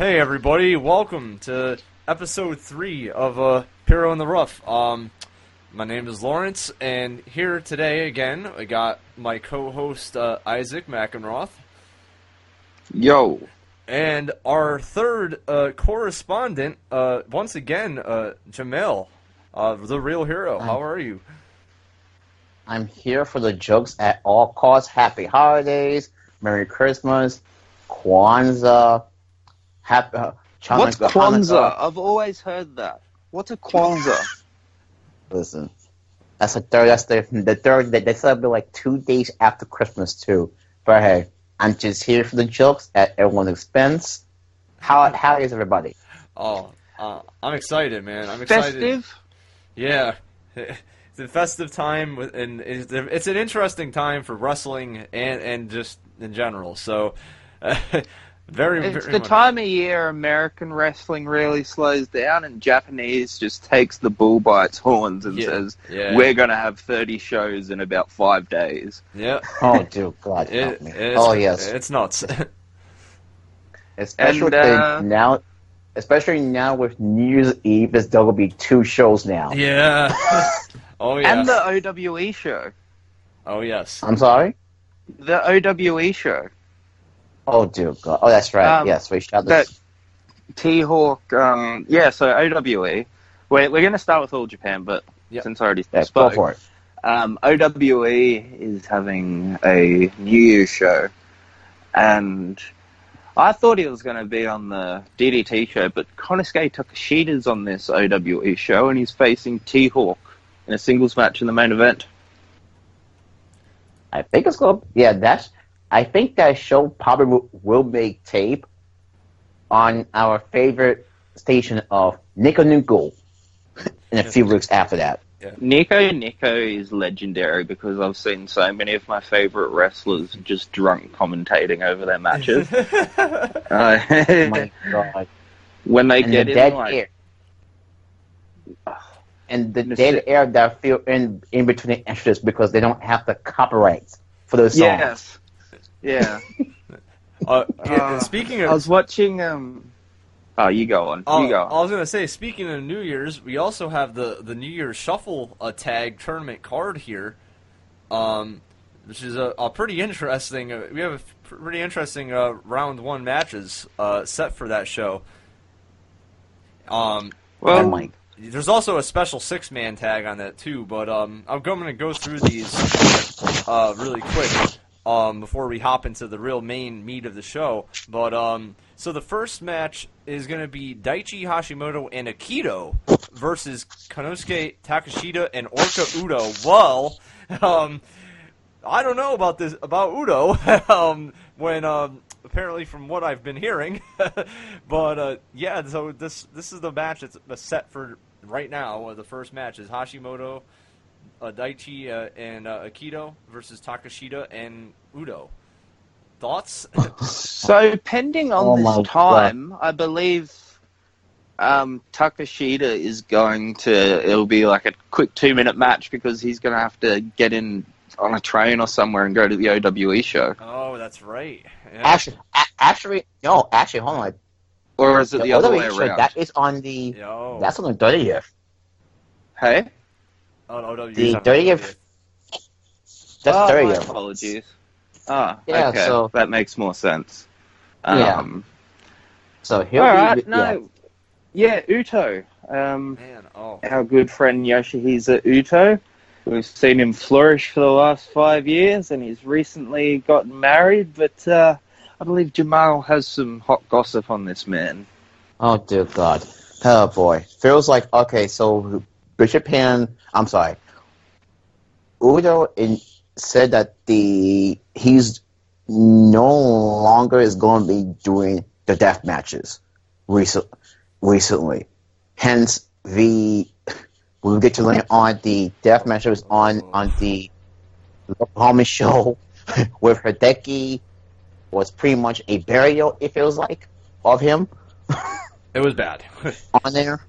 Hey everybody, welcome to episode three of uh, Puro in the Rough. Um, my name is Lawrence, and here today again I got my co-host uh, Isaac McEnroth, Yo, and our third uh, correspondent, uh, once again, uh, Jamel, uh, the real hero. How are you? I'm here for the jokes at all costs. Happy holidays, Merry Christmas, Kwanzaa, Happy. Uh, Chana- what's Kwanzaa? Hanukkah. I've always heard that. What's a Kwanzaa? Listen, that's the third. That's the the third. They, they celebrate like two days after Christmas too. But hey, I'm just here for the jokes at everyone's expense. How how is everybody? Oh, uh, I'm excited, man. I'm excited. Festive? Yeah, it's a festive time, and it's, it's an interesting time for wrestling and and just in general. So, very, It's very the much- time of year American wrestling really slows down and Japanese just takes the bull by its horns and Yeah, says, yeah. we're going to have 30 shows in about five days. Yeah, Oh, dear God, help it, me. Oh yes, it's nuts. especially And, uh, now. Especially now with New Year's Eve, there's there will be two shows now. yeah. oh yeah. And the OWE show. oh yes. I'm sorry. The OWE show. Oh dear God. Oh, that's right. Um, yes, we shot that- this. T-Hawk, um, yeah, so OWE. We're, we're going to start with All Japan, but Yep. since I already Yeah, go spoke, for it. Um, OWE is having a New Year show, and I thought he was going to be on the DDT show, but Konosuke Takeshita's on this OWE show, and he's facing T-Hawk in a singles match in the main event. I think it's going. to Yeah, that's. I think that show probably will, will make tape on our favorite station of Nico Nuko in a few weeks after that. Nico Nico is legendary because I've seen so many of my favorite wrestlers just drunk commentating over their matches. Oh Uh, my God! when they And get the in, dead like, air. And the Miss dead air that feel in in between the extras because they don't have the copyrights for those songs. yes, yeah. Uh, Uh, speaking I was watching. Um... Oh, you go on. uh, you go. I was gonna say, speaking of New Year's, we also have the the New Year's Shuffle uh, tag tournament card here, um, which is a, a pretty interesting. Uh, we have a pretty interesting uh, round one matches uh, set for that show. Um, Well, oh. There's also a special six man tag on that too, but um, I'm going to go through these uh, really quick um, before we hop into the real main meat of the show. But um, so the first match is going to be Daichi Hashimoto and Akito versus Konosuke Takeshita and Orca Uto. Well, um, I don't know about this about Uto. um, when um, apparently from what I've been hearing, but uh, yeah. So this this is the match that's set for right now. The first match is Hashimoto, uh, Daichi, uh, and uh, Akito versus Takeshita and Uto. Thoughts? so pending on Oh this time, I believe um, Takeshita is going to. It'll be like a quick two-minute match because he's going to have to get in on a train or somewhere and go to the OWE show. oh, that's right. Yeah. Actually, a- actually, no. Actually, hold on. Or is it the, other other way show, around? That is on the. Yo. That's on the thirtieth. hey, oh, no, no, the you're 30th That's oh, my thirtieth. apologies. Ah, Yeah, okay, so- that makes more sense. Yeah. Um, So he'll all be. right, no, yeah, Uto. Um, Man, oh. our good friend Yoshihisa Uto. We've seen him flourish for the last five years, and he's recently gotten married. But uh, I believe Jamal has some hot gossip on this man. Oh dear God. Oh boy. Feels like okay. So Bishop Pan. I'm sorry. Uto in, said that the he's no longer is going to be doing the death matches recent, recently. Hence the we'll get to later on the death matches on on the Oklahoma show with Hideki was pretty much a burial. It feels like of him It was bad. on there.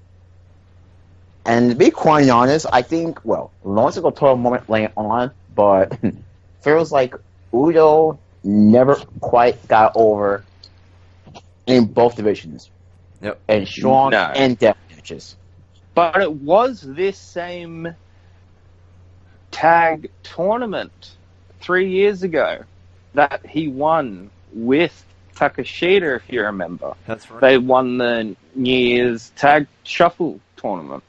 And to be quite honest, I think, well, Lawrence will talk a moment later on, but feels like Uto never quite got over in both divisions. Yep. And strong No. and death matches. But it was this same tag tournament three years ago that he won with Takeshita, if you remember. That's right. They won the New Year's Tag Shuffle tournament.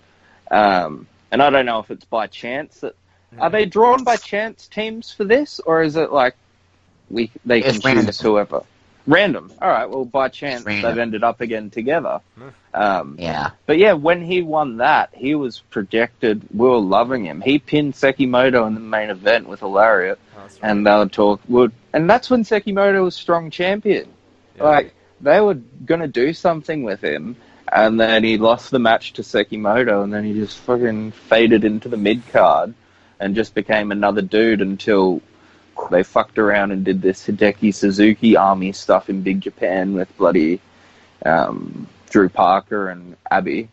Um, and I don't know if it's by chance that are they drawn by chance teams for this, or is it like we they It's can random. choose whoever? Random. All right. Well, by chance they've ended up again together. Hmm. Um, Yeah. but yeah, when he won that, he was projected. We were loving him. He pinned Sekimoto in the main event with a lariat, That's right. and they would talk. Would and that's when Sekimoto was strong champion. Yeah. Like they were gonna do something with him, and then he lost the match to Sekimoto, and then he just fucking faded into the mid card, and just became another dude until they fucked around and did this Hideki Suzuki army stuff in Big Japan with bloody um, Drew Parker and Abby.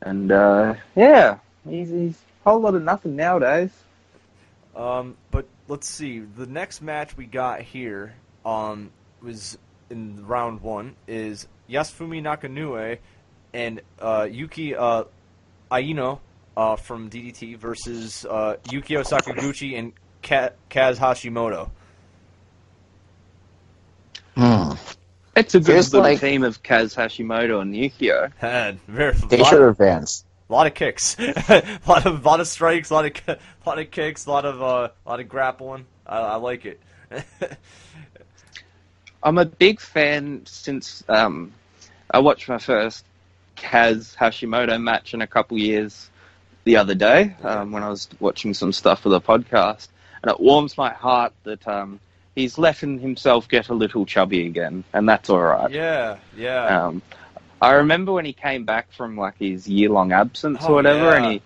And uh, yeah, he's, he's a whole lot of nothing nowadays. Um, but let's see. The next match we got here um, was in round one is Yasufumi Nakanue and uh, Yuki uh, Aino uh, from DDT versus uh, Yukio Sakaguchi and Ka- Kaz Hashimoto. Hmm. It's a good Feels little like- team of Kaz Hashimoto and Yukio. And very They lot, should advance. A lot of kicks, a lot of lot of strikes, a lot of ki- lot of kicks, a lot of uh, lot of grappling. I, I like it. I'm a big fan since um, I watched my first Kaz Hashimoto match in a couple years the other day um, when I was watching some stuff for the podcast, and it warms my heart that um, he's letting himself get a little chubby again, and that's all right. yeah, yeah. Um, I remember when he came back from like his year long absence Oh, or whatever, and he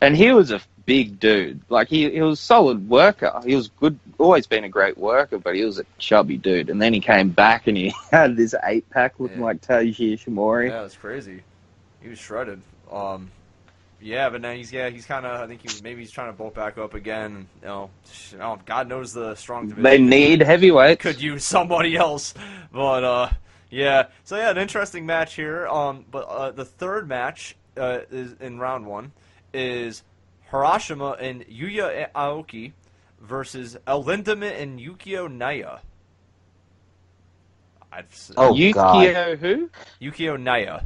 and he was a big dude. Like he, he was a solid worker. He was good, always been a great worker, but he was a chubby dude. And then he came back and he had this eight pack looking Yeah. like Taiji Ishimori. Yeah, it's crazy. He was shredded. Um, yeah, but now he's yeah he's kind of I think he maybe he's trying to bulk back up again. You know, oh, God knows the strong division. They need heavyweights. could use somebody else, but uh, yeah. So yeah, an interesting match here. Um, but uh, the third match uh, is in round one is Harashima and Yuya Aoki versus El Lindaman and Yukio Naya. I've Oh, Yukio God. who? Yukio Naya.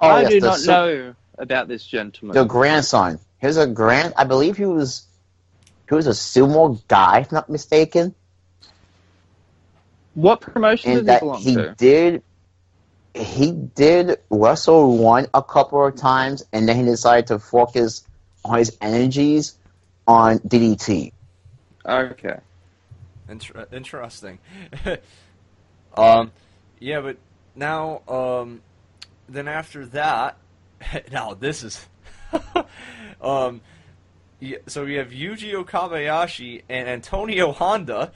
Oh, I yes, do not so- know about this gentleman. The grandson. He's a grand. I believe he was. He was a sumo guy, if not mistaken. what promotion does and he that belong he to? did he did wrestle one a couple of times and then he decided to focus on his energies on DDT. Okay. Inter- interesting. um, yeah, but now, um, then after that, now this is, um, yeah, so we have Yuji Okabayashi and Antonio Honda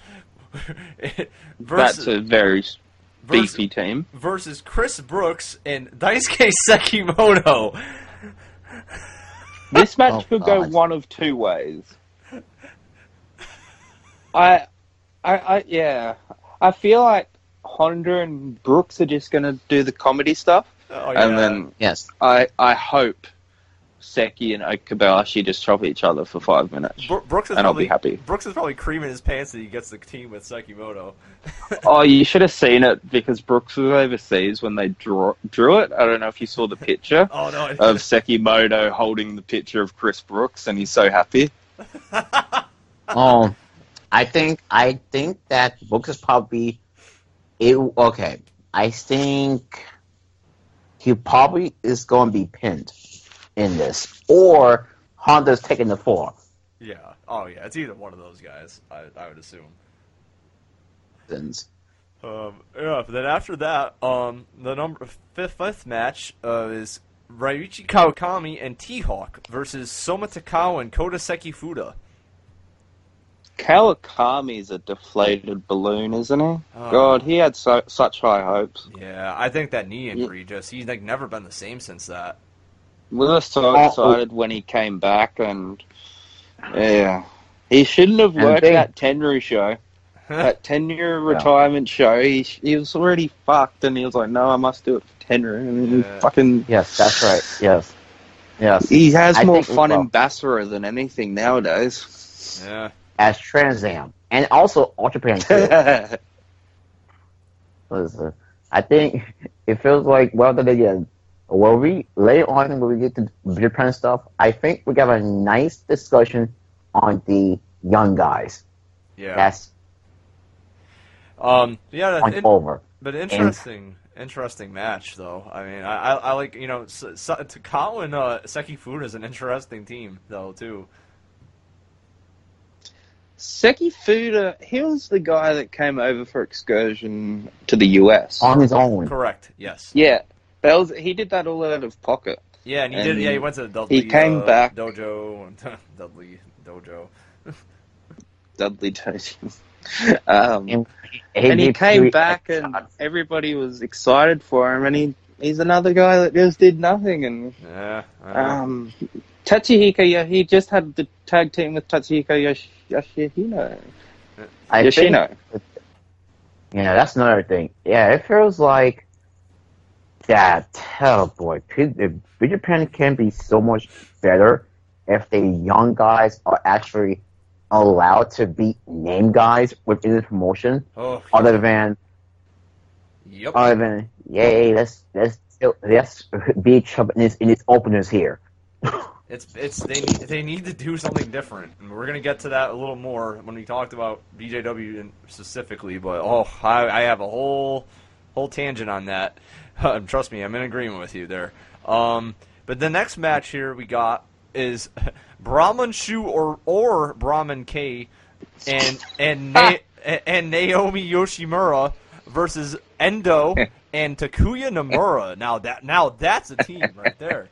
versus That's a very versus, beefy team. versus Chris Brooks and Daisuke Sekimoto. This match Oh, could go one of two ways. I, I, I, yeah, I feel like Honda and Brooks are just gonna do the comedy stuff, Oh, and then Yes. I, I hope Seki and Okabayashi just chop each other for five minutes, Bro- Brooks is and I'll be happy. Brooks is probably creaming his pants that he gets the team with Sekimoto. oh, you should have seen it because Brooks was overseas when they draw, drew it. I don't know if you saw the picture Oh no! of Sekimoto holding the picture of Chris Brooks, and he's so happy. Um, I think I think that Brooks is probably it. Okay, I think he probably is going to be pinned in this, or Honda's taking the fall. Yeah. Oh yeah. It's either one of those guys. I, I would assume. Um, yeah. But then after that, um, the number fifth, fifth match uh, is Ryuichi Kawakami and T Hawk versus Soma Takao and Kota Fuda. Kawakami's a deflated balloon, isn't he? Oh. God, he had so, such high hopes. Yeah, I think that knee injury just he's like never been the same since that. We were so oh, oh. excited when he came back, and yeah, he shouldn't have And worked they- that Tenryu show. that Tenryu retirement show. He he was already fucked, and he was like, "No, I must do it for Tenryu." And he Yeah. fucking Yes, that's right. Yes, yes. he has I more fun well- in BASARA than anything nowadays. yeah. As Trans Am and also Ultra too. Listen, I think it feels like well that again. When we later on when we get to Japan stuff, I think we got a nice discussion on the young guys. Yeah. That's Um. Yeah. over. But interesting, interesting match though. I mean, I, I, I like you know, S- S- Takao and uh, Sekifuda is an interesting team though too. Sekifuda, he was the guy that came over for excursion to the US. On his own. Correct. Yes. Yeah, that was, he did that all out of pocket. Yeah, and he And did. Yeah, he went to the Dudley. he came uh, back- dojo. Dudley dojo. Dudley Doty. um, And, and he came back, and everybody was excited for him. And he he's another guy that just did nothing. And Yeah. Um, Tatsuhiko, yeah, he just had the tag team with Tatsuhiko Yosh- Yoshihino. I think, yeah, that's another thing. Yeah, it feels like that. Oh boy, P- if Big Japan can be so much better if the young guys are actually allowed to be name guys within the promotion, oh. other than Yep. other than yay, let's let's let's be Chubb in its in its openers here. It's it's they need, they need to do something different, and we're gonna get to that a little more when we talked about BJW specifically. But oh, I, I have a whole whole tangent on that. Trust me, I'm in agreement with you there. Um, but the next match here we got is Brahman Shu or or Brahman Kei, and and Na- and Naomi Yoshimura versus Endo and Takuya Nomura. Now that now that's a team right there.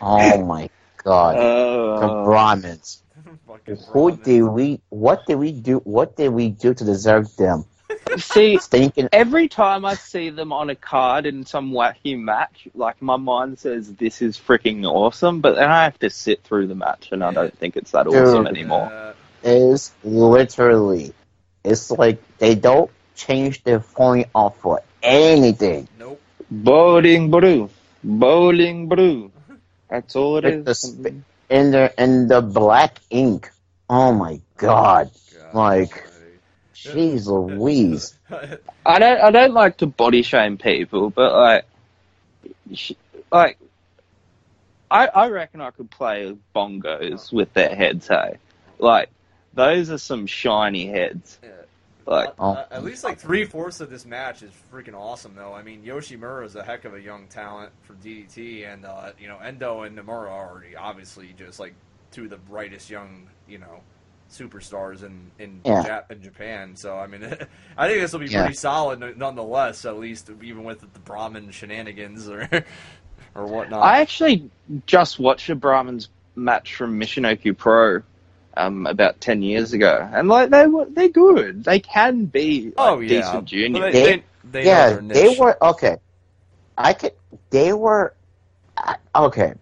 Oh my god, the Uh, Brahmans. Fucking Who Brahmans. did we? What did we do? What did we do to deserve them? see, Stinking. every time I see them on a card in some wacky match, like my mind says this is freaking awesome, but then I have to sit through the match, and I don't think it's that Dude. awesome anymore. Uh, is literally. It's like they don't change their point off for anything. nope. Bowling blue, bowling blue. That's all it With is. the sp- In the in the black ink. Oh my god. God Like- Jeez Louise. I don't, I don't like to body shame people, but like, like, I, I reckon I could play bongos with their heads. Hey, like, those are some shiny heads. Yeah. Like, Oh. Uh, at least like three fourths of this match is freaking awesome, though. I mean, Yoshimura is a heck of a young talent for DDT, and uh, you know Endo and Nomura are already obviously just like two of the brightest young, you know, superstars in in, Yeah. Jap- in Japan. So I mean, I think this will be Yeah. pretty solid, nonetheless. At least even with the Brahman shenanigans or or whatnot. I actually just watched a Brahmans match from Michinoku Pro. Um, about ten years ago, and like they were, they're good. They can be like, oh yeah, decent juniors. they, They- they, they yeah, they were okay. I could. They were I- okay.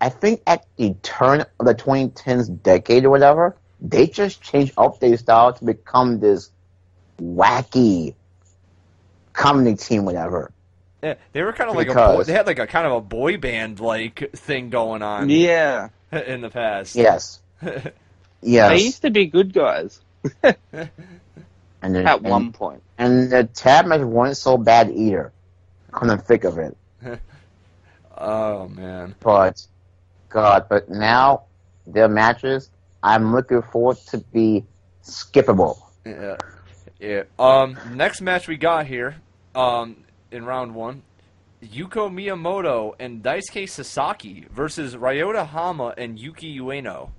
I think at the turn of the 2010s decade or whatever, they just changed up their style to become this wacky comedy team, whatever. Yeah, they were kind of like a boy, they had like a kind of a boy band like thing going on Yeah, in the past. Yes, they used to be good guys And at and, one point. and the tab match weren't so bad either. Come to think of it, oh man. but God, but now their matches, I'm looking forward to be skippable. Yeah. Yeah. Um next match we got here, um, in round one, Yuko Miyamoto and Daisuke Sasaki versus Ryota Hama and Yuki Ueno.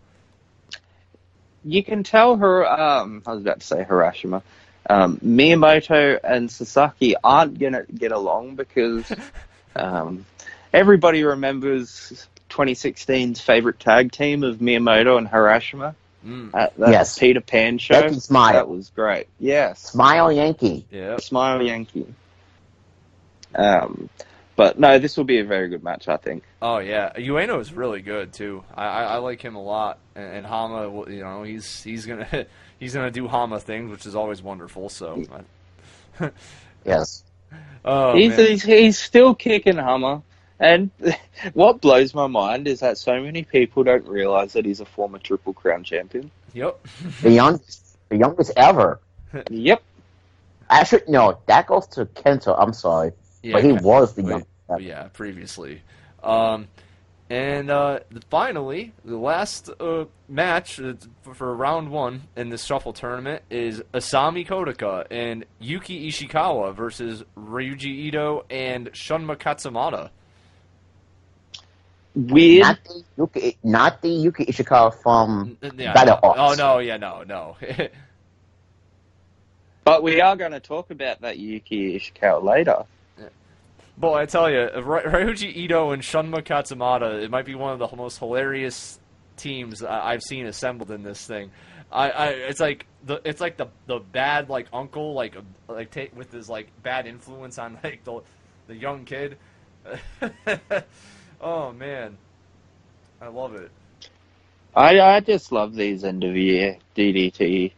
You can tell her. Um, I was about to say Harashima. Um, Miyamoto and Sasaki aren't gonna get along because um, everybody remembers 2016's favorite tag team of Miyamoto and Harashima. Mm. At that Yes. Peter Pan show. Becky Smile. That was great. Yes. Smile Yankee. Yeah. Smile Yankee. Um, But no, this will be a very good match, I think. Oh yeah, Ueno is really good too. I, I, I like him a lot, and, and Hama, you know, he's he's gonna he's gonna do Hama things, which is always wonderful. So, Yes. oh he's, he's he's still kicking Hama. And what blows my mind is that so many people don't realize that he's a former Triple Crown champion. yep. The youngest, the youngest ever. Yep. Actually, no, that goes to Kento. I'm sorry, Yeah, but he was the Wait. youngest. Ever. yeah, previously. Um, and uh, finally, the last uh, match uh, for, for round one in this shuffle tournament is Isami Kodaka and Yuki Ishikawa versus Ryuji Ito and Shunma Katsumata. Weird. Not the Yuki, not the Yuki Ishikawa from Yeah, Battle no. Ops. Oh no, yeah, no, no. But we are going to talk about that Yuki Ishikawa later. Boy, I tell you, Ry- Ryuji Ito and Shunma Katsumata, it might be one of the most hilarious teams I've seen assembled in this thing. I, I it's like the it's like the the bad like uncle like uh, like ta- with his like bad influence on like the the young kid. oh man, I love it. I I just love these end of year DDT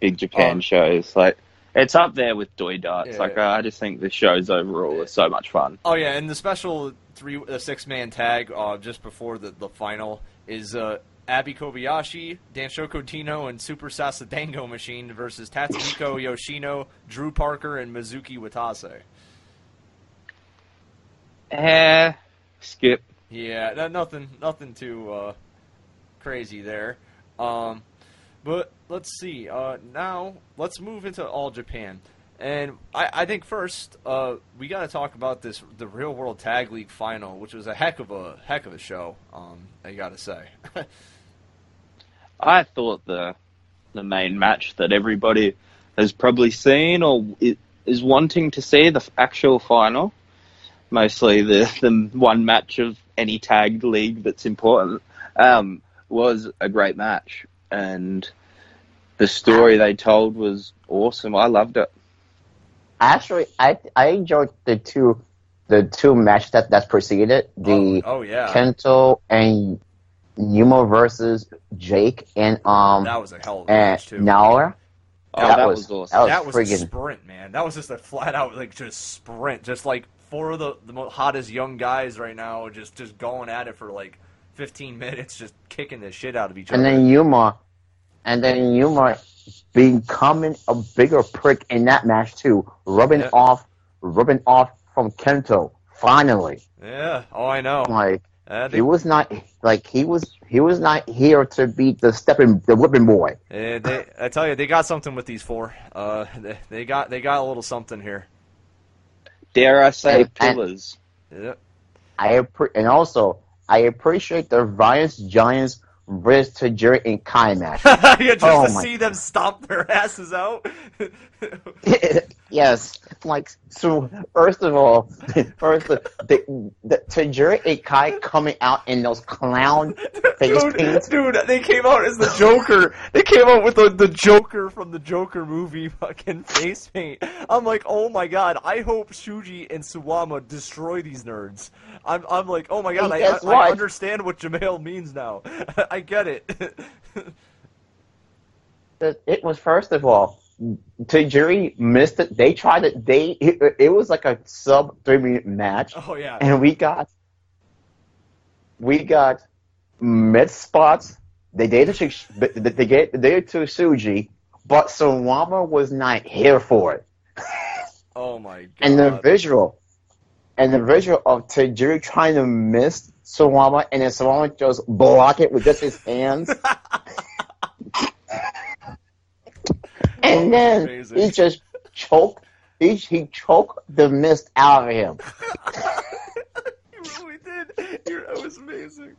Big Japan Um, shows. Like it's up there with Doi Darts. Yeah. Like I just think the shows overall are so much fun. Oh yeah, and the special three uh, six man tag uh, just before the the final is uh, Abby Kobayashi, Danshoku Dino, and Super Sasadango Machine versus Tatsuhiko Yoshino, Drew Parker, and Mizuki Watase. Eh, skip. Yeah, no, nothing nothing too uh, crazy there. Um, but let's see. Uh, now let's move into All Japan, and I, I think first uh, we got to talk about this the Real World Tag League final, which was a heck of a heck of a show. Um, I got to say. I thought the the main match that everybody has probably seen or is wanting to see the actual final, mostly the the one match of any tagged league that's important, um, was a great match and the story they told was awesome. I loved it. Actually, I I enjoyed the two the two matches that that preceded the oh, oh yeah, Kento and Yuma versus Jake and um that was a hell of a and match too. Naoya. Oh, That that, was- was, awesome. that that was friggin- a sprint, man. That was just a flat out like just sprint, just like four of the the most hottest young guys right now, just just going at it for like 15 minutes, just kicking the shit out of each And other. And then Yuma, and then Yuma becoming a bigger prick in that match too, rubbing Yeah. off, rubbing off from Kento. Finally, yeah, oh I know. like Uh, they, he was not like he was he was not here to be the stepping the whipping boy. they, I tell you, they got something with these four. Uh, they, they got they got a little something here. Dare I say And- and- pillars? Yep. I appre- and also I appreciate the Violence Giants versus Tajiri and Kai match. yeah, just Oh to see them stomp their asses out. yes, like so. First of all, first the the, the Tajiri and Kai coming out in those clown face dude, paints. dude, they came out as the Joker. they came out with the, the Joker from the Joker movie fucking face paint. I'm like, oh my god, I hope Shuji and Suwama destroy these nerds. I'm, I'm like, oh my god, I, I, I understand what Jamail means now. I get it. It was first of all. Tajiri missed it. They tried it. They it, it was like a sub three minute match, oh yeah. and we got we got mid spots. They did it to they gave they did to Shuji, but Suwama was not here for it. Oh my god. And the visual, and the visual of Tajiri trying to miss Suwama, and then Suwama just block it with just his hands. and then Amazing. he just choked. He, he choked the mist out of him. you really did. You're, that was amazing.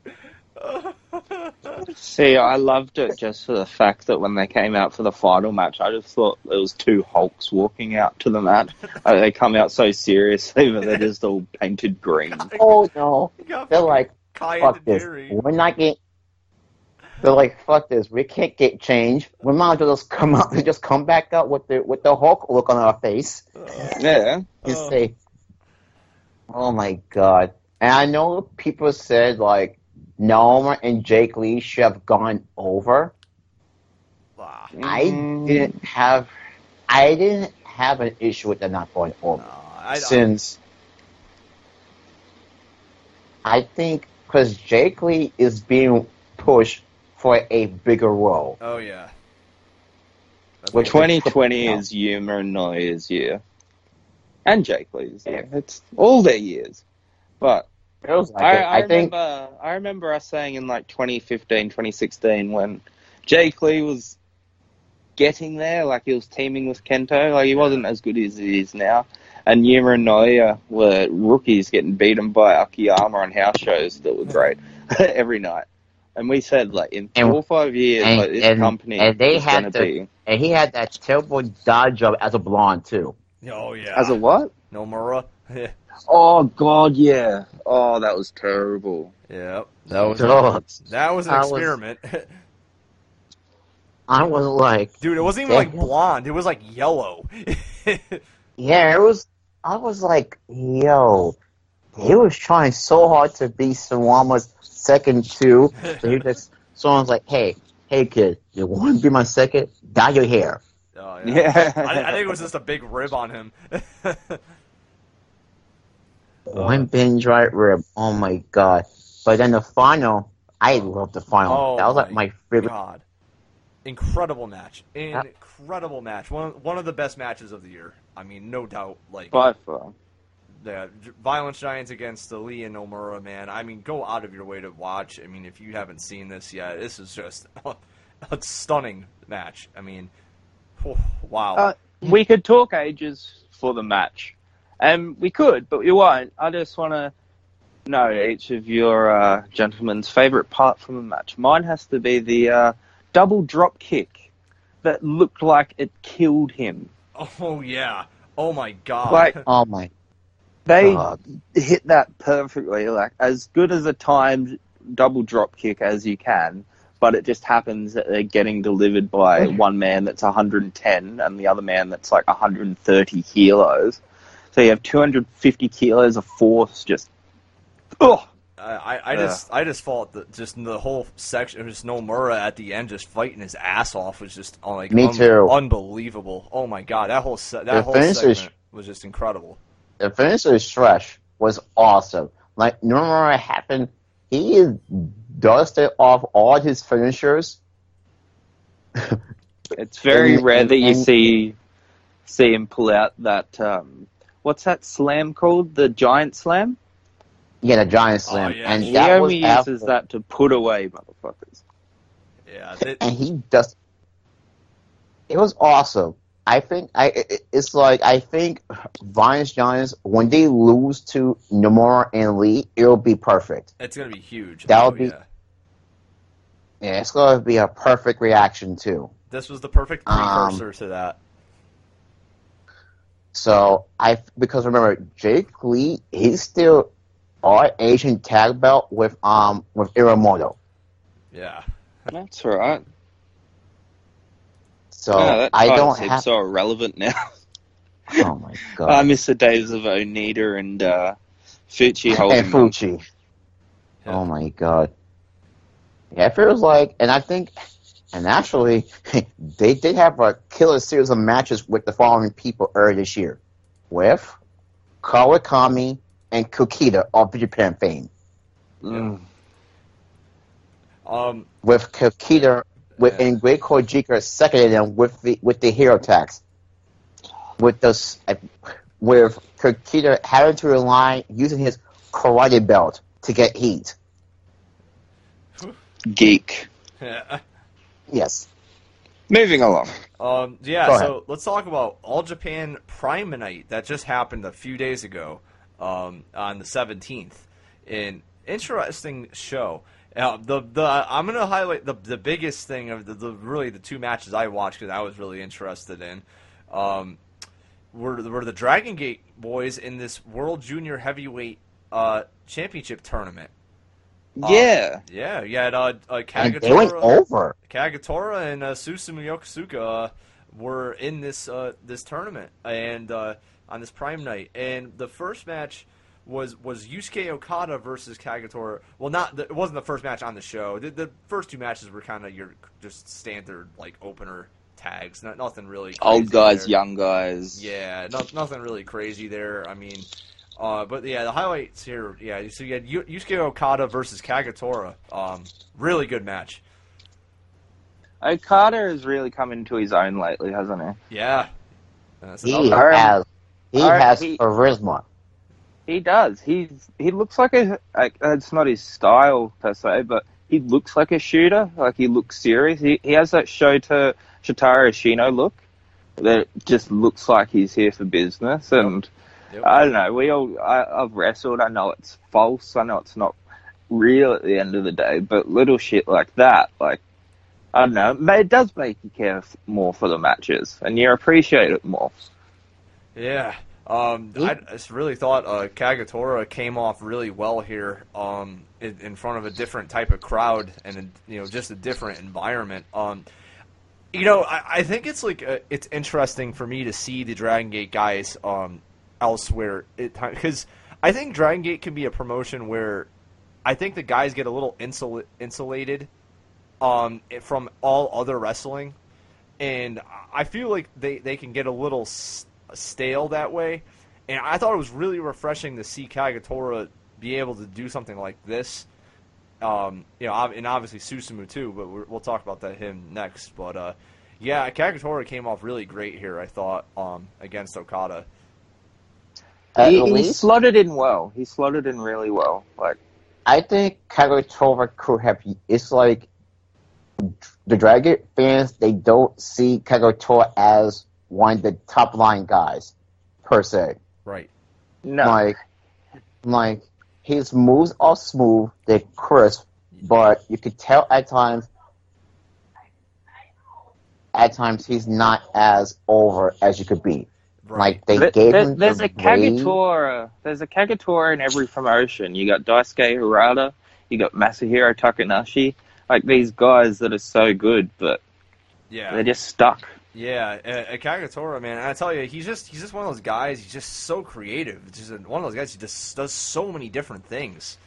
See, I loved it just for the fact that when they came out for the final match, I just thought it was two Hulks walking out to the mat. Uh, they come out so seriously, but they're just all painted green. Oh no! They're like, fuck and this. Jerry. We're not getting. They're like, fuck this. We can't get change. We might as well just come out. They just come back out with the with the Hulk look on our face. Yeah. and Oh. say, Oh my god! And I know people said like Naoya and Jake Lee should have gone over. I Mm. didn't have, I didn't have an issue with them not going over no, I, I, since I think because Jake Lee is being pushed for a bigger role. oh yeah. That's Which what- 2020 Yeah. is Yuma and Naoya's year. And Jake Lee's year. It's all their years. But Feels like I, it. I, I think remember I remember us saying in like 2015, 2016 when Jake Lee was getting there, like he was teaming with Kento, like he wasn't as good as he is now. And Yuma and Naoya were rookies getting beaten by Akiyama on house shows that were great every night. And we said like in And- four or five years, and- like this and- company and they is had going to- be and he had that terrible dodge job as a blonde too. Oh yeah. as a what? Nomura. Oh God, yeah. Oh, that was terrible. yeah. That was God. that was an I was- experiment. I was like, Dude, it wasn't even like blonde. It was like yellow. yeah, it was. I was like, yo, he was trying so hard to be Suwama's second two. So he just, someone's like, hey, hey kid, you want to be my second? Dye your hair. Oh, Yeah. I, I think it was just a big rib on him. One binge right rib. Oh my god. But then the final, I love the final. Oh that was like my my favorite. God, incredible match! Incredible match! One one of the best matches of the year. I mean, no doubt. Like By far. the Violence Giants against the Lee and Nomura, man. I mean, go out of your way to watch. I mean, if you haven't seen this yet, this is just a, stunning match. I mean, wow. Uh, we could talk ages for the match, and we could, but we won't. I just want to know each of your uh, gentlemen's favorite part from the match. Mine has to be the uh, double drop kick that looked like it killed him. oh yeah. Oh my God. Like Oh my they god. hit that perfectly, like as good as a timed double drop kick as you can. But it just happens that they're getting delivered by one man that's 110 and the other man that's like 130 kilos. So you have 250 kilos of force just. Oh, I, I, I just I just thought that just the whole section of just Nomura at the end just fighting his ass off was just oh, like Me un- too. unbelievable. Oh my god, that whole se- that The whole finish is- was just incredible. The finisher stretch was awesome. Like normally happened, he dusted off all his finishers. it's very And- rare that you and- see see him pull out that. Um, what's that slam called? The giant slam. Yeah, the giant slam, Oh, yeah. and He that was only after, uses that to put away motherfuckers. Yeah, it, and he does. It was awesome. I think I. It's like I think Violence Giants when they lose to Nomura and Lee, it'll be perfect. it's gonna be huge. That'll Oh, be- yeah. Yeah, it's gonna be a perfect reaction too. This was the perfect Um, precursor to that. So I because remember Jake Lee, he's still our Asian tag belt with um with Iwamoto. Yeah. That's right. So yeah, that I don't have. so irrelevant now. Oh my god. I miss the days of Onita and uh, Fuchi holding and. Fuchi. Yeah. Oh my god. Yeah, it feels like, and I think, and actually, they did have a killer series of matches with the following people earlier this year, with Kawakami and Kikuta of Japan fame. Mm. Um. With Kikuta with Yeah. and Great Kojika seconded them with the with the hero tax. With this, uh, with Kikuta having to rely using his karate belt to get heat. Geek. Yeah. Yes. Moving along. Um, yeah, Go so let's talk about All Japan Prime Night that just happened a few days ago um, on the 17th. An interesting show. Uh, the the I'm gonna highlight the the biggest thing of the, the really the two matches I watched because I was really interested in. Um, were were the Dragon Gate boys in this World Junior Heavyweight uh, Championship tournament? Uh, yeah. Yeah, you had uh, uh, And they went Kagetora- over. Kagetora and uh, Susumu Yokosuka uh, were in this uh, this tournament and uh, on this Prime night. And the first match was was Yusuke Okada versus Kagetora. Well, not the, it wasn't the first match on the show. The, the first two matches were kind of your just standard like opener tags. Not nothing really. Old guys, there. young guys. Yeah, no, nothing really crazy there. I mean, uh, but yeah, the highlights here. Yeah, so you had Yu- Yusuke Okada versus Kagetora. Um, really good match. Okada has really come into his own lately, hasn't he? Yeah. That's He another- has he Alright, has he- charisma. He does. He's he looks like a like it's not his style per se, but he looks like a shooter. Like he looks serious. He he has that Shota Shotaro Shino look that just looks like he's here for business. And Yep. I don't know. We all I, I've wrestled. I know it's false. I know it's not real at the end of the day. But little shit like that, like I don't know, ma- it does make you care more for the matches, and you appreciate it more. Yeah. Um, I just really thought uh, Kagetora came off really well here um, in, in front of a different type of crowd and a, you know just a different environment. Um, you know, I, I think it's like uh it's interesting for me to see the Dragon Gate guys elsewhere because I think Dragon Gate can be a promotion where I think the guys get a little insul- insulated um, from all other wrestling, and I feel like they, they can get a little stale that way. And I thought it was really refreshing to see Kagetora be able to do something like this. Um, you know, and obviously Susumu too, but we're, we'll talk about that him next. But uh, yeah, Kagetora came off really great here. I thought um, against Okada. At he, he slotted in well. He slotted in really well. Like I think Kagetora could have. It's like the Dragon fans. They don't see Kagetora as one of the top line guys per se. Right. no, Like, like his moves are smooth, they're crisp, but you could tell at times. At times, he's not as over as you could be. Right. Like they There- gave there- him there's the a Kagetora. There's a Kagetora in every promotion. You got Daisuke Harada. You got Masahiro Takanashi. Like these guys that are so good, but yeah. they're just stuck. Yeah, uh, Kagetora, man, and I tell you, he's just he's just one of those guys. He's just so creative. It's just one of those guys. He just does so many different things.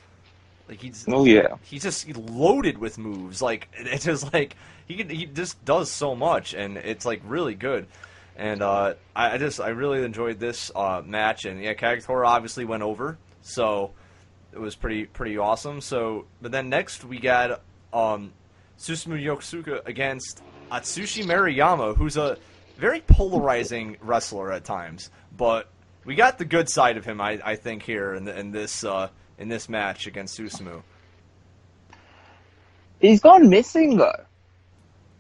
Like he's Oh yeah. he's just loaded with moves. Like it's just like he can, he just does so much, and it's like really good. And uh, I, I just I really enjoyed this uh, match, and yeah, Kagetora obviously went over, so it was pretty pretty awesome. So, but then next we got um, Susumu Yokosuka against Atsushi Maruyama, who's a very polarizing wrestler at times, but we got the good side of him, I, I think, here in, the, in this uh, in this match against Susumu. He's gone missing though.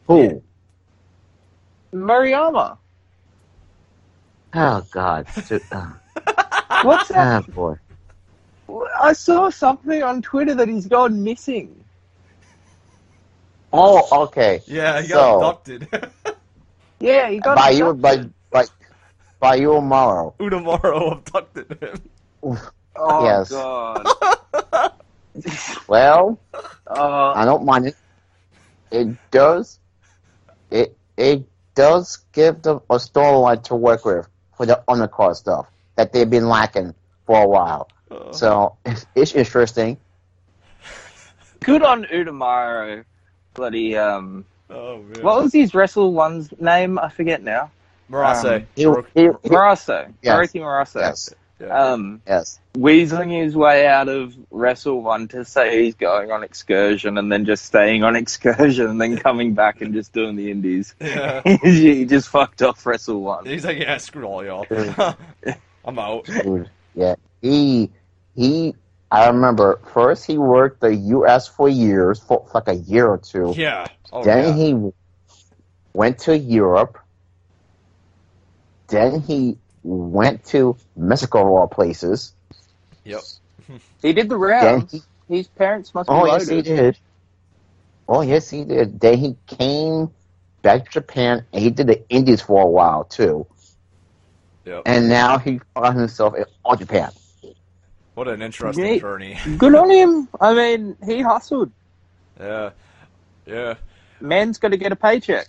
Who? Maruyama. Oh God! Su- uh, What's ah, that? boy. I saw something on Twitter that he's gone missing. Oh, okay. Yeah, he So- got abducted. Yeah, he got By you, by by by you tomorrow. Utamaro abducted him. Oh Yes. god. Well, Uh, I don't mind it. It does. It it does give them a storyline to work with for the undercard stuff that they've been lacking for a while. Uh, So it's, it's interesting. good on Utamaro. Bloody um. oh man. What was his wrestle one's name? I forget now. Murase. um, He, he, he- Murase. Yes. Hiroki Murase. yes, yeah. Um, yes. weaseling his way out of Wrestle One to say he's going on excursion and then just staying on excursion and then coming back and just doing the indies. yeah. he just fucked off Wrestle One. He's like, yeah, screw all y'all. I'm out. Yeah. He he. I remember first he worked the U.S. for years, for like a year or two. Yeah. Oh, then yeah. he went to Europe. Then he went to Mexico, of all places. Yep. He did the rounds. he, His parents must be oh loaded. yes, he did. Oh yes, he did. Then he came back to Japan, and he did the Indies for a while too. Yep. And now he found himself in all Japan. What an interesting Yeah. journey. Good on him. I mean, he hustled. Yeah. Yeah. Man's got to get a paycheck.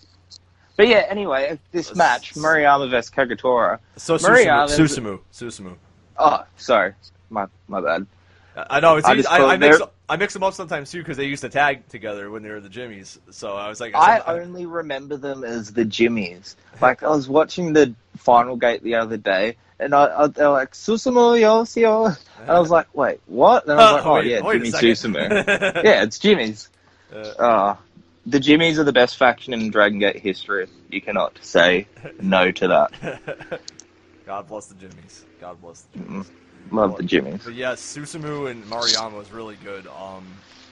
But yeah, anyway, this match, Maruyama vs. Kagetora. So Susumu. Susumu. Oh, sorry, my my bad. I know. It's I easy- I, I, mix, I mix them up sometimes too because they used to tag together when they were the Jimmies. So I was like, I only remember them as the Jimmies. Like I was watching the Final Gate the other day, and I, they're like Susumu Yosio, and I was like, wait, what? And I was like, oh wait- yeah, Jimmy. Susumu. yeah, it's Jimmy's. Uh, Uh, the Jimmies are the best faction in Dragon Gate history. You cannot say no to that. God bless the Jimmies. God bless the Jimmies. Love the Jimmies. But yes, Susumu and Maruyama was really good. Um,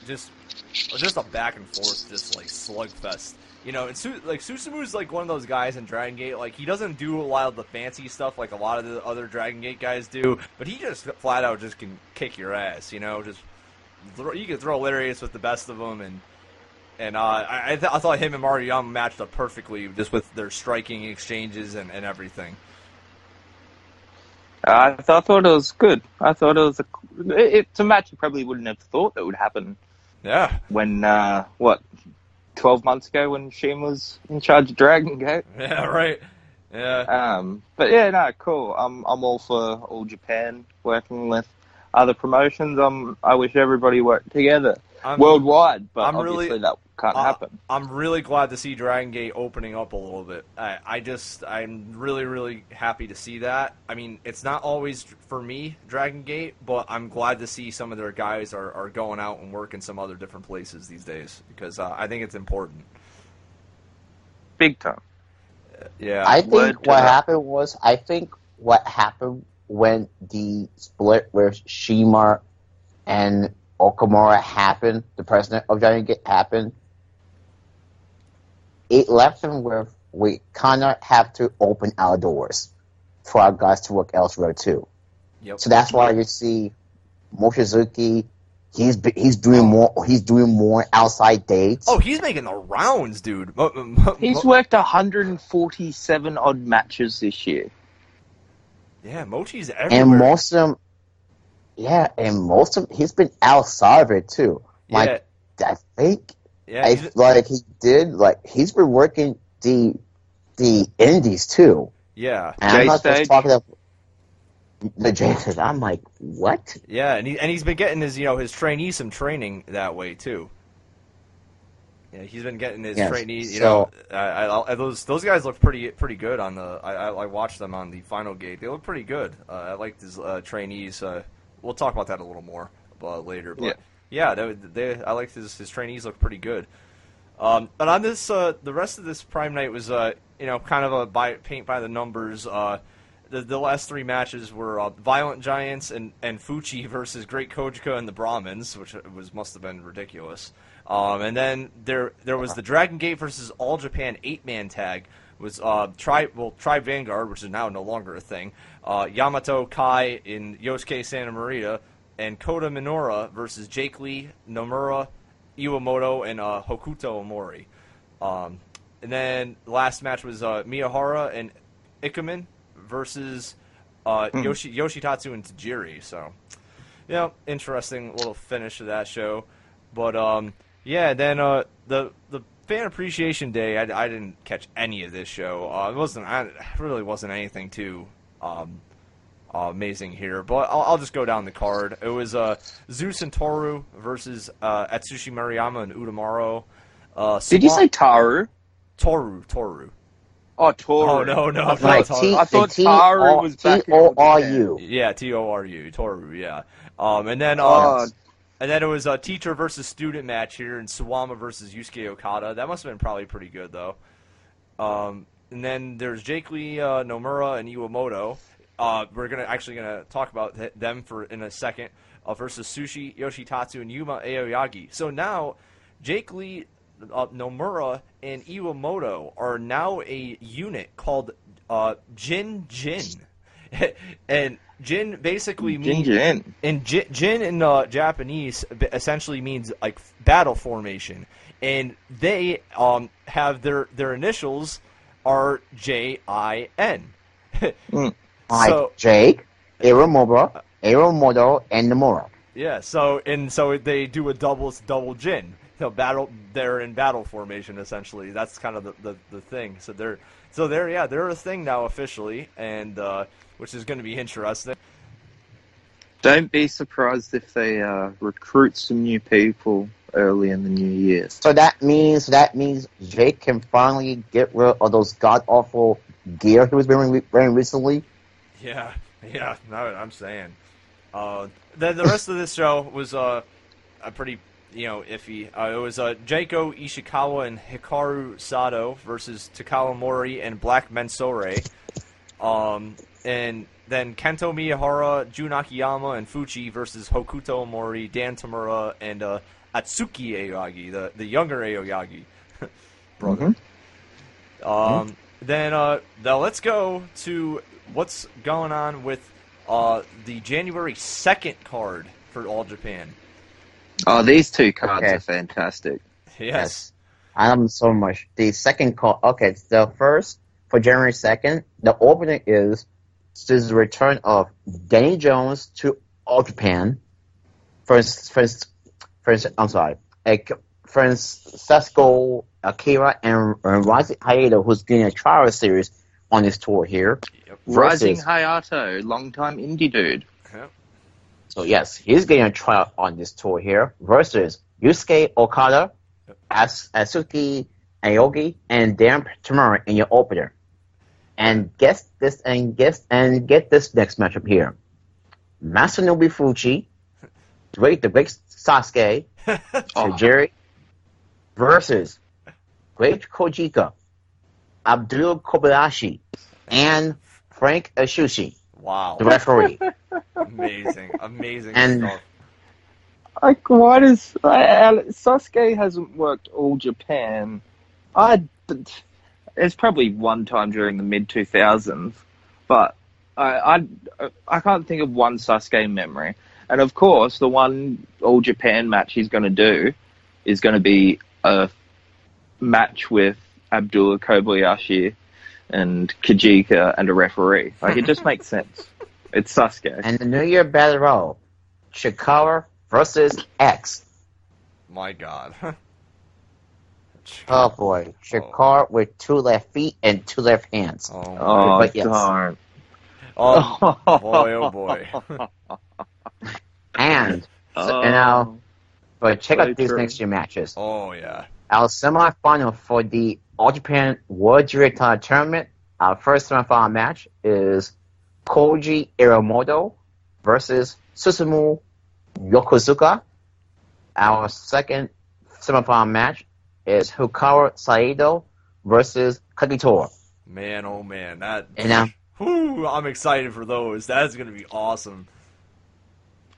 just just a back and forth, just like slugfest. You know, and Su- like Susumu's like one of those guys in Dragon Gate. Like he doesn't do a lot of the fancy stuff like a lot of the other Dragon Gate guys do, but he just flat out just can kick your ass. You know, just throw, you can throw lariats with the best of them, and and uh, I I, th- I thought him and Maruyama matched up perfectly just with their striking exchanges and, and everything. I, th- I thought it was good. I thought it was a, it, it's a match you probably wouldn't have thought that would happen Yeah, when uh, what twelve months ago when Sheen was in charge of Dragon Gate. yeah, right. Yeah. Um, but yeah, no, cool. I'm I'm all for all Japan working with other promotions. I'm I wish everybody worked together I'm, worldwide, but I'm really- obviously that can't Uh, happen. I'm really glad to see Dragon Gate opening up a little bit. I, I just, I'm really, really happy to see that. I mean, it's not always for me, Dragon Gate, but I'm glad to see some of their guys are, are going out and working some other different places these days because uh, I think it's important. Big time. Yeah. I think to what that. happened was I think what happened when the split with Shima and Okamura happened, the president of Dragon Gate happened, it left them with we kinda have to open our doors for our guys to work elsewhere too. Yep. So that's why you see Mochizuki he's he's doing more he's doing more outside dates. oh, he's making the rounds, dude. Mo- mo- He's mo- worked 147 odd matches this year. yeah, Mochi's everywhere. and most of them, yeah, and most of he's been outside of it too. Like I think, yeah, I like he did like he's been working the the indies too. yeah, And I'm not stage? just talking about the J. I'm like, what? yeah, and he and he's been getting his, you know, his trainees some training that way too. Yeah, he's been getting his Yes, trainees. You so- know, I, I, I, those those guys look pretty pretty good on the. I, I, I watched them on the final gate. They look pretty good. Uh, I liked his uh, trainees. Uh, we'll talk about that a little more uh, later. But yeah, they, they, I liked his his trainees look pretty good. Um, but on this, uh, the rest of this prime night was, uh, you know, kind of a by paint by the numbers. Uh, the, the last three matches were uh, Violent Giants and, and Fuchi versus Great Kojika and the Brahmins, which was must have been ridiculous. Um, and then there there was the Dragon Gate versus All Japan eight man tag was uh, well Tribe Vanguard, which is now no longer a thing. Uh, Yamato Kai in Yosuke Santa Maria and Kota Minoura versus Jake Lee, Nomura, Iwamoto, and uh, Hokuto Omori. Um, and then last match was uh, Miyahara and Ikemen versus uh, Yoshi, Yoshitatsu and Tajiri. So, you know, interesting little finish to that show. But um, yeah, then uh, the the fan appreciation day, I, I didn't catch any of this show. Uh, it wasn't, I, it really wasn't anything too um, uh, amazing here. But I'll, I'll just go down the card. It was uh, Zeus and Toru versus uh, Atsushi Maruyama and Utamaro. Uh, Did you say Taru? Toru? Toru. Oh, Toru. Oh no, no, I no, thought, Like Toru. T I thought T Taru O was T back in O R Japan. U. Yeah, T O R U, Toru. Yeah. Um, and then uh, Oh, and then it was a teacher versus student match here, and Suwama versus Yusuke Okada. That must have been probably pretty good though. Um, and then there's Jake Lee, uh, Nomura, and Iwamoto. Uh, we're gonna actually gonna talk about th- them for in a second. Uh, versus Sushi Yoshitatsu and Yuma Aoyagi. So now, Jake Lee, uh, Nomura, and Iwamoto are now a unit called uh, Jin Jin, and Jin basically means Ginger in. and Jin, Jin in uh, Japanese essentially means like battle formation, and they um, have their their initials are J I N. Like So- Jake, Iwamoto, Iwamoto, and Nomura. Yeah, so and so they do a double double Jin. So battle they're in battle formation essentially. That's kind of the, the, the thing. So they're so they're yeah they're a thing now officially, and uh, which is going to be interesting. Don't be surprised if they uh, recruit some new people early in the new year. So that means that means Jake can finally get rid of those god awful gear he was wearing wearing recently. Yeah, yeah, no, I'm saying. Uh, then the rest of this show was uh, a pretty, you know, iffy. Uh, it was uh, Jaiko Ishikawa and Hikaru Sato versus Takao Mori and Black Mensore. Um, and then Kento Miyahara, Jun Akiyama, and Fuchi versus Hokuto Mori, Dan Tamura, and uh, Atsuki Aoyagi, the, the younger Aoyagi brother. Um, Then uh, now let's go to what's going on with uh, the January second card for All Japan. Oh, these two cards Okay. are fantastic. Yes. I love them so much. The second card. okay, the first for January second, the opening is this is the return of Danny Jones to All Japan. First, first, first. I'm sorry, like, Francesco Akira and, and Rising Hayato, who's getting a trial series on this tour here. Yep. Rising Versus- Hayato, longtime indie dude. Yep. So yes, he's getting a trial on this tour here versus Yusuke Okada, As- Atsuki Aoyagi, and Dan Tamura in your opener. And guess this and guess and get this next matchup here. Masanobu Fuchi, great the great Sasuke, Oh, Jerry versus Great Kojika, Abdul Kobayashi, and Frank Ashushi, Wow. the referee. amazing, amazing And- stuff. Like, why does uh, Sasuke hasn't worked all Japan? I it's probably one time during the mid two thousands, but I, I I can't think of one Sasuke memory. And of course, the one all Japan match he's going to do is going to be a match with Abdullah Kobayashi and Kojika and a referee. Like, it just makes sense. It's Sasuke. And the New Year Battle Royal, Chikara versus X. My God. Oh boy, Chikara oh. with two left feet and two left hands. Oh, Oh, But yes. darn. oh boy, oh boy. And Oh. and now, but check So out these true. next two matches. Oh yeah. Our semifinal for the All Japan World Junior Title Tournament. Our first semifinal match is Koji Iwamoto versus Susumu Yokosuka. Our second semifinal match is Hikaru Sato versus Kagetora. Man, oh man, that. And now, Whew, I'm excited for those. That's gonna be awesome.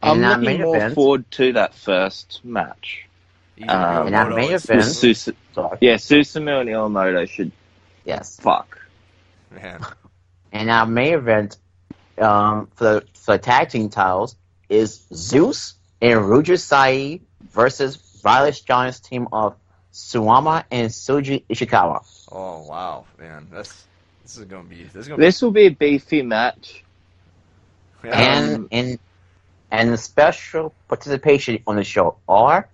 I'm in looking more event, forward to that first match. Either Um, in our Yamamoto main and event- With Suzuki. Sus- sorry, yeah, Susumu and Iwamoto should yes. fuck. Man. And our main event um, for, for tag team titles is Zeus and Ryoji Sai versus Violent Giants team of Suwama and Shuji Ishikawa. Oh wow, man, that's this is gonna be this is gonna be This will be a beefy match. yeah. And Um, in and the special participation on the show are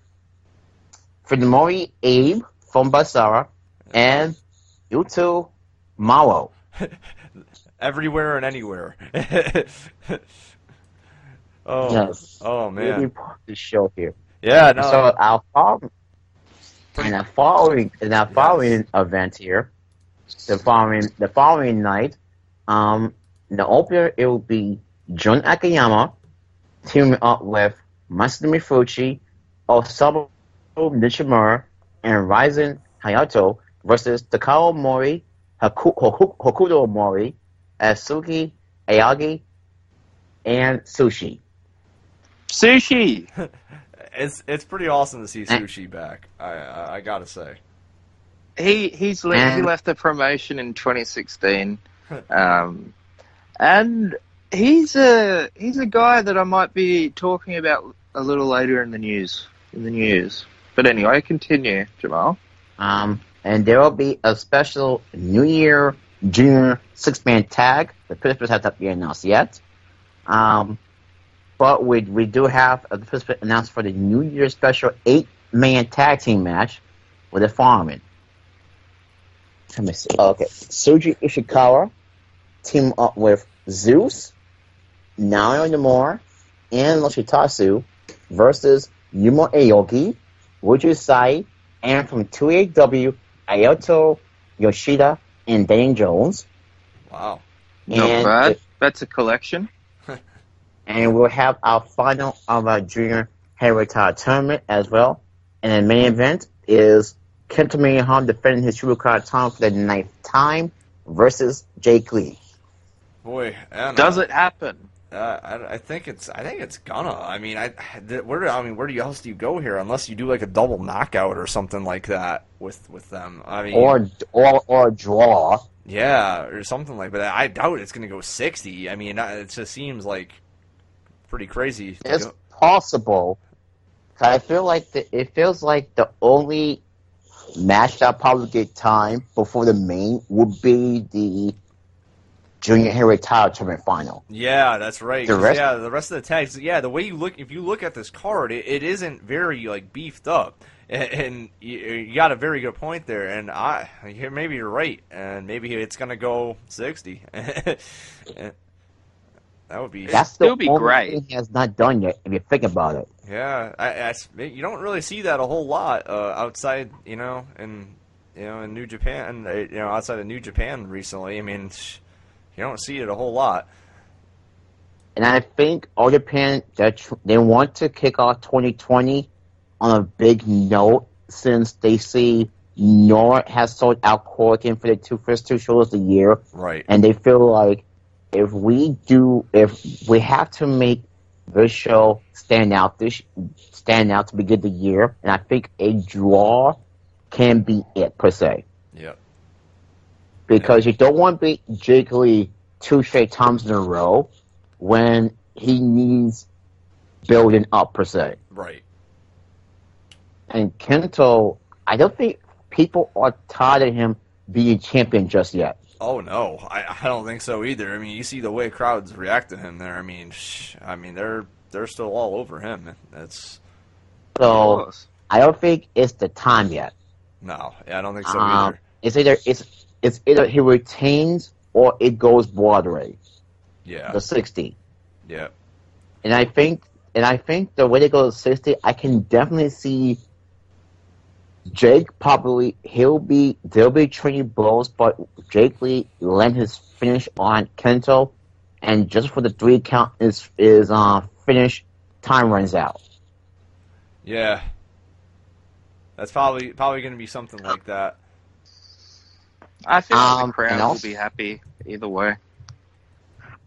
Fuminori Abe from BASARA and Yuto Mao. everywhere and anywhere. oh, Yes. oh Really man, of the show here. yeah, no, So our following, and our following, and our following event here, the following, the following night, um, the opener it will be Jun Akiyama teaming up with Masumi Fuchi, Osamu Nishimura, and Rising Hayato versus Takao Mori, Haku, Hoku, Hokuto Mori, Atsuki Aoyagi, and Sushi. Sushi. it's it's pretty awesome to see Eh. sushi back. I I, I gotta say. He he's le- he left the promotion in 2016, um, and he's a he's a guy that I might be talking about a little later in the news in the news. But anyway, continue, Jamal. Um, and there will be a special New Year Junior six man tag. The participants have not been announced yet. Um, but we we do have a participant announced for the New Year special eight man tag team match with the following. Let me see. Okay, Shuji Ishikawa team up with Zeus, Naoya Nomura, and Yoshitatsu versus Yuma Aoyagi, Ryoji Sai, and from 2AW, Ayato Yoshida and Dane Jones. Wow. Not And bad. it- That's a collection. and we'll have our final of our junior heavyweight tournament as well. And the main event is Kento Miyahara defending his Shubukai title for the ninth time versus Jake Lee. Boy, I uh, Does it happen? Uh, I, I think it's. I think it's gonna. I mean, I th- where do I mean, where do you else do you go here unless you do like a double knockout or something like that with with them? I mean, Or or or a draw. yeah, or something like that. I doubt it's gonna go sixty. I mean, it just seems like pretty crazy. It's possible. I feel like the, it feels like the only match that probably get time before the main would be the junior heavyweight title tournament final. Yeah, that's right. The 'cause, rest- yeah, the rest of the tags. Yeah, the way you look, if you look at this card, it, it isn't very like beefed up, and, and you, you got a very good point there. And I, here maybe you're right, and maybe it's gonna go sixty. that would be. That's the still be only great. thing he has not done yet. If you think about it, Yeah, I, I s- you don't really see that a whole lot uh, outside, you know, in you know in New Japan, uh, you know, outside of New Japan recently. I mean, you don't see it a whole lot. and I think All Japan that they want to kick off 2020 on a big note since they see NOAH has sold out Korakuen for the two first two shows of the year. Right. and they feel like if we do, if we have to make this show stand out, this stand out to begin the year, and I think a draw can be it per se. Because you don't want to beat Jake Lee two straight times in a row when he needs building up per se. Right. And Kento, I don't think people are tired of him being champion just yet. Oh no, I, I don't think so either. I mean, you see the way crowds react to him there. I mean, sh- I mean they're they're still all over him. That's So course. I don't think it's the time yet. no, yeah, I don't think so Um, either. it's either it's it's either he retains or it goes Broadway, Yeah, the sixty. yeah, And I think and I think the way they go to sixty, I can definitely see Jake probably he'll be they'll be trading blows, but Jake Lee land his finish on Kento, and just for the three count is is uh finish time runs out. yeah. That's probably probably going to be something like that. I think like Um, the crowd and will be happy either way.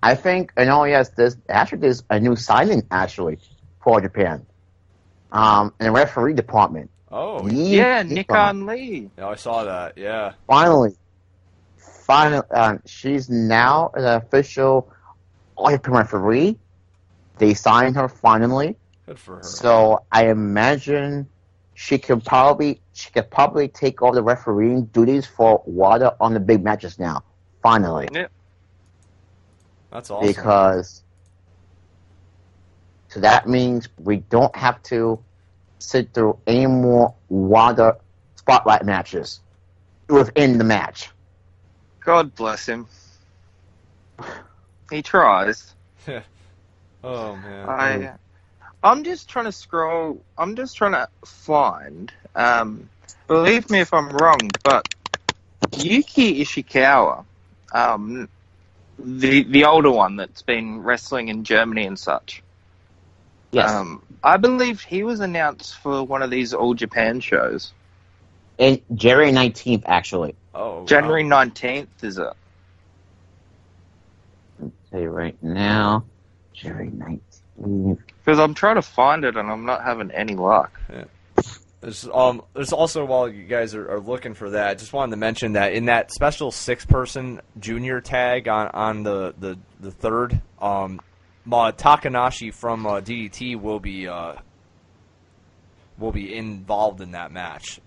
I think, and oh yes, there's actually there's a new signing actually for Japan, um, in the referee department. Oh, Yi Yeah, Nikon Lee. yeah, I saw that. Yeah, Finally, finally, um, she's now an official All Japan referee. They signed her finally, good for her. so I imagine she could probably she could probably take over the refereeing duties for Wada on the big matches now. Finally. That's awesome. because so that means we don't have to sit through any more WADA spotlight matches within the match. God bless him. He tries. oh man, I, I'm just trying to scroll. I'm just trying to find. Um, believe me if I'm wrong, but Yuki Ishikawa, um, the the older one that's been wrestling in Germany and such. Yes, Um, I believe he was announced for one of these All Japan shows. In January nineteenth actually. oh wow. January nineteenth is it? Tell you right now, January nineteenth. Because I'm trying to find it and I'm not having any luck. There's um there's also while you guys are, are looking for that, I just wanted to mention that in that special six person junior tag on, on the, the, the third, um Ma Takanashi from uh, DDT will be uh will be involved in that match.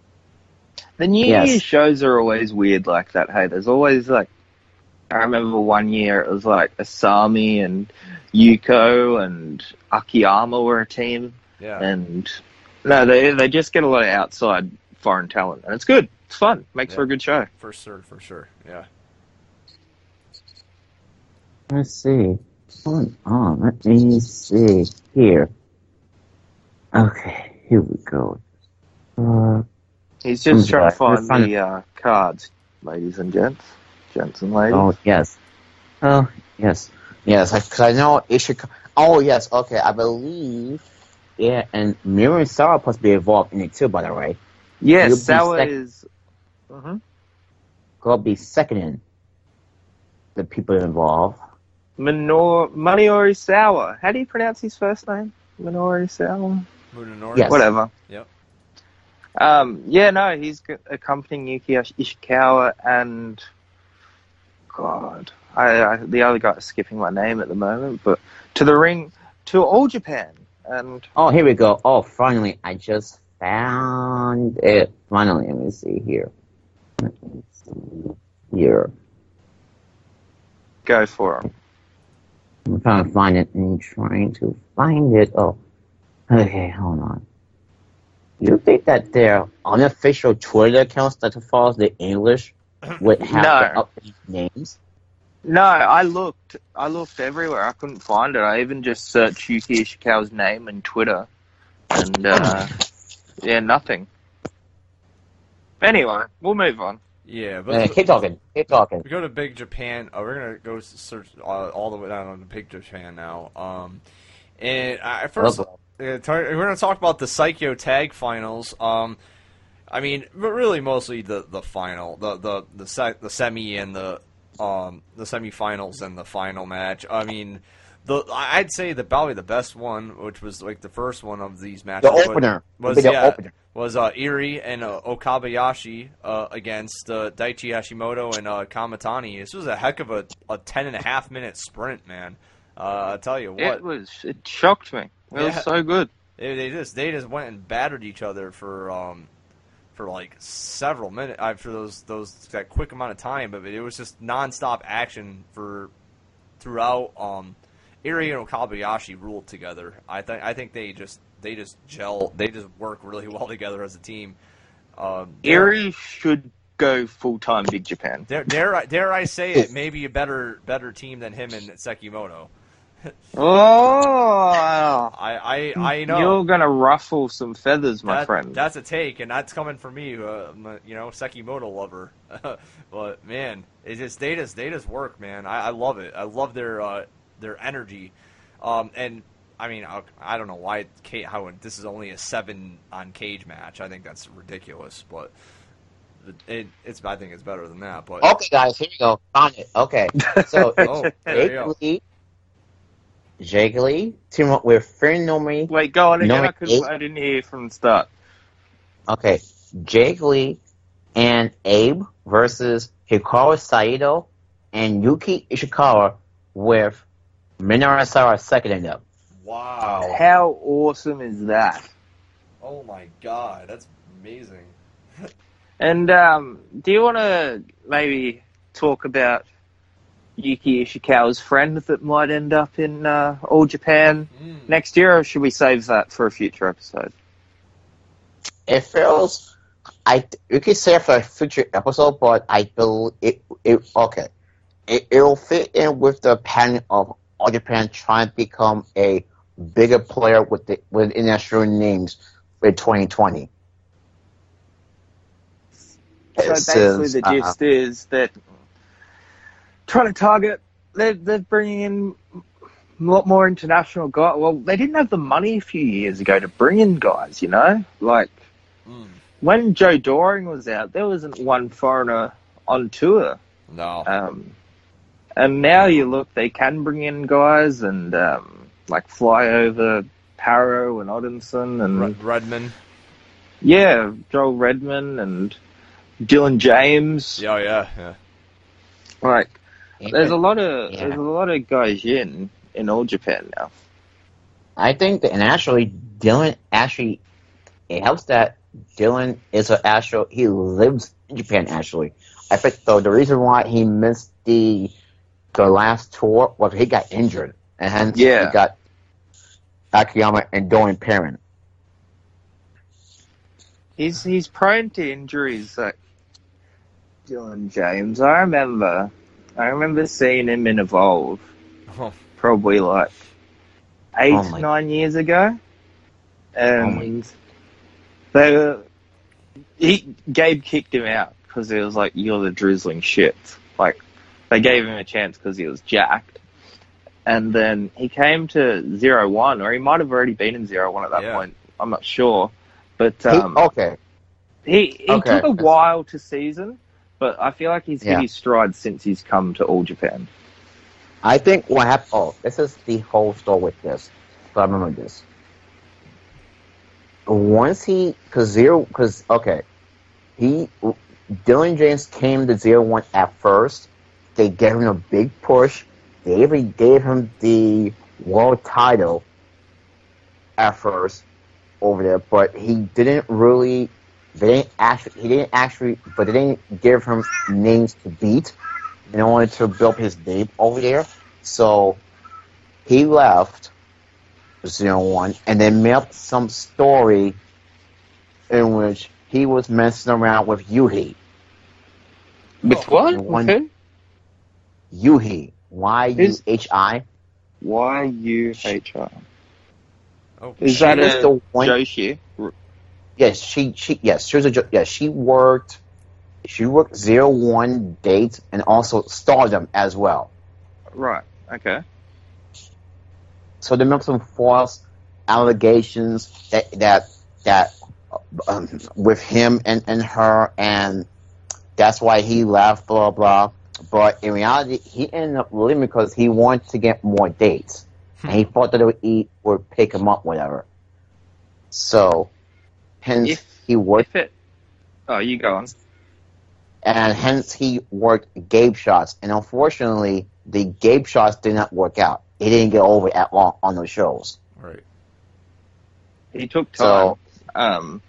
The New Yes. Year's shows are always weird like that. Hey, there's always like, I remember one year it was like Asami and Yuko and Akiyama were a team, Yeah. and no, they they just get a lot of outside foreign talent, and it's good. It's fun. Makes for a good show. for sure, for sure. Yeah. Let's see. Hold on, let me see here. Okay, here we go. Uh, He's just trying to find we're the uh, cards, ladies and gents. Gents and ladies. oh, yes. Oh, yes. Yes, because I know Ishikawa. Oh, yes, okay, I believe. Yeah, and Miru and Sarah supposed to be involved in it too, by the way. yes, you'll be Sour sec- is. Mhm. Gonna be seconding the people involved. Minor Maniori Sour. How do you pronounce his first name? Minori Sour. Munenori. Yes. Whatever. Yep. Um, yeah, no, he's accompanying Yuki Ishikawa and God, I, I the other guy's skipping my name at the moment, but to the ring to All Japan and Oh, here we go. Oh, finally, I just found it. Finally, let me see here. Let me see here. go for him. I'm trying to find it and trying to find it. Oh, okay, hold on. You think that their unofficial Twitter accounts that follows the English would have the No. updated names? No, I looked. I looked everywhere. I couldn't find it. I even just searched Yuki Ishikawa's name in Twitter, and uh, yeah, nothing. Anyway, we'll move on. Yeah, but Uh, keep talking. Keep talking. we go to Big Japan. Oh, we're gonna go search uh, all the way down on Big Japan now. Um, and I first we're gonna talk about the Saikyo Tag Finals. Um, I mean, but really mostly the the final, the the the, se- the semi and the um the semifinals and the final match. I mean. The, I'd say the probably the best one, which was like the first one of these matches, The was- opener. was the yeah, opener. was uh, Irie and uh, Okabayashi uh, against uh, Daichi Hashimoto and uh, Kamitani. This was a heck of a, a ten and a half minute sprint, man. Uh, I tell you what, It was. It shocked me. It Yeah. was so good. they, they just they just went and battered each other for um for like several minutes uh, for those those that quick amount of time, but it was just nonstop action for throughout. Um, Irie and Okabayashi ruled together. I think I think they just they just gel. They just work really well together as a team. Um, Irie should go full time Big Japan. Dare, dare, I, dare I say it? Maybe a better better team than him and Sekimoto. Oh, I I, I know you're gonna ruffle some feathers, my That- friend. That's a take, and that's coming from me, uh, you know, Sekimoto lover. but man, it just they just they just work, man. I, I love it. I love their uh, their energy, um, and I mean, I, I don't know why Kate, how this is only a seven on cage match. I think that's ridiculous, but. It, it, it's I think it's better than that, but Okay, guys, here we go. Found it. Okay. So it's oh, there you Jake go. Lee. Jake Lee team up with Phenomy. Wait, go on again. No, I, I didn't hear from the start. Okay, Jake Lee and Abe versus Hikaru Sato and Yuki Ishikawa with Minoru Asara seconding up. Wow! How awesome is that? Oh my god, that's amazing. And um, do you want to maybe talk about Yuki Ishikawa's friend that might end up in uh, All Japan Mm. next year, or should we save that for a future episode? It feels, I you could say for a future episode, but I believe it. It okay. It it'll fit in with the pattern of All Japan trying to become a bigger player with the with international names for 2020. So basically, says, the uh, gist is that trying to target, they're, they're bringing in a lot more international guys. Well, they didn't have the money a few years ago to bring in guys, you know? Like, Mm. when Joe Doering was out, there wasn't one foreigner on tour. No. Um, and now you look, they can bring in guys and, um, like, fly over Parrow and Odinson and, Red- Redman. yeah, Joel Redman and Dylan James. Yeah, yeah, yeah. Like, There's a lot of Yeah. there's a lot of guys in in all Japan now. I think that and actually Dylan actually it helps that Dylan is an actual he lives in Japan actually. I think though the reason why he missed the the last tour was he got injured and hence Yeah. he got Akiyama and Dorian Perrin. He's he's prone to injuries like Dylan James. I remember I remember seeing him in Evolve. Oh. probably like eight, Oh my- nine years ago, Oh and they were, he Gabe kicked him out because he was like, "You're the drizzling shit." Like they gave him a chance because he was jacked, and then he came to zero one, or he might have already been in zero one at that Yeah. point. I'm not sure, but He- um, okay, he he Okay. took a while to season, but I feel like he's Yeah. hit his stride since he's come to All Japan. I think what happened. Oh, this is the whole story with this. So I remember this. Once he, cause zero, cause okay, he Dylan James came to zero one at first. They gave him a big push. They even gave him the world title at first over there, but he didn't really. They didn't actually. He didn't actually, but they didn't give him names to beat in order to build his name over there. So he left zero one and then made up some story in which he was messing around with Yuhi. With what? One- With who? Yuhi. Y U H I. Y U H R. Oh, Is She that a the one- Joshi? Yes, she she yes, she was a yeah, she worked she worked zero one dates and also stardom as well. Right. Okay. so there were some false allegations that that that um, with him and, and her, and that's why he left. Blah blah. But in reality, he ended up leaving because he wanted to get more dates, and he thought that it would eat or pick him up, whatever. So, hence If- he worked, If it. Oh, you go on. and hence he worked Gabe shots, and unfortunately, the Gabe shots did not work out. He didn't get over at long on those shows. right. He took time. So um.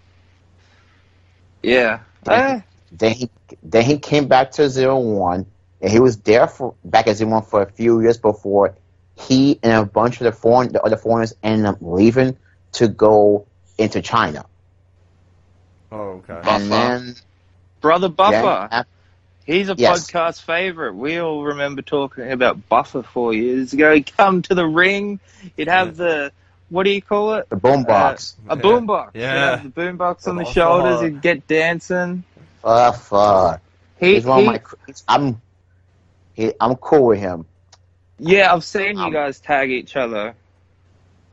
Yeah. Yeah. Eh, Then he then he came back to zero one, and he was there for back at zero one for a few years before he and a bunch of the foreign the other foreigners ended up leaving to go into China. Oh, okay. Buffer. And then Brother Buffer. then, He's a Yes. podcast favorite. We all remember talking about Buffer four years ago. He'd come to the ring. He'd have the what do you call it? the boombox. A Yeah. boombox. Yeah. He'd have the boombox on the Buffer. shoulders. He'd get dancing. Uh, fuck. He, He's one he- of my. I'm. He, I'm cool with him. yeah, I've seen you Um, guys tag each other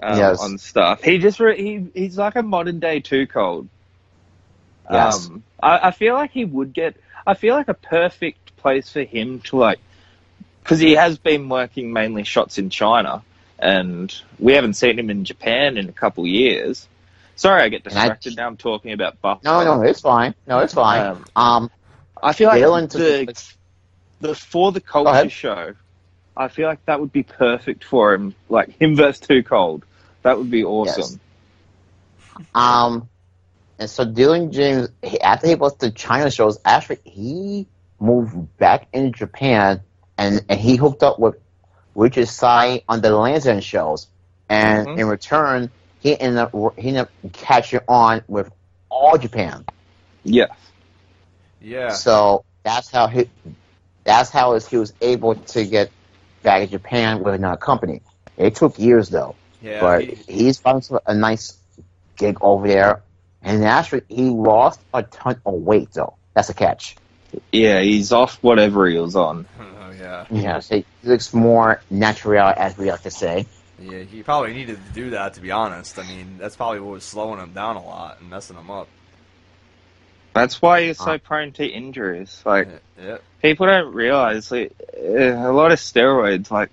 um, Yes. on stuff. He just re- he he's like a modern day Too Cold. Yes. Um, I, I feel like he would get. I feel like a perfect place for him to like, because he has been working mainly shots in China, and we haven't seen him in Japan in a couple years. Sorry, I get And I- distracted now. I'm talking about Buff. No, no, it's fine. No, it's fine. Um, Um, I feel like the, the- the for the culture show. I feel like that would be perfect for him. Like him versus Too Cold. That would be awesome. Um, and so Dylan James, he, after he was the China shows, actually he moved back into Japan and, and he hooked up with Richard Sai on the Lansing shows, and Mhm. in return he ended up he ended up catching on with all Japan. Yeah. Yeah. So that's how he that's how he was able to get back in Japan with another company. It took years though Yeah. but he- he's found a nice gig over there. And actually, he lost a ton of weight, though. That's a catch. Yeah, he's off whatever he was on. oh, yeah. Yeah, so he looks more natural, as we like to say. Yeah, he probably needed to do that, to be honest. I mean, that's probably what was slowing him down a lot and messing him up. That's why he's so Uh. prone to injuries. Like Yeah. people don't realize like, eh, a lot of steroids. Like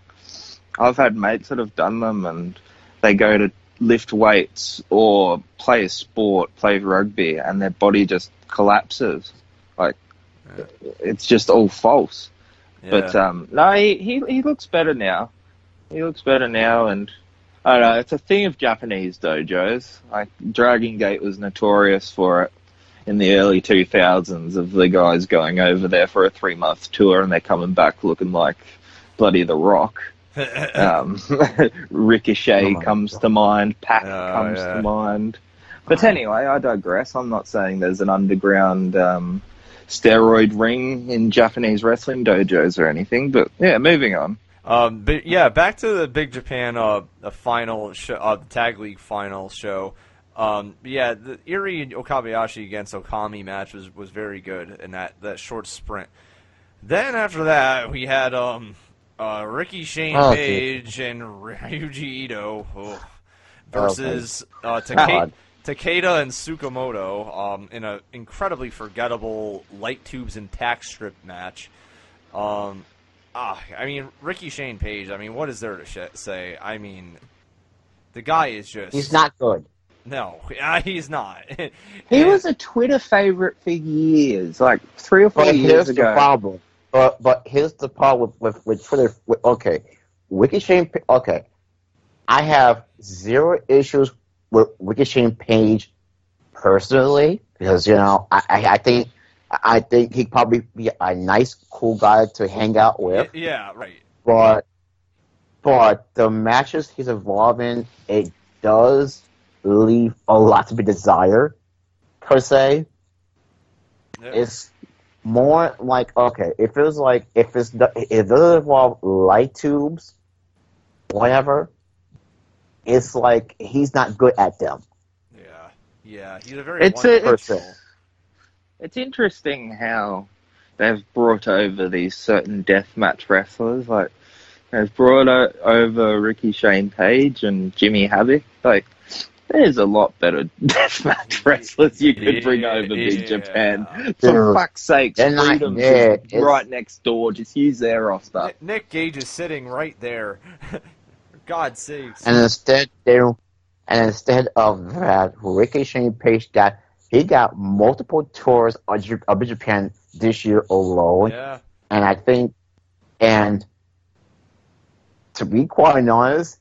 I've had mates that have done them, and they go to lift weights or play a sport, play rugby, and their body just collapses. Like Yeah. it's just all false. yeah. But um, no, he, he he looks better now. He looks better now, and I don't know. It's a thing of Japanese dojos. Like Dragon Gate was notorious for it in the early two thousands of the guys going over there for a three month tour, and they're coming back looking like bloody The Rock. Um, Ricochet Oh comes God. to mind. Pac Oh, comes yeah. to mind. But anyway, I digress. I'm not saying there's an underground um, steroid ring in Japanese wrestling dojos or anything. But yeah, moving on. Um, but yeah, back to the Big Japan uh, the final show, uh, tag league final show. Um, yeah, the Irie Okabayashi against Okami match was, was very good in that, that short sprint. Then after that, we had um, uh, Ricky Shane Oh, Page and Ryuji Ito oh, versus uh, Take- Takeda and Tsukamoto um, in an incredibly forgettable light tubes and tack strip match. Um, ah, I mean, Ricky Shane Page. I mean, what is there to sh- say? I mean, the guy is just He's not good. No, uh, he's not. He was a Twitter favorite for years, like three or four But years here's the ago. problem. But but here's the problem with with, with Twitter. With, okay, Ricky Shane. Okay, I have zero issues with Ricky Shane Page personally because you know I I, I think I think he'd probably be a nice, cool guy to hang out with. yeah, right. But but the matches he's involved in, it does leave a lot to be desired, per se. Yeah. It's more like okay, if it was like if it's the- if it doesn't involve light tubes, whatever, it's like he's not good at them. yeah, yeah. He's a very It's a- one-dimensional- it's- It's interesting how they've brought over these certain deathmatch wrestlers. Like they've brought o- over Ricky Shane Page and Jimmy Havoc. Like there's a lot better deathmatch wrestlers you could bring over Big Japan. Dude, For fuck's sake, they're Freedom's there. just right next door. Just use their roster. Nick, Nick Gage is sitting right there. God God's sakes. And instead they and instead of that, Ricky Shane Page got he got multiple tours of J- of Japan this year alone. yeah, And I think, and to be quite honest,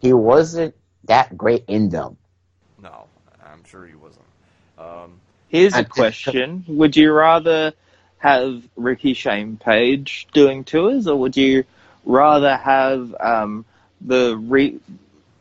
he wasn't that great in them. no, I'm sure he wasn't. Um, Here's a And- question: Would you rather have Ricky Shane Page doing tours, or would you rather have um, the re-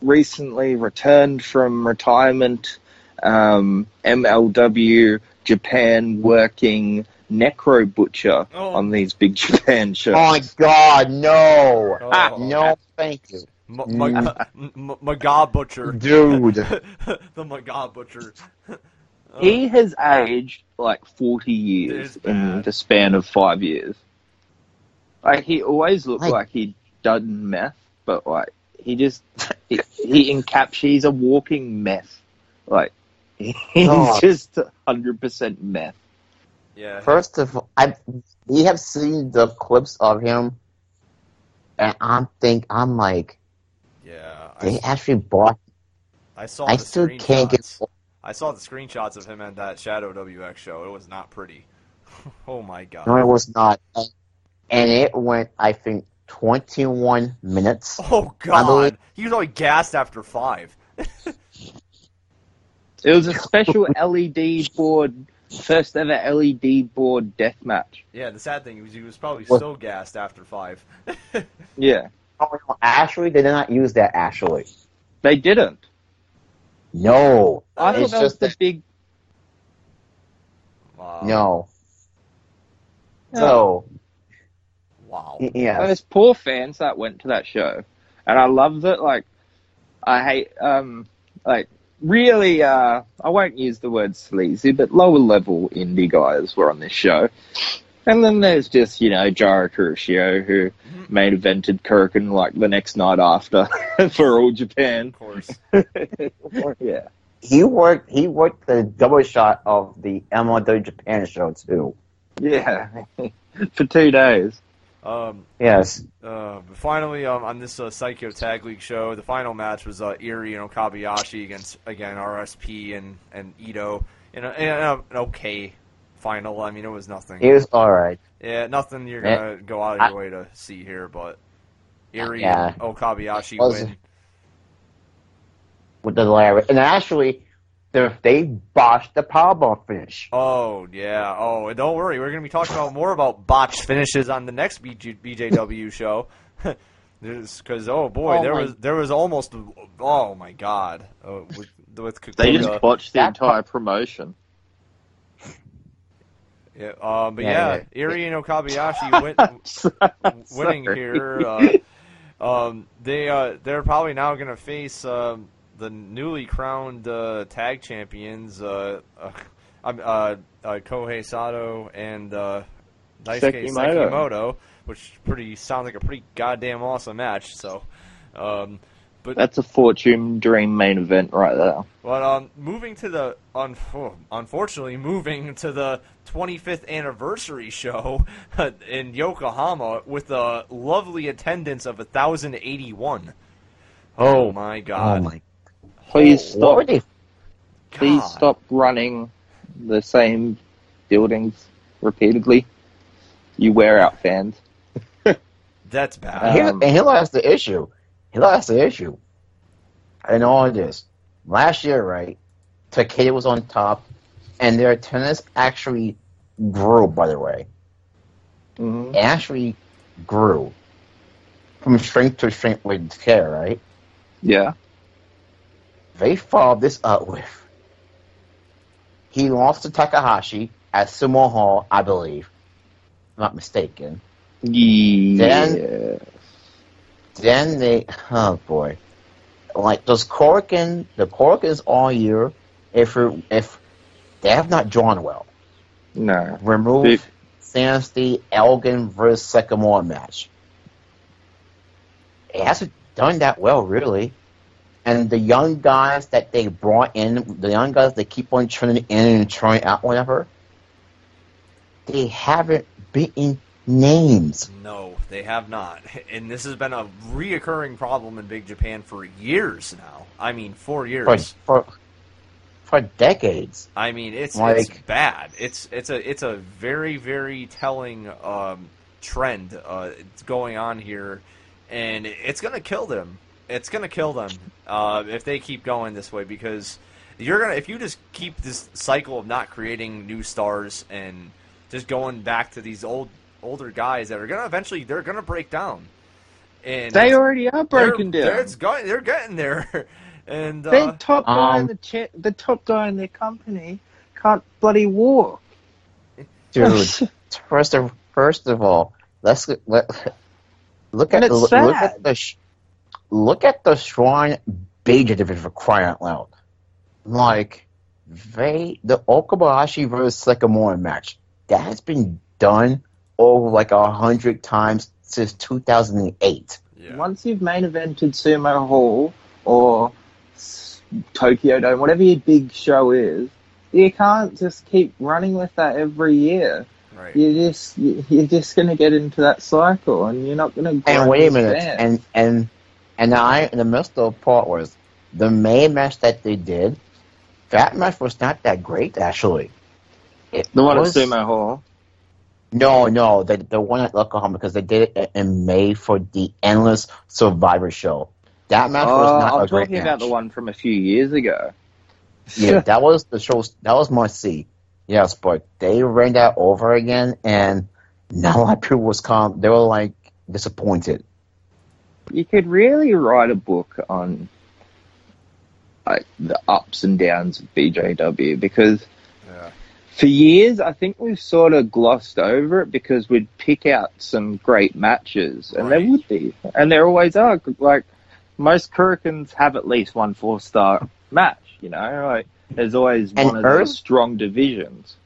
recently returned from retirement um, MLW Japan working Necro Butcher Oh. on these Big Japan shows? Oh my God, no, Oh. no, thank you, M- M- M- Maga Butcher. dude. the Maga Butcher. Oh, He has aged like 40 years in the span of five years. Like, he always looked Like- like he'd done meth, but like, he just, he, he encaps, he's a walking meth. Like, he's Oh. just 100% meth. yeah. First of all, I we have seen the clips of him, and I'm think I'm like yeah. they I, actually bought. I saw I the still can't get. I saw the screenshots of him at that Shadow WX show. It was not pretty. oh my god. No, it was not, and it went. I think 21 minutes. Oh I god. believe- He was only gassed after five. It was a special LED board, first ever LED board death match. Yeah, the sad thing was he was probably What? still gassed after five. Yeah. Oh, actually, they did not use that. Actually, They didn't. no, I thought It's that was just the that- big. Wow. no. So Wow. y- yeah, Those poor fans that went to that show, and I love that. Like, I hate, um, like, really, uh, I won't use the word sleazy, but lower level indie guys were on this show. And then there's just, you know, Jiro Kuroshio, who Mhm. main evented Korakuen like the next night after for All Japan. Of course. yeah. he worked. He worked the double shot of the MLW Japan show too. Yeah. for two days. Um, Yes, uh, but finally, um, on this uh, Saikyo Tag League show, the final match was uh, Irie and Okabayashi against again RSP and and Ito in, a, in a, an okay final. I mean, it was nothing. It was all right. Yeah, nothing you're gonna go out of I- your way to see here, but Irie Yeah. and Okabayashi Was- win. with the Larry. And actually, they they botched the powerbomb finish. Oh yeah. Oh, and don't worry, we're gonna be talking about more about botched finishes on the next BG, BJW show. Because oh boy, Oh, there my- was there was almost oh my god uh, with with They just botched the That entire promotion. Yeah, um, but Yeah, yeah. Irie and Okabayashi win, winning here. Uh, um, they uh, they're probably now going to face um, the newly crowned uh, tag champions, uh, uh, uh, uh, Kohei Sato and uh, Daisuke Sekimoto. Sekimoto, which pretty sounds like a pretty goddamn awesome match. So, um, but That's a fortune dream main event right there. but um, moving to the un- oh, unfortunately moving to the 25th anniversary show in Yokohama with a lovely attendance of 1,081. Oh my Oh God! my! Please stop. they? Please God. stop running the same buildings repeatedly. You wear out fans. That's bad. here, Um, and here lies the issue. Here lies the issue. In all this, last year, right? Takeda was on top, and their attendance actually grew. By the way, Mhm. it actually grew from strength to strength with Takeda, right? Yeah. They followed this up with he lost to Takahashi at Sumo Hall, I believe, if I'm not mistaken. Yeah. Then they, oh boy, like those Korakuen, the Korakuens all year, if if they have not drawn well, No. remove Sanity Elgin versus Sekimoto match. It hasn't done that well, really. And the young guys that they brought in, the young guys they keep on turning in and trying out, whatever, they haven't beaten names. No, they have not, and this has been a reoccurring problem in Big Japan for years now. I mean, four years. for, for decades. I mean, it's it's bad. It's it's a it's a very very telling um, trend uh, it's going on here, and it's gonna kill them. It's gonna kill them uh, if they keep going this way because you're gonna if you just keep this cycle of not creating new stars and just going back to these old older guys that are gonna eventually they're gonna break down. And They already are broken they're, down. They're, it's going, they're getting there, and the uh, top guy in um, the cha- the top guy in their company can't bloody walk. Dude, first of first of all, let's let, look at And look, look at the sh- look at the Shrine Beja division for crying out loud. Like they the Okabayashi versus Sekimoto match that has been done over like a hundred times since 2008. yeah. Once you've main evented Sumo Hall or Tokyo Dome, whatever your big show is, you can't just keep running with that every year. right. You're just you're just gonna get into that cycle, and you're not gonna. And wait a minute, and and and I in the midst of the part was the main match that they did. That match was not that great actually. It the one was, at Sumo Hall. No, no, the the one at Oklahoma because they did it in May for the Endless Survivor show. That match Oh, was not I'm a great talking about the one from a few years ago. Yeah, that was the show. That was must see. Yes, but they ran that over again, and not a lot of people was calm. They were like disappointed. you could really write a book on like the ups and downs of BJW because. For years I think we've sort of glossed over it because we'd pick out some great matches and Right. there would be and there always are like most Korakuens have at least one four star match you know like there's always And one of Earth- those strong divisions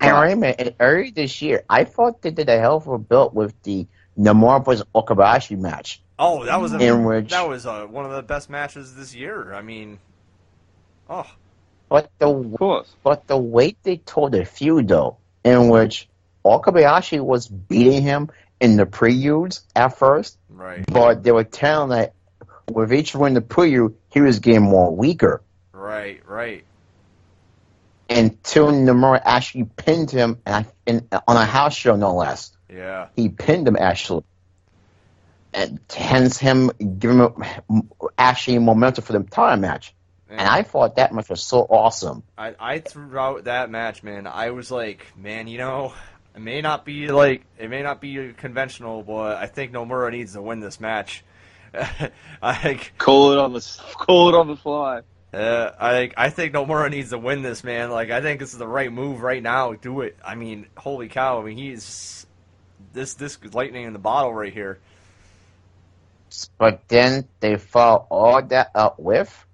And Right. wait a early this year, I thought they did a hell of a build with the Nomura versus Okabayashi match. Oh, that was a, In which- that was uh, one of the best matches this year. I mean, oh, But the of course But the way they told the feud, though, in which Okabayashi was beating him in the preludes at first, right, but they were telling that with each win the prelude, he was getting more weaker. right, right. Until Nomura actually pinned him and in, on a house show, no less. Yeah, He pinned him actually. And hence him giving him actually momentum for the entire match. And I thought that match was so awesome. I, I throughout that match, man, I was like, man, you know, it may not be like it may not be conventional, but I think Nomura needs to win this match. I call it on the call it on the fly Uh, I I think Nomura needs to win this, man. Like I think this is the right move right now. Do it. I mean, holy cow! I mean, he's this this lightning in the bottle right here. But then they follow all that up with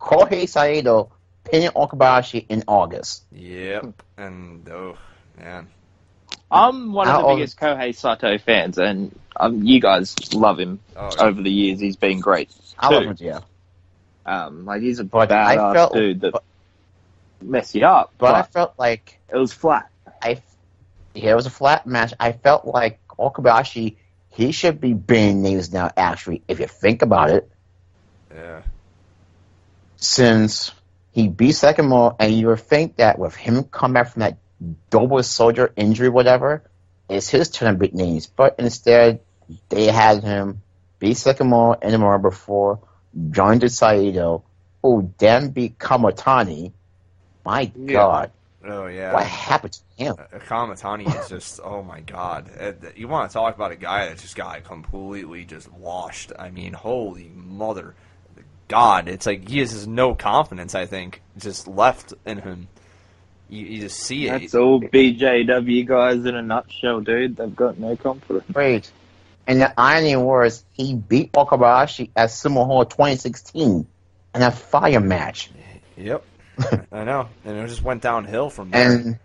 Kohei Sato pinning Okabayashi in August. Yep. And oh man. I'm one of the old- biggest Kohei Sato fans, and um, you guys love him Oh, yeah. over the years. He's been great. I love him, yeah. Um, like he's a But I badass felt- dude that but- mess you up, But I felt like it was flat. I, yeah, it was a flat match. I felt like Okabayashi, he should be being names now. Actually, if you think about it, Yeah. Since he beat Sekimoto, and you would think that with him coming back from that double soldier injury, whatever, it's his turn to beat names. But instead, they had him beat Sekimoto and Nomura before, joined the Sato, who then beat Kamitani. My Yeah. God, Oh yeah. what happened to him? Uh, Kamitani is just oh my god. Uh, You want to talk about a guy that just got completely just washed. I mean, holy mother, God! It's like he has no confidence. I think just left in him. You, you just see it. That's all BJW guys in a nutshell, dude. They've got no confidence. Great. And the irony was, he beat Okabayashi at Sumo Hall 2016 in a fire match. Yep. I know, and it just went downhill from there. And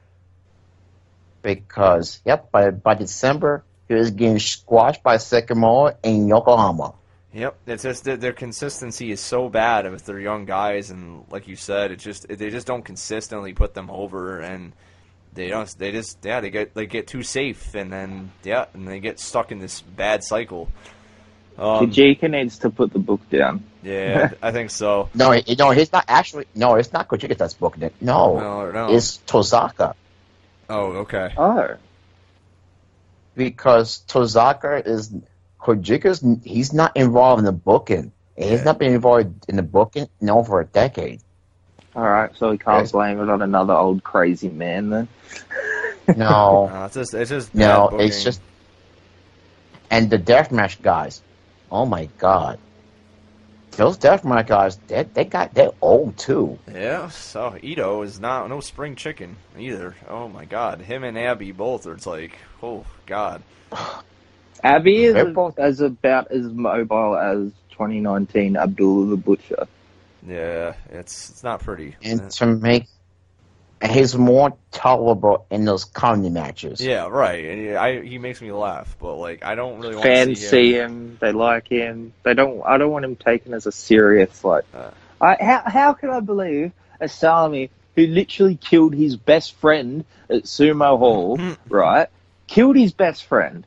because, yep, by, by December, he was getting squashed by Sekimoto in Yokohama. Yep, it's just that their consistency is so bad with their young guys, and like you said, it just they just don't consistently put them over, and they don't. They just yeah, they get they get too safe, and then yeah, and they get stuck in this bad cycle. Um, Kojika needs to put the book down. yeah, I think so. No, he, no, he's not actually, no, it's not Kojika that's booking it. No, No, no. it's Tozaka. oh, okay. Oh, Because Tozaka is, Kojika's, he's not involved in the booking. He's not been involved in the booking in over a decade. all right. So we can't Yes. blame it on another old crazy man then. No. No, it's just it's just No, bad it's just and the deathmatch guys. Oh my god, those deathmatch guys, they they got they're old too. yeah. So Ito is not no spring chicken either. Oh my God, him and Abby both are. It's like oh God. Abby is They're both- as about as mobile as 2019 Abdullah the Butcher. Yeah, it's it's not pretty. And to make he's more tolerable in those comedy matches. Yeah, right. And yeah, I he makes me laugh, but like I don't really want to Fans see see him. him, they like him. They don't. I don't want him taken as a serious like. Uh. I, how how can I believe a Salami who literally killed his best friend at Sumo Hall, right? Killed his best friend,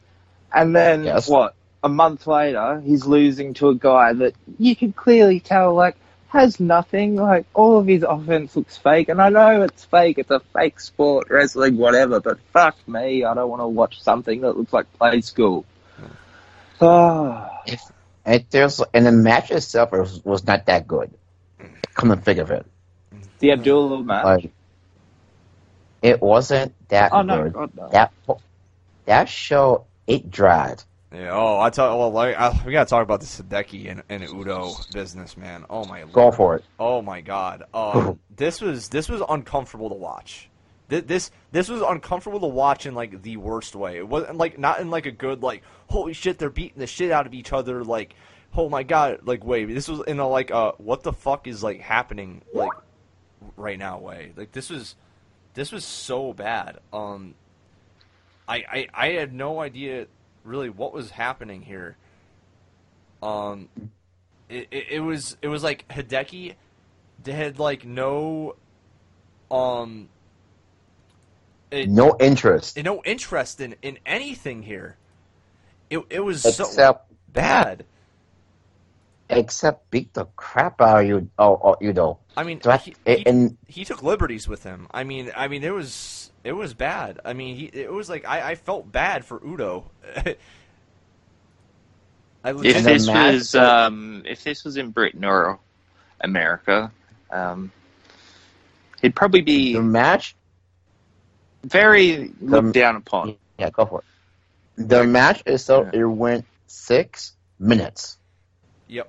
and then Yes. what? A month later, he's losing to a guy that you can clearly tell like has nothing. Like all of his offense looks fake, and I know it's fake. It's a fake sport, wrestling, whatever. But fuck me, I don't want to watch something that looks like play school. Hmm. Ah. Oh. And there's and the match itself was, was not that good. Come to think of it, The Abdullah match. like it wasn't that oh no, good. God no. That that show it dried. Yeah. Oh, I tell. Well, like I, we gotta talk about the Sadeki and, and Uto business, man. Oh my. God. Go lord. for it. Oh my God. Um, this was this was uncomfortable to watch. Thi- This this was uncomfortable to watch in like the worst way. It wasn't like not in like a good like holy shit they're beating the shit out of each other like oh my god like way. This was in a like uh what the fuck is like happening like right now way. Like this was this was so bad. Um, I I I had no idea really what was happening here. Um, it, it, it was it was like Hideki had like no um it, No interest no interest in in anything here. It it was so bad. except beat the crap out of you. Oh, oh you know. I mean, he, he, and he took liberties with him. I mean, I mean, it was it was bad. I mean, he it was like I, I felt bad for Uto. I If legit, And the this match- was um, if this was in Britain or America, um, he'd probably be the match very looked down upon. Yeah, go for it. The match itself, it went six minutes. Yep.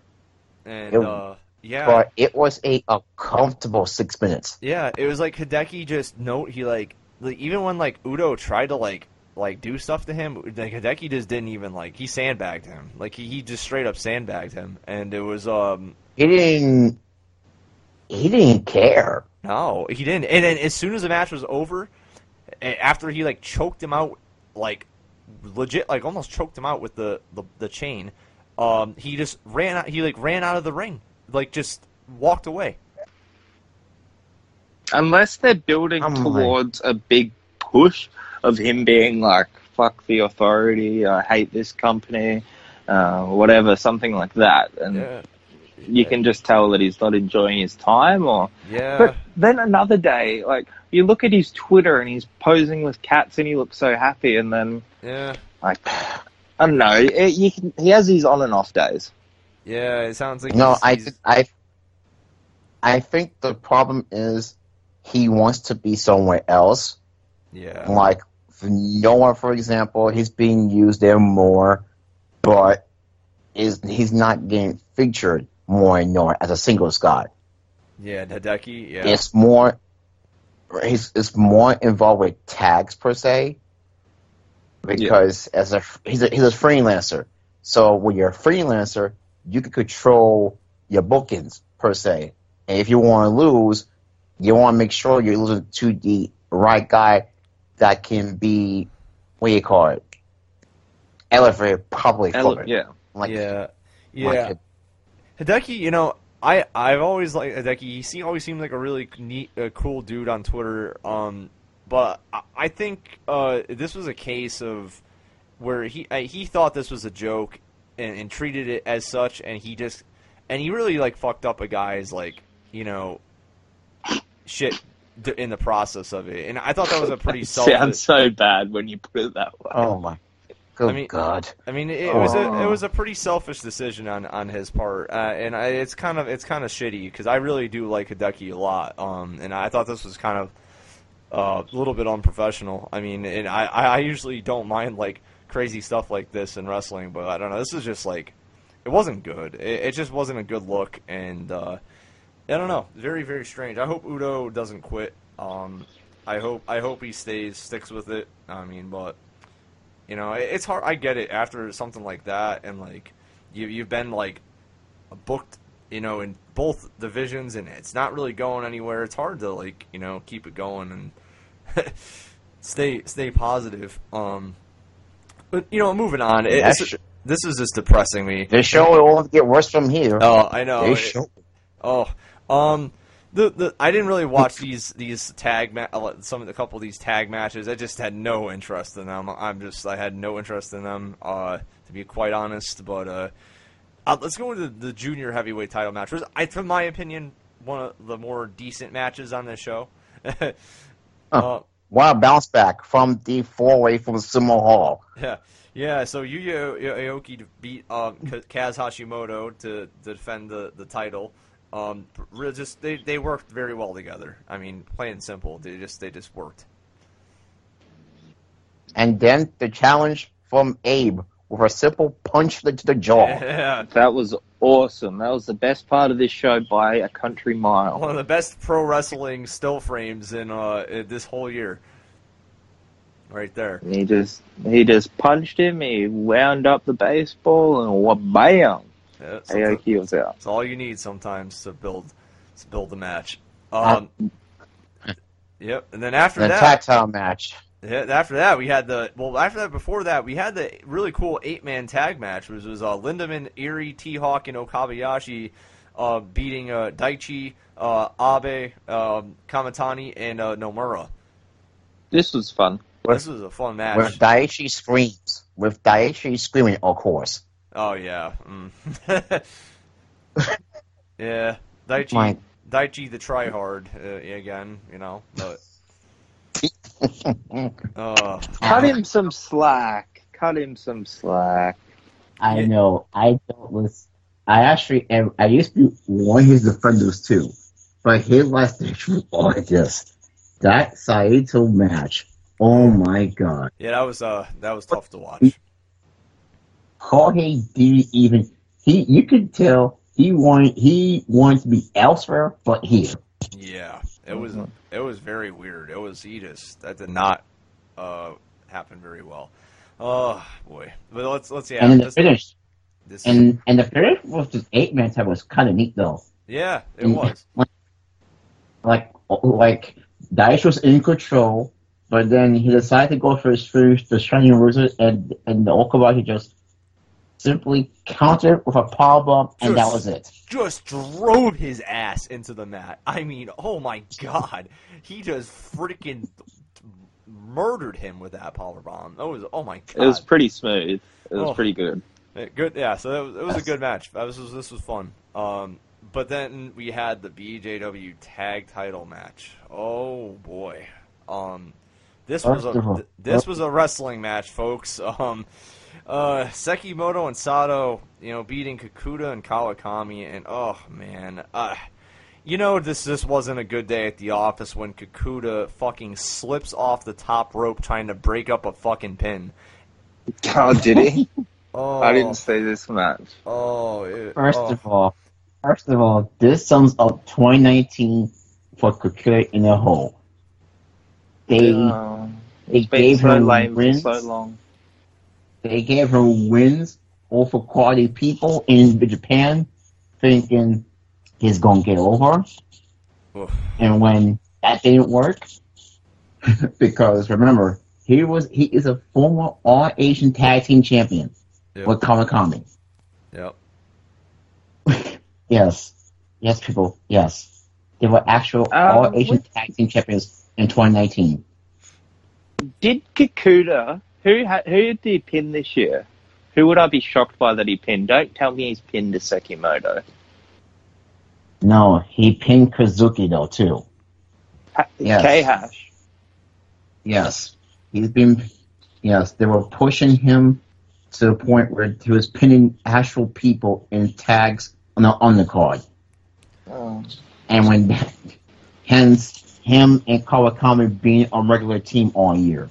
And It- uh, Yeah. but it was a, a comfortable six minutes. Yeah, it was like Hideki just note he like, like even when like Uto tried to like like do stuff to him, like Hideki just didn't even like he sandbagged him. Like he, he just straight up sandbagged him, and it was um He didn't. He didn't care. no he didn't. And then as soon as the match was over, after he like choked him out, like legit like almost choked him out with the the, the chain, um he just ran out. He like ran out of the ring, like just walked away. Unless they're building I'm like- towards a big push of him being like, fuck the authority, I hate this company, uh, whatever, something like that. And Yeah, you can just tell that he's not enjoying his time or. yeah. But then another day, like, you look at his Twitter and he's posing with cats and he looks so happy, and then, yeah. like, I don't know, it, you can, he has these on and off days. Yeah, it sounds like No, he's- I, he's- I, I think the problem is he wants to be somewhere else. yeah, Like for Noah, for example, he's being used there more, but is he's not getting featured more in Noah as a singles guy. yeah, Hideki, yeah, It's more, he's it's more involved with tags per se, because as a he's a he's a freelancer. So when you're a freelancer, you can control your bookings per se. And if you want to lose, you want to make sure you're losing to the right guy that can be what do you call it? Elevated public Ele- yeah. Like, yeah, like yeah. Hideki, you know, I I've always liked Hideki. He se- always seemed like a really neat, uh, cool dude on Twitter. Um, but I, I think uh, this was a case of where he uh, he thought this was a joke and, and treated it as such, and he just and he really like fucked up a guy's like you know shit in the process of it. And I thought that was a pretty selfish. Sounds so bad when you put it that way. oh my, good I mean- God. I mean, it, it was a Oh. it was a pretty selfish decision on, on his part, uh, and I, it's kind of it's kind of shitty because I really do like Hideki a lot, um, and I thought this was kind of uh, a little bit unprofessional. I mean, and I, I usually don't mind like crazy stuff like this in wrestling, but I don't know. This is just like it wasn't good. It, it just wasn't a good look, and uh, I don't know. Very very strange. I hope Uto doesn't quit. Um, I hope I hope he stays sticks with it. I mean, but you know, it- it's hard. I get it after something like that, and like you you've been like booked, you know, in both divisions, and it's not really going anywhere. It's hard to like you know keep it going and stay stay positive. Um, but you know, moving on. It, this, this is just depressing me. This show will get worse from here. Oh, I know. This It- show- Oh, um, the the I didn't really watch these these tag ma- uh, some of the couple of these tag matches. I just had no interest in them. I'm just I had no interest in them. Uh, to be quite honest, but uh, uh let's go into the junior heavyweight title match. It was, I, from my opinion, one of the more decent matches on this show. uh, Wow, bounce back from the four way from Sumo Hall. yeah, yeah. So Yuya Aoki beat um, Kaz Hashimoto to, to defend the, the title. Um, re- just they, they worked very well together. I mean, plain and simple, they just they just worked. And then the challenge from Abe with a simple punch to the jaw. Yeah, That was awesome. That was the best part of this show by a country mile. one of the best pro wrestling still frames in uh this whole year. Right there. He just he just punched him. He wound up the baseball and what bam! Yeah, something- Aoki was out. It's all you need sometimes to build to build a match. Um, yep. And then after The that, tag title match. Yeah, after that, we had the well. After that, before that, we had the really cool eight man tag match, which was uh, Lindaman, Irie, T Hawk, and Okabayashi uh, beating uh, Daichi, uh, Abe, um, Kamitani, and uh, Nomura. This was fun. This was a fun match. With Daichi screams. With Daichi screaming, of course. Oh yeah, mm. yeah. Daichi, My- Daichi the tryhard uh, again. You know, but uh, Cut him some slack. Cut him some slack. I Yeah. know. I don't listen. I actually am. I used to be one of his defenders too, but his last match was gorgeous. That Sato match. Oh my god. yeah, that was uh that was tough to watch. Jorge didn't even. He. You could tell he wanted he wanted to be elsewhere, but here. Yeah, it was it was very weird. It was he just that did not uh, happen very well. Oh boy, but let's let's yeah. and then the finish, this, and and the finish was just eight man tag was kind of neat though. yeah, it and- was. Like like Dice was in control, but then he decided to go for his first the Shining Wizard, and and the Okabayashi just simply countered with a power bomb, and that was it. Just drove his ass into the mat. I mean, oh my god, he just freaking murdered him with that power bomb. That was oh my god. It was pretty smooth. It was Oh. pretty good. Yeah, Good, yeah. So that was, it was a good match. That was this was fun. Um, but then we had the BJW Tag Title match. Oh boy, um, this was First of all- a this was a wrestling match, folks. Um, uh, Sekimoto and Sato, you know, beating Kikuta and Kawakami, and oh man, uh, you know this this wasn't a good day at the office when Kikuta fucking slips off the top rope trying to break up a fucking pin. Oh, did he? Oh, I didn't say this match. Oh, it, First oh. of all, first of all, this sums up 2019 for Kikuta in a whole. They they it's been gave so her lame wins. so long. They gave her wins over quality people in Japan, thinking he's gonna get over. Oof. And when that didn't work, because remember, he was he is a former All Asian Tag Team Champion Yep. with Kawakami. Yep. Yes, yes, people, yes, they were actual Um, All Asian Tag Team Champions in 2019. Did Kikuta, who ha- who did he pin this year? Who would I be shocked by that he pinned? Don't tell me he's pinned to Sekimoto. No, he pinned Kazuki though too. Ha- Yes. K-Hash. Yes, he's been. Yes, they were pushing him to the point where he was pinning actual people in tags on the on the card. Oh. and when hence him and Kawakami being on regular team all year.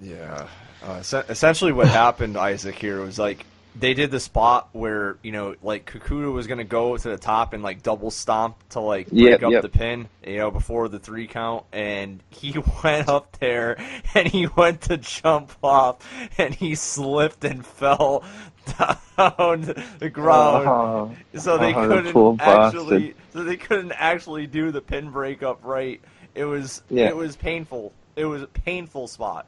Yeah. Uh, es- essentially, what happened, Isaac, here was like they did the spot where you know, like Kikuta was gonna go to the top and like double stomp to like break Yep, up yep. the pin, you know, before the three count, and he went up there and he went to jump off and he slipped and fell down the ground. Oh. So they the couldn't actually, so they couldn't actually do the pin breakup right. It was, Yeah. it was painful. It was a painful spot.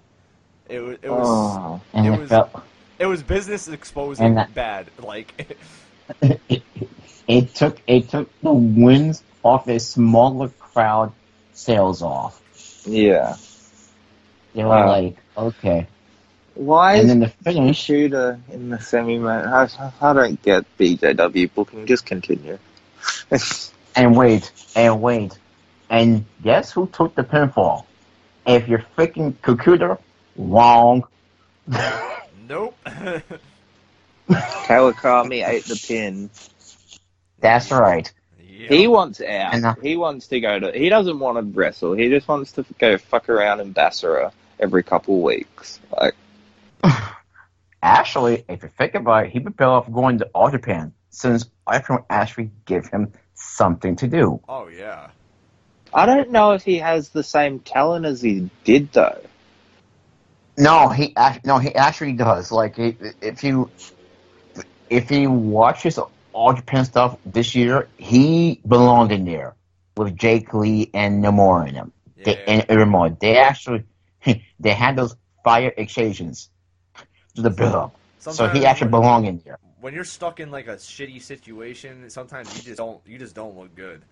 It was, it was, Oh. And It it, was- felt it was business exposing And that- bad. Like, it, it took it took the wins off a smaller crowd sales off. Yeah. They were Wow. like, okay, Why and then the finish. Shooter in the semi main? I, I don't get BJW booking. Just continue. And wait, and wait. And guess who took the pinfall? If you're freaking Kikuta, wrong. nope. Kawakami ate the pin. That's right. Yeah. He wants out. And, uh, he wants to go to. He doesn't want to wrestle. He just wants to go fuck around in BASARA every couple weeks. Like, Actually, if you think about it, he'd be better off going to All Japan since I can actually give him something to do. Oh yeah. I don't know if he has the same talent as he did though. No, he no, he actually does. Like if you if you watch his All Japan stuff this year, he belonged in there with Jake Lee and Nomura in him. Yeah. They, and Irimo. They actually they had those fire exchanges to the build up. So he actually belonged in there. when you're stuck in like a shitty situation, sometimes you just don't you just don't look good.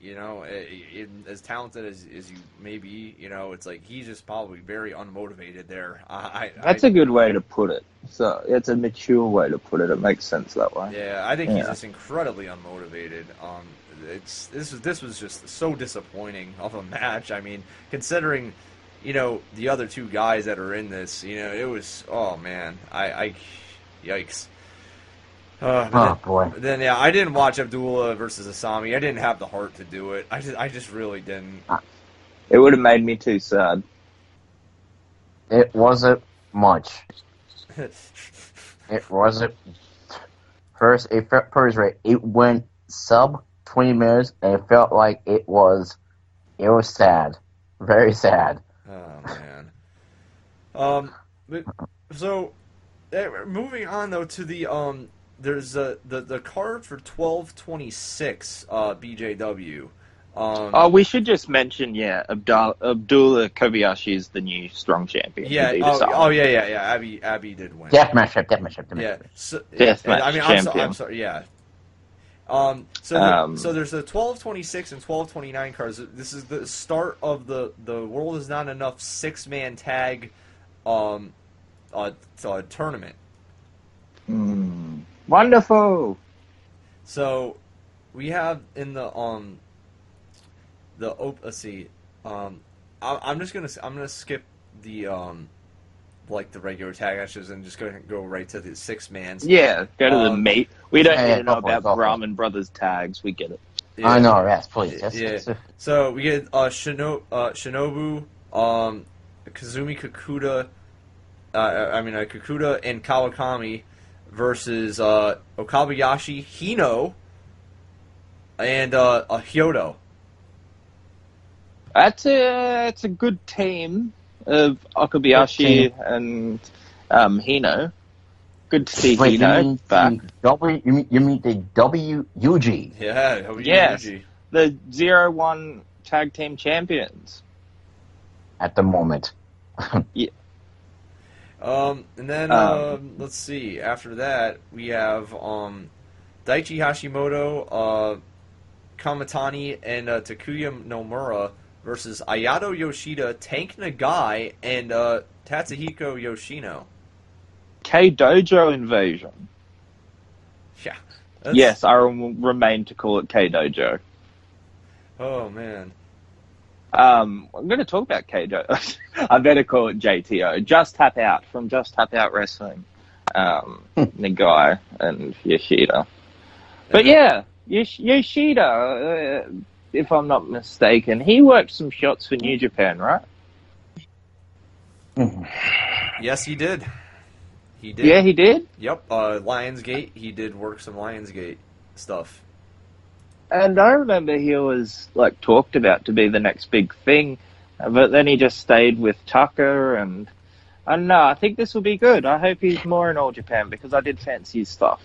You know, eh, eh, as talented as, as you may be, you know, it's like he's just probably very unmotivated there. I, I That's I, a good way to put it. So it's a mature way to put it. It makes sense that way. yeah, I think he's just incredibly unmotivated. Um, it's this was this was just so disappointing of a match. I mean, considering you know the other two guys that are in this, you know, it was oh man, I, I yikes. Uh, but Oh boy. Then yeah, I didn't watch Abdullah versus Asami. I didn't have the heart to do it. I just, I just really didn't. It would have made me too sad. It wasn't much. It wasn't first it felt first rate. It went sub twenty minutes, and it felt like it was it was sad, very sad. Oh man. Um, but, so eh, moving on though to the um, there's uh, the the card for twelve twenty six uh BJW. Um, Oh, we should just mention, yeah, Abdul- Abdullah Kobayashi is the new strong champion. yeah. He beat Oh, us oh yeah, yeah, yeah. Abby Abby did win. Death matchup, death matchup, death Yeah. matchup. So, Deathmatch I mean, I'm, so, champion. I'm sorry. Yeah. Um. So, the- Um, so there's the 1226 and 1229 cards. This is the start of the the world is not enough six man tag, um, uh, uh, tournament. Mm. Wonderful. So we have in the um the op- let's see um I, I'm just gonna I'm gonna skip the um like the regular tag matches and just gonna go right to the six mans. Yeah, go to the Um, mate. We don't yeah, need yeah, to know go about go for. Brahman Brothers tags. We get it. Yeah. I know, yes, please. Yes, Yeah. yes. So we get uh, Shino- uh, Shinobu, um, Kazumi Kikuta, uh, I mean uh, Kikuta and Kawakami versus uh, Okabayashi, Hino, and uh, uh, Hyodo. That's a it's a good team of Okabayashi team. and um, Hino. Good to see Wait, you Hino mean back. the W? You mean, you mean the WUG? Yeah, Hyodo Yes. The zero one tag team champions. at the moment? Um, and then Um, um, let's see. After that, we have um, Daichi Hashimoto, uh, Kamitani, and uh, Takuya Nomura versus Ayato Yoshida, Tank Nagai, and uh, Tatsuhiko Yoshino. K Dojo invasion. Yeah. that's- Yes, I remain to call it K Dojo. Oh man. Um, I'm going to talk about K Dojo. I better call it JTO. Just Tap Out from Just Tap Out Wrestling. Um, Nagai and Yoshida. But yeah, Yosh- Yoshida, uh, if I'm not mistaken, he worked some shots for New Japan, right? Yes, he did. He did. Yeah, he did. Yep. Uh, Lion's Gate. He did work some Lion's Gate stuff. And I remember he was like talked about to be the next big thing, but then he just stayed with Tucker and I know. I think this will be good. I hope he's more in All Japan because I did fancy his stuff.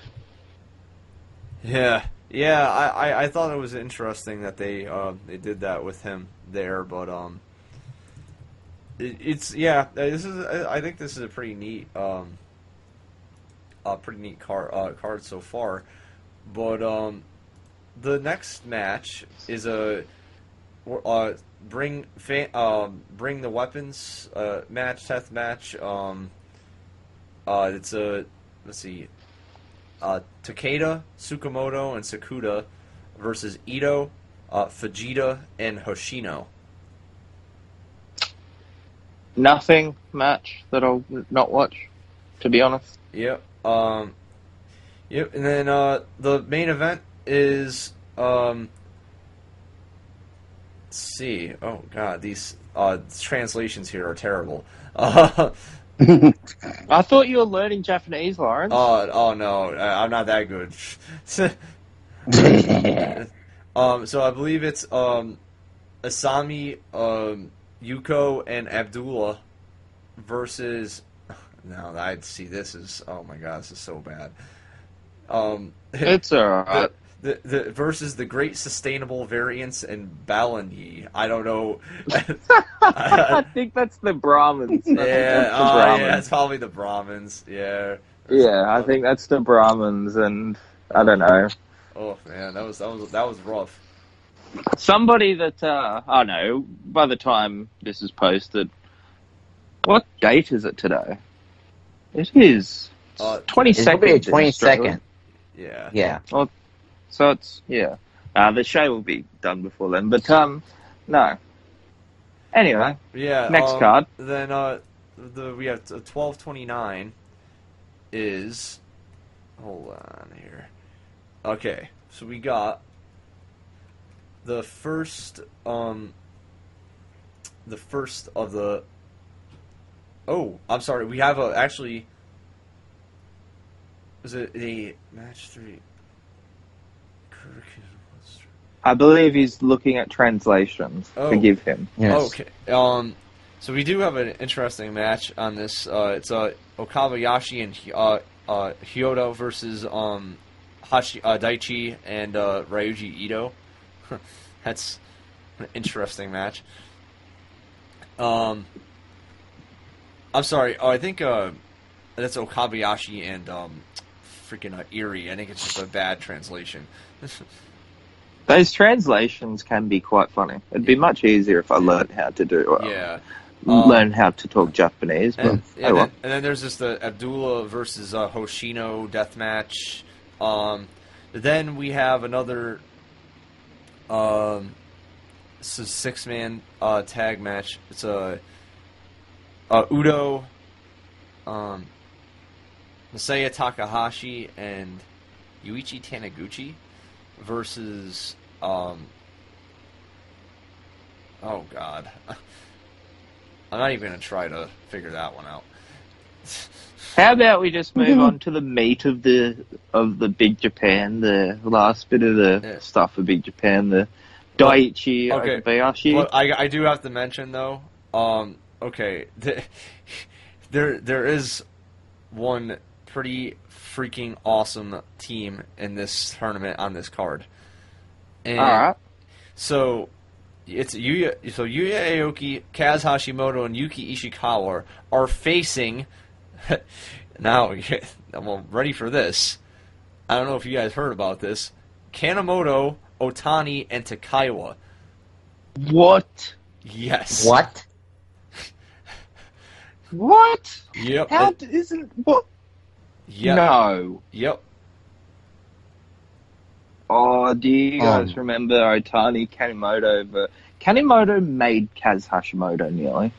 Yeah, yeah. I, I, I thought it was interesting that they uh, they did that with him there, but um, it, it's yeah. This is I I think this is a pretty neat um, a pretty neat card uh, card so far, but um, the next match is a uh bring fa- um bring the weapons uh match test match um uh it's a let's see uh, Takeda, Tsukamoto, and Sakuda versus Ito, uh, Fujita, and Hoshino. Nothing match that I'll not watch, to be honest. Yep. Um, yep. And then uh, the main event is um, let's see. Oh God, these uh, translations here are terrible. Uh, I thought you were learning Japanese, Lawrence. oh, oh no, I'm not that good. Um, so I believe it's um, Asami, um, Yuko, and Abdullah versus. Now I'd see this is oh my god, this is so bad. Um, it's alright. The, the versus the Great Sustainable Variance and Balani. I don't know. I think that's the Brahmans. Yeah, that's the oh, yeah, Brahmans. it's probably the Brahmans. Yeah. Yeah, I think that's the Brahmans, and I don't know. Oh man, that was that was that was rough. Somebody that uh, I know. By the time this is posted, what date is it today? It is Uh, twenty It's gonna be second. a twenty second. Yeah. Yeah. So it's yeah. Uh, the show will be done before then, but um, no. Anyway, Yeah. Next um, card. Then uh, the we have twelve twenty nine. Is hold on here. Okay, so we got the first um the first of the. Oh, I'm sorry. We have a actually. Was it the match three? I believe he's looking at translations. Oh. Forgive him. Yes. Okay. Um, so we do have an interesting match on this. Uh, it's uh, Okabayashi and uh, uh, Hyodo versus um, Hachi, uh, Daichi and uh, Ryuji Ito. That's an interesting match. Um, I'm sorry. Oh, I think uh, that's Okabayashi and um, freaking uh, Irie. I think it's just a bad translation. Those translations can be quite funny. It'd be much easier if I learned how to do uh, yeah. Um, learn how to talk Japanese. But And, oh and, well. then, and then there's just the Abdullah versus uh, Hoshino death match. Um, then we have another um, six man uh, tag match. It's a uh, Uto, um, Masaya Takahashi, and Yuichi Taniguchi versus. Um, oh God. I'm not even gonna try to figure that one out. How about we just move on to the meat of the of the Big Japan, the last bit of the Yeah. stuff for Big Japan, the Daichi Okay. Okabayashi. Well, I, I do have to mention though. Um, okay, th- there there is one pretty freaking awesome team in this tournament on this card. And All right. So it's Yuya. So Yuya Aoki, Kaz Hashimoto, and Yuki Ishikawa are facing. now, I'm ready for this. I don't know if you guys heard about this. Kanemoto, Otani, and Takaiwa. What? Yes. What? What? Yep. How it- isn't what? Yep. No. Yep. Oh, do you guys Um. remember Otani Kanemoto? But Kanemoto made Kaz Hashimoto nearly.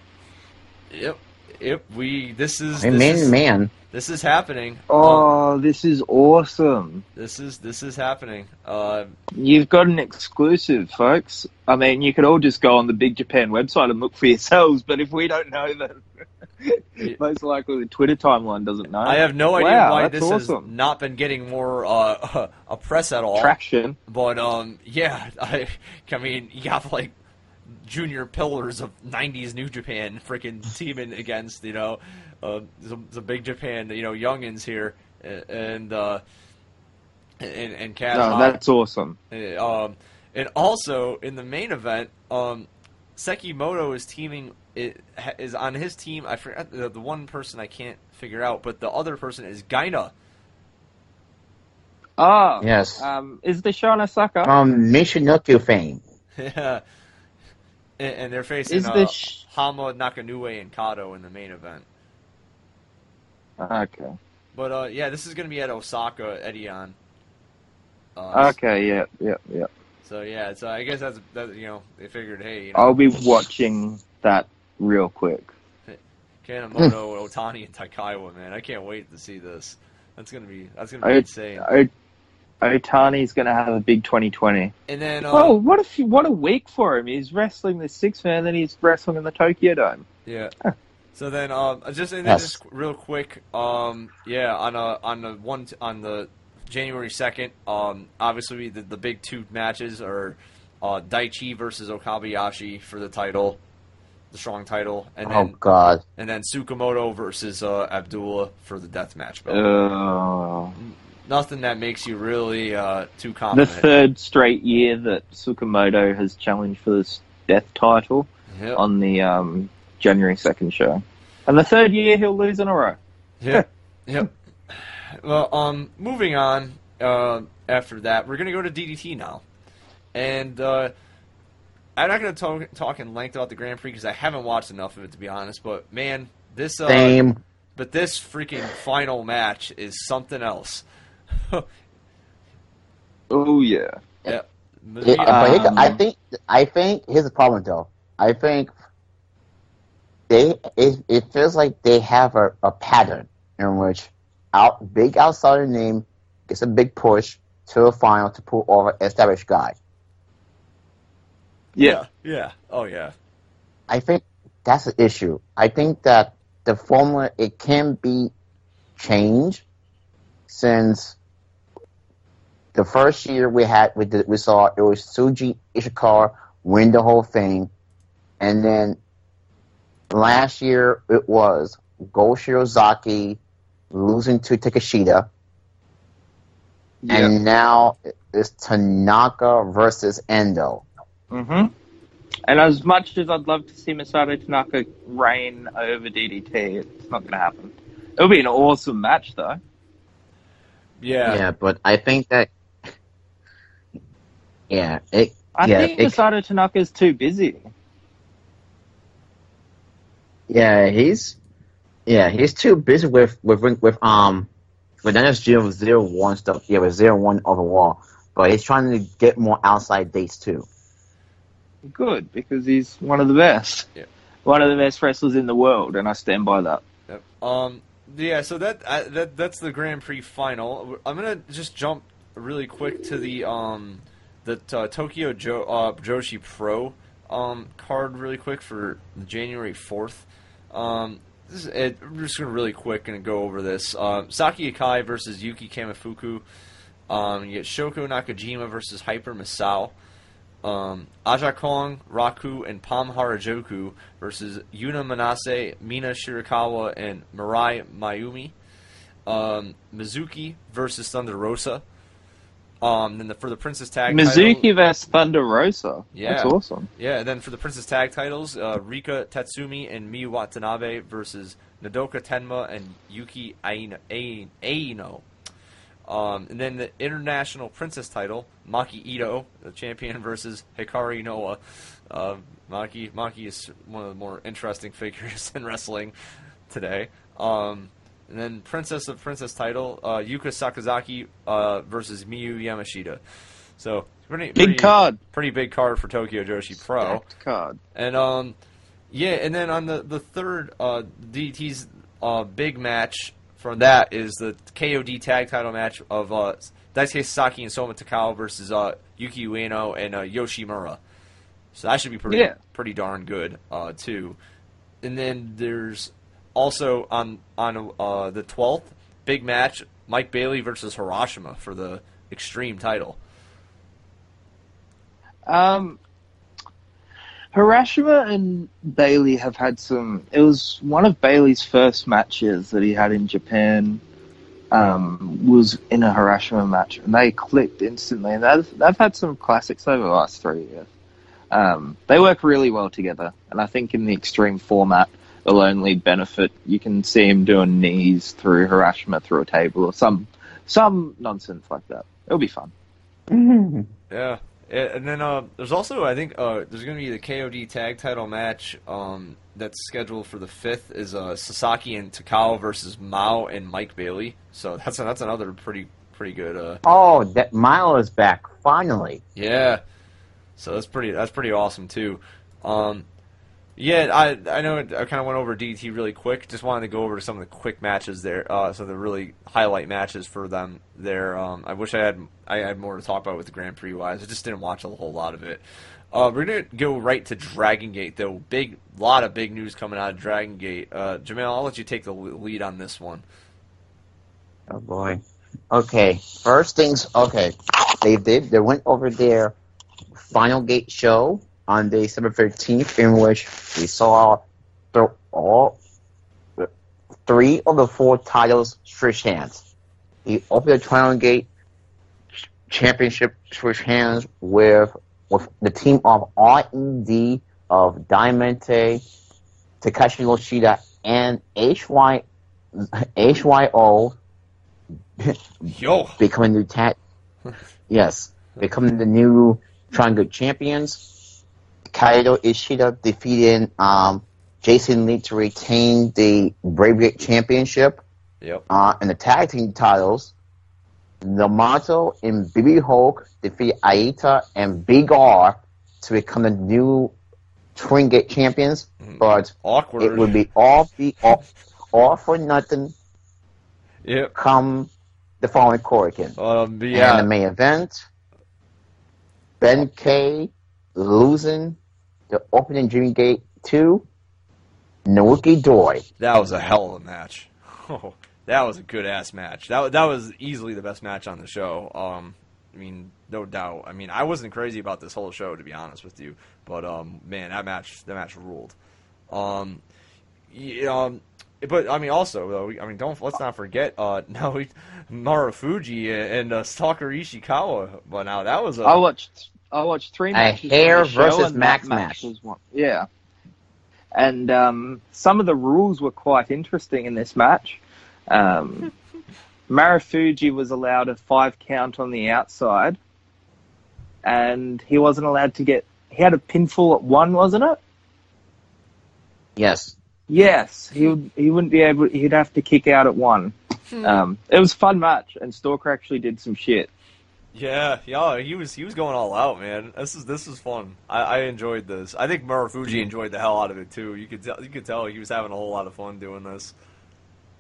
Yep. Yep. We. This is. Hey, This man, is, man. This is happening. Um, Oh, this is awesome. this is this is happening. Uh, You've got an exclusive, folks. I mean, you could all just go on the Big Japan website and look for yourselves, but if we don't know that, Yeah. most likely the Twitter timeline doesn't know. I have no idea Wow, why this has awesome. not been getting more uh, a press at all. Traction. But um, yeah, I, I mean, you got like junior pillars of '90s New Japan freaking teaming against you know uh, the, the big Japan you know youngins here and uh, and and Kaz No, that's awesome. uh, um, and also in the main event, um, Sekimoto is teaming it, ha- is on his team. I forgot the, the one person I can't figure out, but the other person is Gaina. Oh Yes. Um, is the Shana Saka? From Michinoku fame. Yeah. and, and they're facing Is uh, the sh- Hama, Nakanue, and Kato in the main event. okay. But uh, yeah, this is going to be at Osaka, Edion. Uh, Okay. Yeah. Yeah. Yeah. So yeah, so I guess that's that. You know, they figured, hey, you know, I'll be watching that real quick. Kanemoto, Otani, and Takaiwa, man, I can't wait to see this. That's gonna be that's gonna be I- insane. O- Otani's going to have a big 2020. And then, uh, Oh, what a few, what a week for him! He's wrestling the six man, then he's wrestling in the Tokyo Dome. yeah. So then, um, just and then Yes. just real quick, um, yeah, on a on the one on the January second, um, obviously the the big two matches are uh, Daichi versus Okabayashi for the title, the strong title, and Oh then God. and then Tsukamoto versus uh, Abdullah for the death match belt. Uh, Nothing that makes you really uh, too confident. the third straight year that Tsukamoto has challenged for this death title Yep. on the um, January second show, and the third year he'll lose in a row. Yep. yep. Well, um, moving on. Uh, after that, we're gonna go to DDT now, and uh, I'm not gonna talk talk in length about the Grand Prix because I haven't watched enough of it to be honest. But man, this uh, Same. but this freaking final match is something else. Oh yeah, yeah. It- but it- Um, I think I think here's the problem though. I think they it, it feels like they have a, a pattern in which out big outsider name gets a big push to a final to pull over established guy. Yeah. Yeah. Oh yeah. I think that's the issue. I think that the formula it can be changed since the first year we had we did, we saw it was Shuji Ishikawa win the whole thing, and then last year it was Go Shiozaki losing to Takeshita, and now it's Tanaka versus Endo. Hmm And as much as I'd love to see Masato Tanaka reign over DDT, it's not going to happen. It'll be an awesome match, though. Yeah. Yeah, but I think that yeah, it I Yeah, think it- Masato Tanaka's too busy. Yeah, he's yeah, he's too busy with with with um with NSG with zero one stuff. Yeah, with zero one overall, but he's trying to get more outside dates too. Good, because he's one of the best. Yeah. One of the best wrestlers in the world, and I stand by that. Yep. Um. Yeah. So that that that's the Grand Prix final. I'm gonna just jump really quick to the um the uh, Tokyo jo- uh, Joshi Pro um card really quick for January fourth. Um. This is, it, we're just gonna really quick gonna go over this. Um, Saki Akai versus Yuki Kamifuku. Um, you get Shoko Nakajima versus Hyper Misao. Um, Aja Kong, Raku, and Pom Harajuku versus Yuna Manase, Mina Shirakawa, and Mirai Maiumi. Um, Mizuki versus Thunder Rosa. Um, then the, for the Princess Tag Mizuki title, vs Thunder Rosa. Yeah. That's awesome. yeah, and then for the Princess Tag titles, uh, Rika Tatsumi and Miyu Watanabe versus Nodoka Tenma and Yuki Aino. Aino. Um, and then the International Princess title, Maki Ito, the champion, versus Hikari Noa. Uh, Maki Maki is one of the more interesting figures in wrestling today. Um, and then Princess of Princess title, uh, Yuka Sakazaki uh, versus Miyu Yamashita. So pretty Big pretty, card. pretty big card for Tokyo Joshi Pro. Stacked card. And um, yeah, and then on the the third uh, DDT's uh, big match for that is the KOD tag title match of uh, Daisuke Sasaki and Soma Takao versus uh, Yuki Ueno and uh, Yoshimura. So that should be pretty Yeah. pretty darn good uh, too. And then there's also on on uh, the twelfth big match Mike Bailey versus Hiroshima for the Extreme title. Um, Hiroshima and Bailey have had some. It was one of Bailey's first matches that he had in Japan. Um, was in a Hiroshima match, and they clicked instantly. And they've, they've had some classics over the last three years. Um, they work really well together, and I think in the extreme format, it'll only benefit. You can see him doing knees through Hiroshima through a table or some some nonsense like that. It'll be fun. Yeah, A- and then uh, there's also I think uh, there's going to be the KOD tag title match um, that's scheduled for the fifth is uh, Sasaki and Takao versus Mao and Mike Bailey. So that's that's another pretty pretty good. Uh, Oh, that Milo is back finally. yeah, so that's pretty that's pretty awesome too. Um, yeah, I I know I kind of went over DT really quick. Just wanted to go over some of the quick matches there, uh, some of the really highlight matches for them there. Um, I wish I had I had more to talk about with the Grand Prix wise. I just didn't watch a whole lot of it. Uh, we're gonna go right to Dragon Gate though. Big lot of big news coming out of Dragon Gate. Uh, Jamel, I'll let you take the lead on this one. Oh boy. Okay, first things. Okay, they did. They went over their final gate show on December fifteenth, in which we saw the, all three of the four titles switch hands. He opened the Triangle Gate Championship switch hands with with the team of R.E.D. of Diamante, Takashi Yoshida, and HY HYO Yo, becoming the tag. yes, becoming the new Triangle champions. Kaito Ishida defeated um, Jason Lee to retain the Brave Gate Championship yep, uh, and the tag team titles. Yamato and BB Hulk defeat Aita and Big R to become the new Twin Gate champions, Mhm. but awkward. it would be all be all, all for nothing yep. come the following Korakuen. Um, but And the main event, Ben K losing the opening Dream Gate 2, Naoki Doi. That was a hell of a match. Oh, that was a good ass match. That that was easily the best match on the show. Um, I mean, no doubt. I mean, I wasn't crazy about this whole show to be honest with you, but um, man, that match that match ruled. Um, yeah, um, but I mean, also though, I mean, don't let's not forget. Uh, now we Marufuji and uh, Stalker Ichikawa. But now that was a I watched I watched three A matches. hair on the show, versus and Max that match. was one. Yeah, and um, some of the rules were quite interesting in this match. Um, Marufuji was allowed a five count on the outside, and he wasn't allowed to get. He had a pinfall at one, wasn't it? Yes. Yes, he would. He wouldn't be able. He'd have to kick out at one. Um, it was a fun match, and Stalker actually did some shit. Yeah, yeah, he was he was going all out, man. This is this is fun. I, I enjoyed this. I think Marufuji enjoyed the hell out of it too. You could tell you could tell he was having a whole lot of fun doing this.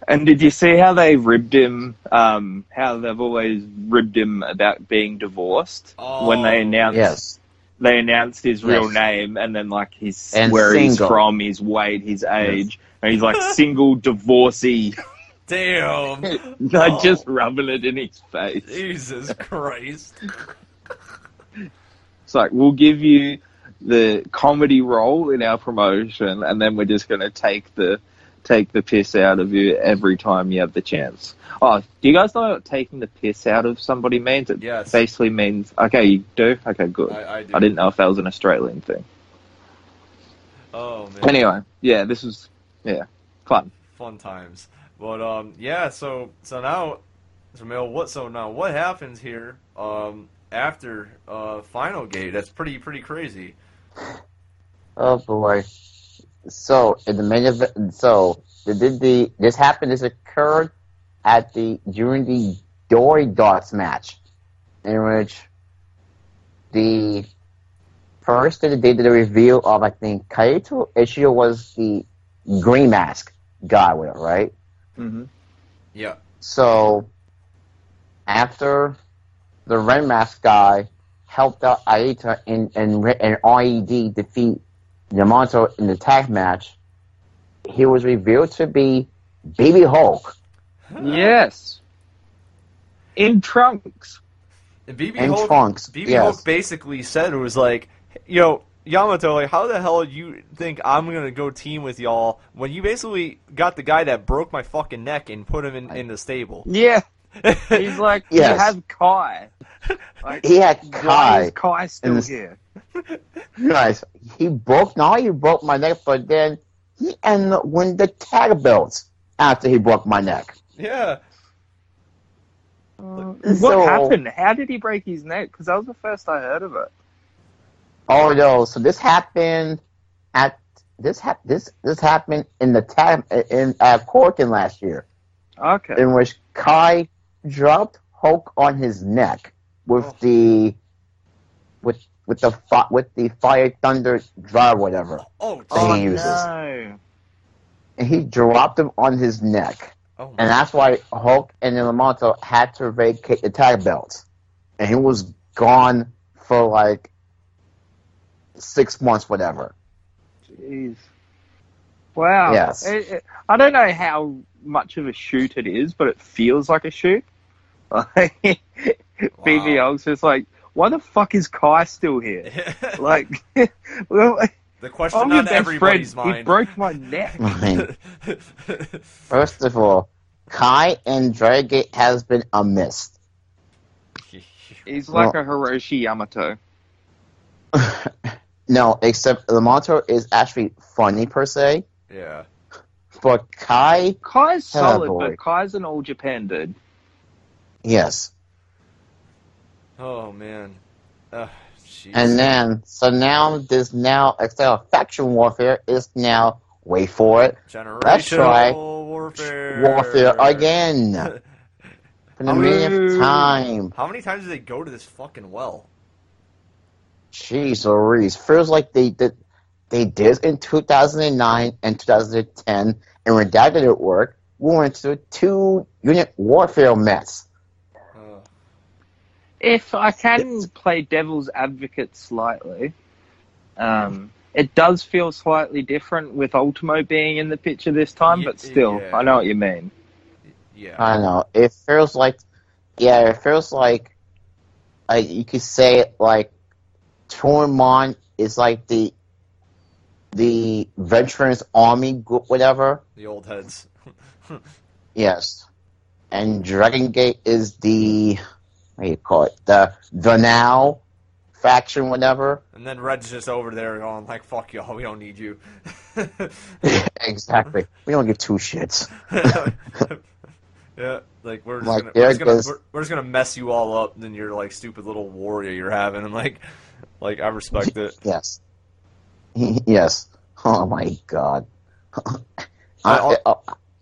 And did you see how they ribbed him? Um, how they've always ribbed him about being divorced when they Oh. announced Yes. they announced his real name and then like his And where he's from, his weight, his age, and he's like single divorcee. Damn, like Oh. just rubbing it in his face. Jesus Christ. It's like we'll give you the comedy role in our promotion, and then we're just going to take the take the piss out of you every time you have the chance. Oh, do you guys know what taking the piss out of somebody means? It Yes. basically means okay, you do okay, good. I, I, do. I didn't know if that was an Australian thing. Oh man. Anyway, yeah, this was yeah fun. fun times. But um, yeah. So so now, so Mel, what? So now what happens here? Um, after uh, final gate, that's pretty pretty crazy. Oh boy. So in the main event, so the, the, the this happened. This occurred at the during the Doi Darts match, in which the first they did the reveal of I think Kaito Ishii was the green mask guy with it, right? Mm-hmm. Yeah. So after the Red Mask guy helped out Aita and and and RED defeat Yamato in the tag match, he was revealed to be BB Hulk. Yes, in trunks. And BB And Hulk, trunks, BB yes. Hulk basically said it was like, yo, Yamato, like, how the hell you think I'm gonna go team with y'all when you basically got the guy that broke my fucking neck and put him in, in the stable? Yeah, he's like Yes. you have Kai. Like, He had why Kai. is Kai still in this- here? Guys, he broke. Not he broke my neck, but then he ended up winning the tag belts after he broke my neck. Yeah. Uh, what So- happened? How did he break his neck? Because that was the first I heard of it. Oh no! So this happened at this hap- this this happened in the tag in at Korakuen last year. Okay. in which Kai dropped Hulk on his neck with Oh. the with with the fi- with the fire thunder drive whatever, Oh, Oh, Jesus. uses. no. and he dropped him on his neck, Oh, and that's why Hulk and Yamamoto had to vacate the tag belts, and he was gone for like six months, whatever. Jeez. Wow. Yes. It- it- I don't know how much of a shoot it is, but it feels like a shoot. Like, BB Wow. Hulk's just like, why the fuck is Kai still here? Like, well, the question I'm on everybody's friend. He broke my neck. First of all, Kai and Dragon has been amiss. He's like a Hiroshi Yamato. No, except Yamamoto is actually funny per se. yeah. But Kai, Kai's solid, boy. but Kai's an all Japan dude. yes. Oh man. Uh, jeez. And then, so now this now, instead of faction warfare, is now, wait for it, Generational let's try warfare. warfare again. For the millionth Woo. time. How many times did they go to this fucking well? Jeez Louise. Feels like they did, they did in 2009 and 2010, and when that didn't work, we went to a two unit warfare mess. Uh, If I can It's- play devil's advocate slightly, um, it does feel slightly different with Ultimo being in the picture this time, Ye- but still, yeah. I know what you mean. Yeah. I know. It feels like, yeah, it feels like, uh, you could say like, Toryumon is like the, the Veterans Army group, whatever. the old heads. Yes. And Dragon Gate is the, what do you call it? The, the now faction, whatever. And then Red's just over there going like, "Fuck y'all, we don't need you." exactly. We don't give two shits. yeah, like we're just Like, gonna, we're, just gonna we're, we're just gonna mess you all up. And then your like stupid little warrior you're having. I'm like, like I respect it. Yes. yes. Oh my god. I- I- uh,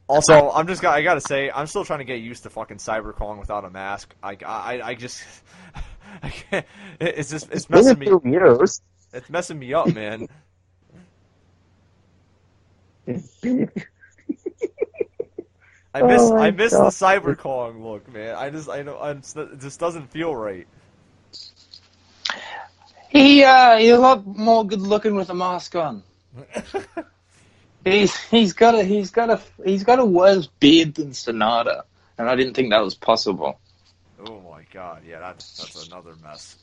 Also, I'm just got I gotta say, I'm still trying to get used to fucking cyber CyberCon without a mask. I I, I just. I can't, it's just it's it's messing me years. it's messing me up, man. It's been a few- I miss Oh I miss God. the Cyber Kong look, man. I just I know I'm, it just doesn't feel right. He uh, he's a lot more good looking with a mask on. He's he's got a he's got a he's got a worse beard than Sonata, and I didn't think that was possible. Oh my god, yeah, that's that's another mess.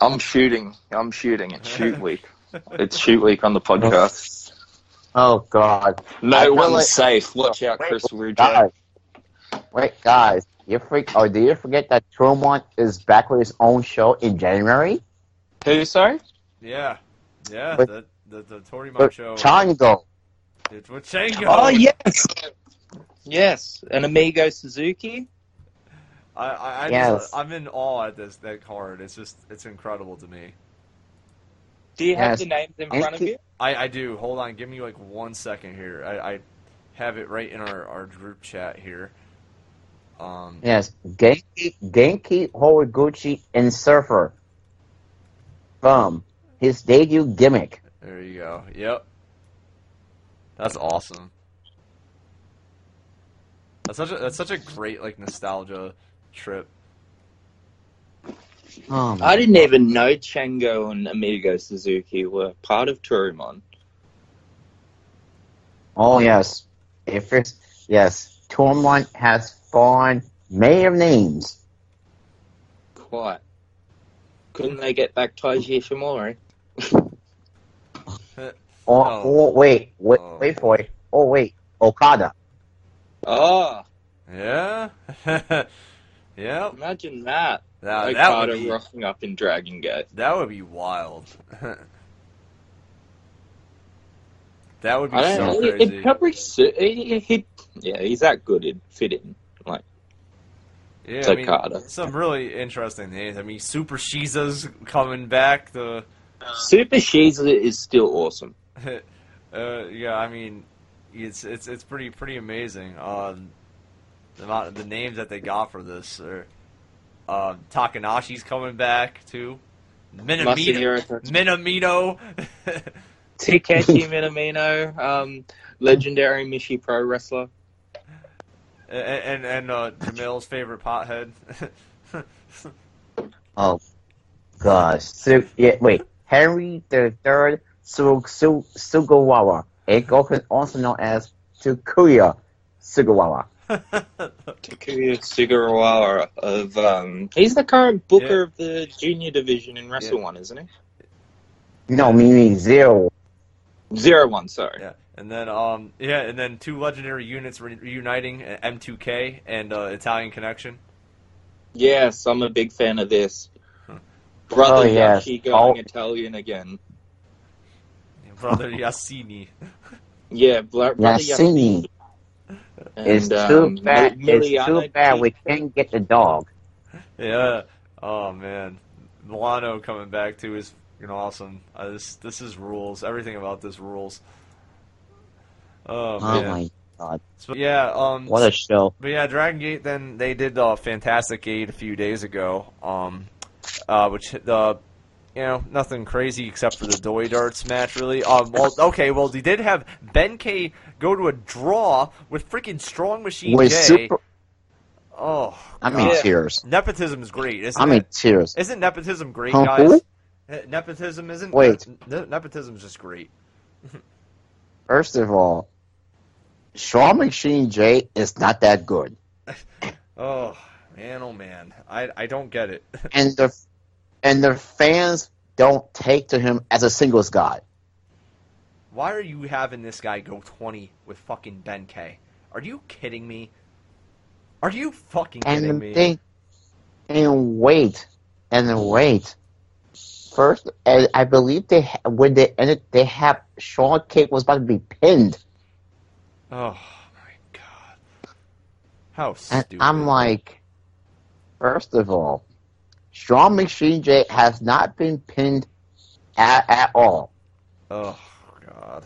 I'm shooting. I'm shooting. It's shoot week. It's shoot week on the podcast. Oh god. No feel one's like- safe. Watch out, Wait, Chris Rujo. Guys. Wait, guys. You freak oh do you forget that Toryumon is back with his own show in January? Who? Sorry. yeah, yeah, But- the the the Toryumon But show. Chango. It's with Chango. Oh yes. Yes, an Amigo Suzuki. I I, I Yes. just, I'm in awe at this that card. It's just it's incredible to me. Do you have the names in front of you? I, I do. Hold on, give me like one second here. I, I have it right in our, our group chat here. Um, Yes. Genki Genki Horiguchi and Surfer. Boom. His debut gimmick. there you go. Yep, that's awesome. That's such a that's such a great like nostalgia trip. Oh, I didn't even know Chango and Amigo Suzuki were part of Toryumon. Oh yes, if it's yes, Toryumon has fond many of names. Quite. Couldn't they get back Taiji Ishimori? Eh? Oh, Oh. oh wait, wait, Oh. wait for it. Oh wait, Okada. Oh, Yeah, yeah. imagine that. Now, that Okada would be rocking up in Dragon Gate. that would be wild. that would be I so know. Crazy. it probably su- he, he, yeah, he's that good. It'd fit in. Like Yeah, It's I mean, some really interesting names. I mean, Super Shisa's coming back. The Super Shisa is still awesome. uh, yeah, I mean, it's it's it's pretty pretty amazing. Um, the amount of the names that they got for this. Are, um, Takanashi's coming back too. Minamino, Masahiro Takagi. Minamino. Takeshi Minamino, um, legendary Mishi Pro wrestler. And and, and uh, Jamil's favorite pothead. Oh gosh. Su- yeah, wait. Henry the Third Su- Su- Sugawara, a Goku also known as Tsukuya Sugawara. Takuya Sugawara of um, he's the current booker Yeah. of the junior division in Wrestle One, isn't he? No, meaning zero. Zero One, sorry. Yeah, and then um yeah, and then two legendary units re- reuniting, uh, M2K and uh, Italian Connection. Yes, I'm a big fan of this. Huh. Brother Oh, yes. Yashi going Oh. Italian again. Brother Yassini. Yeah, bro- brother Yassini. Yashi. It's And, too um, bad. Mil- It's too bad we can't get the dog. Yeah. Oh man, Milano coming back too is you know awesome. Uh, this this is rules. Everything about this rules. Oh Oh my god! So, yeah. Um. What a show! But yeah, Dragon Gate. Then they did uh, Fantastic Gate a few days ago. Um, uh, which the, you know, nothing crazy except for the Doi Darts match, really. Um, well, okay, well they did have Ben K go to a draw with freaking Strong Machine With J. super, Oh, I mean Yeah. tears. nepotism is great, isn't I mean it? tears. Isn't nepotism great, Huh, guys? Nepotism isn't. Wait. ne- nepotism's just great. First of all, Shaw Machine J is not that good. Oh man, oh man, I I don't get it. and the and the fans don't take to him as a singles guy. Why are you having this guy go 20 with fucking Ben K? Are you kidding me? Are you fucking kidding And me? they and wait and wait. First, I I believe they when they ended, they have Sean Cake was about to be pinned, oh my god. How and stupid. I'm like, first of all, Sean Machine J has not been pinned at, at all. Oh god.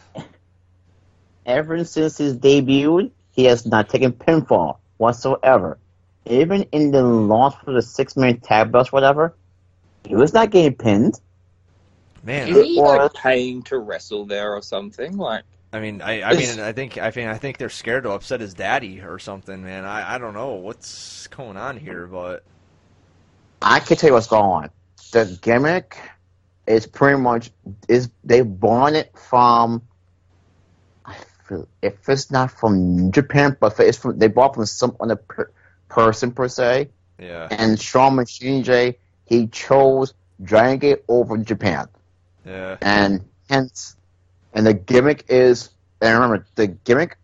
Ever since his debut, he has not taken pinfall whatsoever. Even in the loss for the six man tag belts, whatever, he was not getting pinned. Man, Is he Or- like paying to wrestle there or something? Like, I mean, I, I mean, I think, I mean, I think they're scared to upset his daddy or something, man. I, I don't know what's going on here, but I can tell you what's going on. The gimmick is pretty much is they born it from. I feel if it's not from Japan, but it's from they bought from some other per, person per se. yeah, And Strong Machine J, he chose Dragon Gate over Japan. yeah, and hence, and the gimmick is, and remember, the gimmick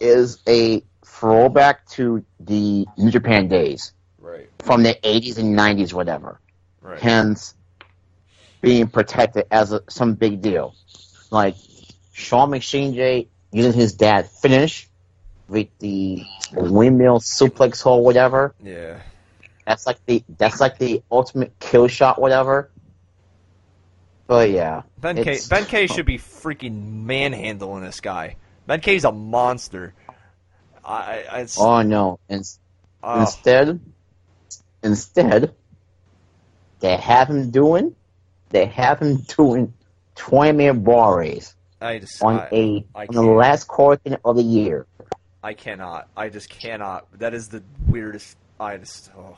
is a throwback to the New Japan days right, from the 80s and 90s, whatever. right, Hence, being protected as a, some big deal. Like, Shawn Machine J using his dad finish with the windmill suplex or whatever. yeah. That's like the that's like the ultimate kill shot, whatever. But yeah, Ben K, Ben K should be freaking manhandling this guy. Ben K's a monster. I, oh no! In, oh, ah. Instead, instead, they have him doing, they have him doing twenty minute bar race just, on I, a I on the can't. last quarter of the year. I cannot. I just cannot. That is the weirdest. I just. Oh.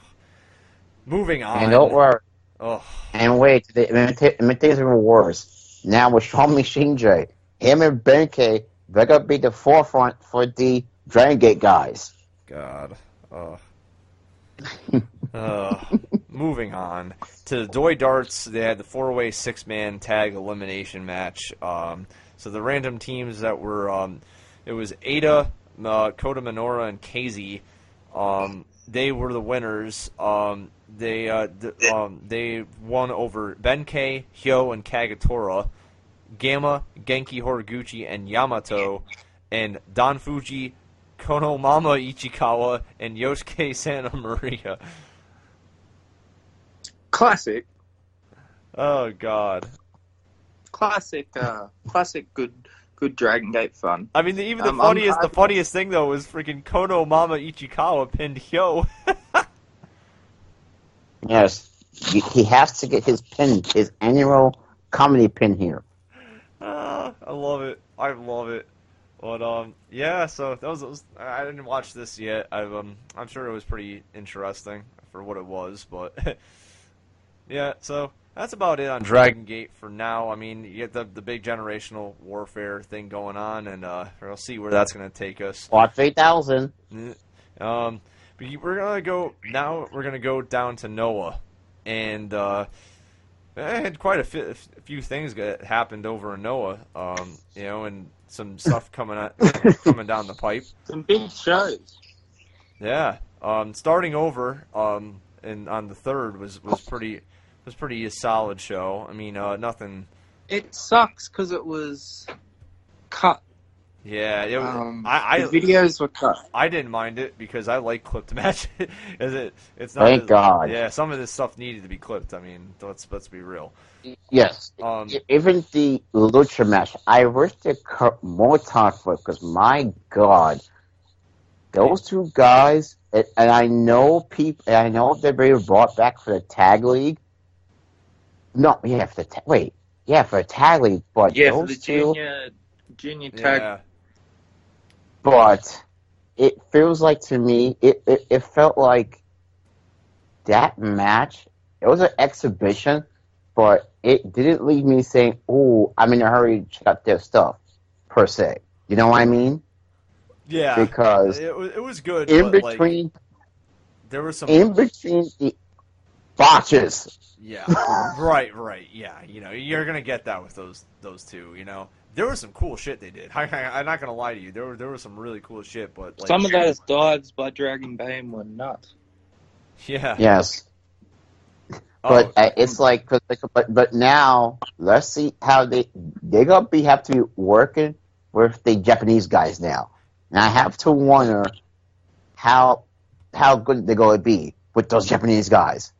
Moving on. And don't worry, Oh, and wait, the imita- things even worse. Now with Shawn Machine him and Ben K, they're gonna be the forefront for the Dragon Gate guys. God. Oh. uh, moving on to the Doi Darts. They had the four-way six-man tag elimination match. Um, so the random teams that were, um, it was Ada, uh, Kota Minoura, and KZ. Um, they were the winners. Um, they uh, th- um, they won over Benkei, Hyo, and Kagetora. Gamma, Genki Horiguchi, and Yamato, and Don Fuji, Konomama Ichikawa, and Yosuke Santa Maria. classic, Oh God! classic, uh, classic, good, good Dragon Gate fun. I mean, the, even the Um, I'm- funniest, the I'm- funniest thing though was freaking Konomama Ichikawa pinned Hyo. Yes, he he has to get his pin, his annual comedy pin here. Ah, I love it. I love it. But um, yeah. So that was, that was I didn't watch this yet. I um, I'm sure it was pretty interesting for what it was. But yeah, so that's about it on Dragon Gate for now. I mean, you get the the big generational warfare thing going on, and uh, we'll see where that's going to take us. Watch eight thousand. Um, but we're gonna go now. We're gonna go down to Noah, and uh, I had quite a, fi- a few things that happened over in Noah. Um, you know, and some stuff coming out, coming down the pipe. Some big shows. Yeah. Um, starting over, um, and on the third was was pretty was pretty a solid show. I mean, uh, nothing. It sucks because it was cut. Yeah, it Um, I, the I videos were cut. I didn't mind it because I like clipped matches. Is it? It's not. Thank as- God. Yeah, some of this stuff needed to be clipped. I mean, let's let's be real. Yes, Um, even the lucha match. I wish they cut more time for it because my God, those two guys. And, and I know people. I know they're being brought back for the tag league. No, yeah, for the ta- wait, yeah, for the tag league. But Yeah, for the two, junior, junior tag. yeah, but it feels like to me it, it, it felt like that match it was an exhibition but it didn't leave me saying oh i'm in a hurry to check out their stuff per se you know what i mean Yeah, because it, was- it was good. in but, like, between there was some. in between the botches, yeah, right, right. Yeah, you know, you're gonna get that with those those two. You know, there was some cool shit they did. I, I, I'm not gonna lie to you. There were there was some really cool shit, but like, Some of those dives by Dragon Bane were nuts. yeah, yes. Oh, But uh, it's like, 'cause- but but now let's see how they they gonna be have to be working with the Japanese guys now, and I have to wonder how how good they're going to be with those Japanese guys.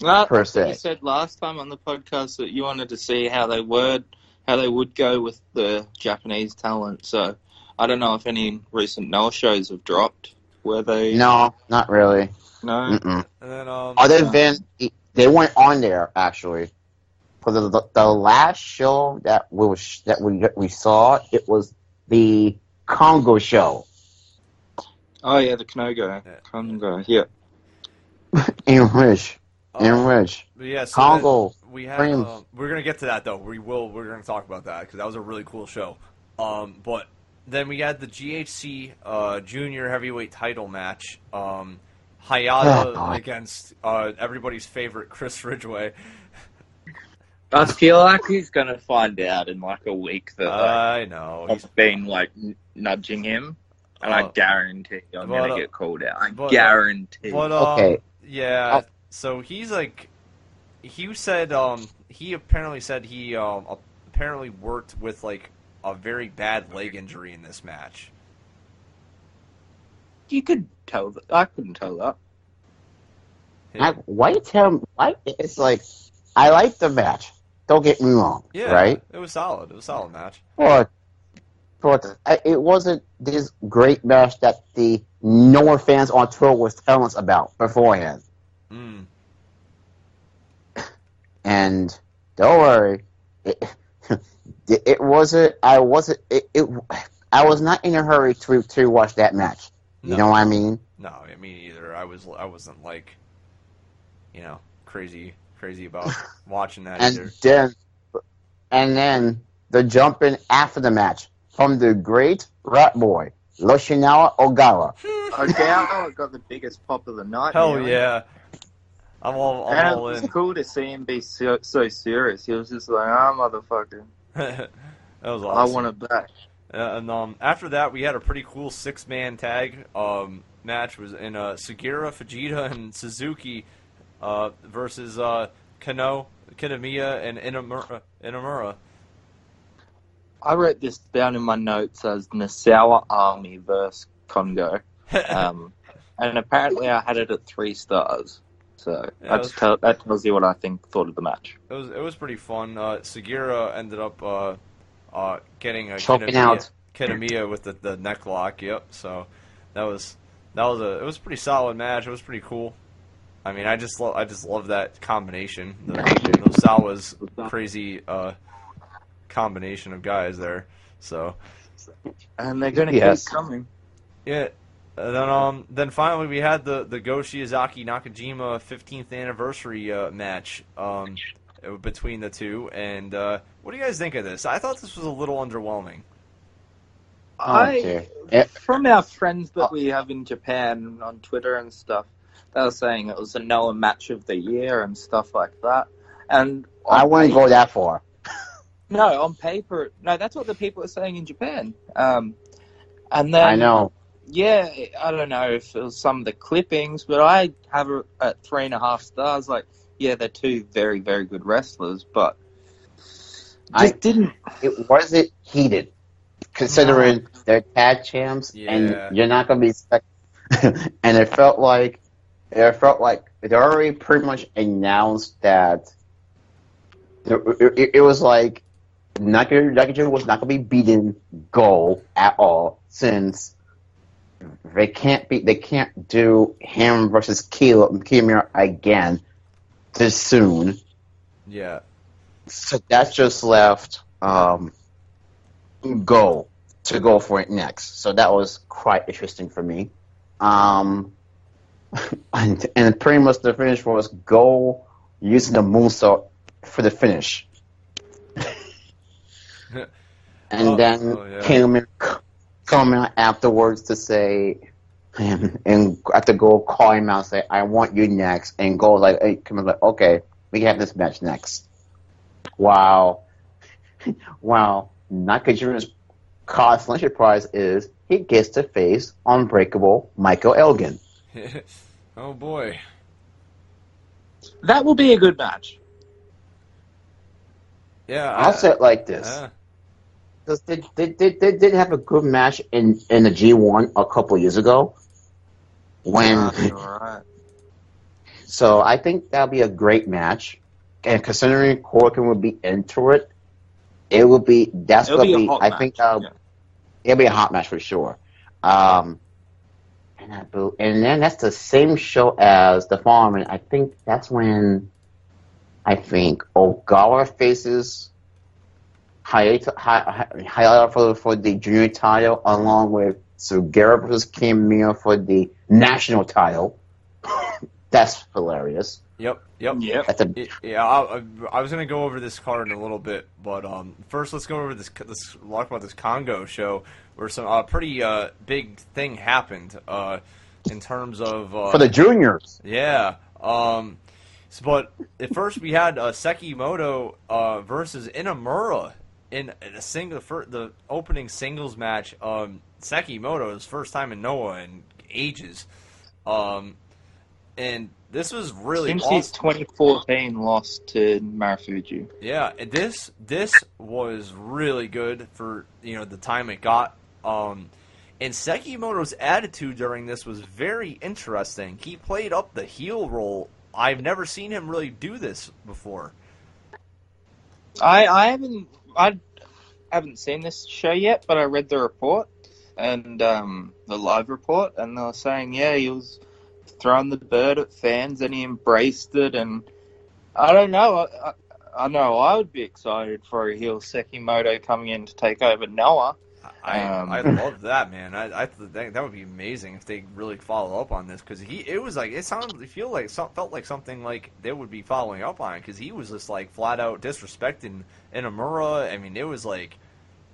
Well, Per that's what you said last time on the podcast that you wanted to see how they would how they would go with the Japanese talent. So I don't know if any recent Noah shows have dropped Were they No, not really. no. Mm-mm. and then um, Other than they weren't on there actually. For the, the the last show that we was that we we saw, it was the Kongo show Oh yeah, the Kongo. Yeah. Kongo, yeah. in which in um, which yeah, so Kongo then we had. Cream. Um, we're gonna get to that though. We will. We're gonna talk about that because that was a really cool show. Um, but then we had the GHC uh, Junior Heavyweight Title match. Um, Oh, Hayata God. against uh, everybody's favorite Chris Ridgeway. I feel like he's gonna find out in like a week that like, I know. He's, I've been like nudging him, and I Uh, guarantee I'm but, gonna uh, get called out. I but, uh, guarantee. But um, Okay. yeah. Oh. So he's like, he said um he apparently said he um apparently worked with like a very bad leg injury in this match. you could tell that. I couldn't tell that. I, why you tell me? Why it's like I like the match. Don't get me wrong, Yeah, right? It was solid. It was a solid match. But but it wasn't this great match that the Noah fans on Twitter was telling us about beforehand. Mm. And don't worry, it, it, it wasn't. I wasn't. It, it. I was not in a hurry to to watch that match. You No. know what I mean? No, I mean either. I was I wasn't like, you know, crazy crazy about watching that And either. then, and then the jump in after the match from the great rat boy Yoshinari Ogawa. Ogawa got the biggest pop of the night. Hell really. yeah. I'm all I'm And it all was in. cool to see him be so, so serious. He was just like, "Ah, motherfucker, that was I want it back." Uh, and um, after that, we had a pretty cool six-man tag um, match. Was in uh, Sugiura, Fujita, and Suzuki uh, versus uh, Kano, Kitamiya, and Inamura. Inamura. I wrote this down in my notes as Nasawa Army versus Kongo, um, and apparently I had it at three stars. So Yeah, that's that's- tell, that tells you what I think thought of the match. It was it was pretty fun. Uh, Sugiura ended up uh, uh, getting a Choking Kitamiya, out. Kitamiya with the, the neck lock. Yep. So that was that was a it was a pretty solid match. It was pretty cool. I mean, I just lo- I just love that combination. The, the Sawa's crazy uh, combination of guys there. So And they're going to Yes. keep coming. yeah. And then um then finally we had the the Go Shiozaki Nakajima 15th anniversary uh, match um between the two and uh, what do you guys think of this? I thought this was a little underwhelming. I, Okay. Eh. from our friends that we have in Japan on Twitter and stuff, they were saying it was a Noah match of the year and stuff like that. And I wouldn't paper- go that far. No, on paper, no, that's what the people are saying in Japan. Um, and then I know. Yeah, I don't know if it was some of the clippings, but I have it at three and a half stars. Like, yeah, they're two very, very good wrestlers, but I- didn't. It wasn't heated, considering they're tag champs, Yeah. and you're not gonna be. Spec- and it felt like it felt like they already pretty much announced that. It, it, it was like Nakajima Nakajima was not gonna be beating Go at all since they can't be they can't do him versus Kiyomiya again this soon. Yeah. So that just left um, Go to go for it next. So that was quite interesting for me. Um, and, and pretty much the finish was Go using the moonsault for the finish. and Oh, then oh, yeah. Kiyomiya come out afterwards to say, and, and have to go call him out and say, I want you next, and go like, hey, come on, like, okay, we have this match next. Wow. wow. Nakajima's consolation prize is he gets to face Unbreakable Michael Elgin. oh boy. That will be a good match. Yeah, I'll I- say it like this. yeah. Because they, they, they, they did have a good match in, in the G1 a couple years ago. When Alright. So I think that'll be a great match. And considering Korakuen would be into it, it will be that's It'll gonna be be. I match, think uh, yeah. it'll be a hot match for sure. Um, and I and then that's the same show as the Farm, and I think that's when I think Ogawa faces Hayata Hay- Hayata for for the junior title, along with Sugiura versus Kimura for the national title. that's hilarious. Yep. Yep. Yep. That's a Y- Yeah, I, I, I was gonna go over this card in a little bit, but um, first let's go over this. Let's talk about this Kongo show, where some uh, pretty uh, big thing happened uh, in terms of uh, for the juniors. yeah. Um, but at first we had uh, Sekimoto uh, versus Inamura in, in a single fir- the opening singles match. Um, Sekimoto his first time in Noah in ages, um, and this was really Since awesome. his 2014 loss to Marufuji. Yeah, this this was really good for you know the time it got. Um, and Sekimoto's attitude during this was very interesting. He played up the heel role. I've never seen him really do this before. I I haven't I haven't seen this show yet, but I read the report and um, the live report, and they were saying yeah he was throwing the bird at fans and he embraced it, and I don't know. I, I, I know I would be excited for a heel Sekimoto coming in to take over Noah. I Um, I love that man. I I th- that, that would be amazing if they really follow up on this because he it was like it sounded it feel like felt like something like they would be following up on because he was just like flat out disrespecting Inamura. I mean it was like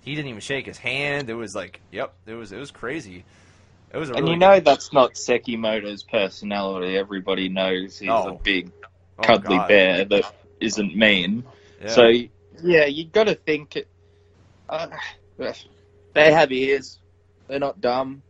he didn't even shake his hand. It was like yep it was it was crazy. It was a And really you know that's not Sekimoto's personality. Everybody knows he's No. a big oh, cuddly God. bear that isn't mean. Yeah. So yeah, you got to think. it- Uh, they have ears. They're not dumb.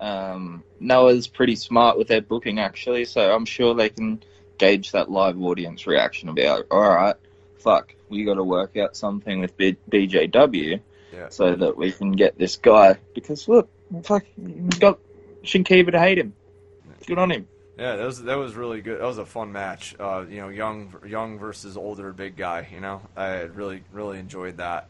Um, Noah's pretty smart with their booking actually, so I'm sure they can gauge that live audience reaction and be like, "All right, fuck, we got to work out something with B- BJW Yeah. so that we can get this guy." Because look, fuck, you got Shinkiba to hate him. Good on him. Yeah, that was that was really good. That was a fun match. Uh, you know, young young versus older big guy. You know, I really really enjoyed that.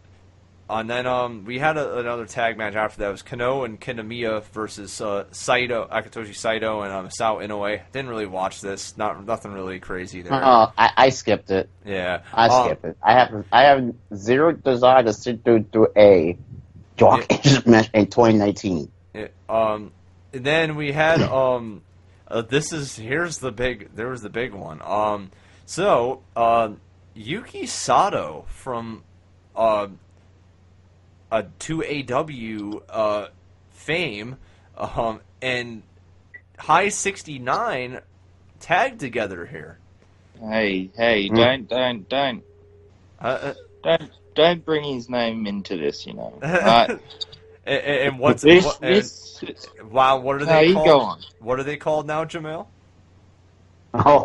And then um, we had a, another tag match after that. It was Kano and Kitamiya versus uh, Saito, Akitoshi Saito, and um, Sao Inoue. Didn't really watch this. Not nothing really crazy there. Uh, I, I skipped it. Yeah, I Um, skipped it. I have I have zero desire to sit through through a dark ages match in 2019. Yeah, um, and then we had um, uh, this is here's the big there was the big one. Um, so um, Yuki Sato from uh, a two AW uh fame um and High sixty nine tagged together here. Hey, hey, Hmm. don't, don't, don't, Uh, don't, don't bring his name into this. You know. uh, Right? and, and what's this, what, and- this. wow? What are they called? go on. What are they called now, Jamel? Oh,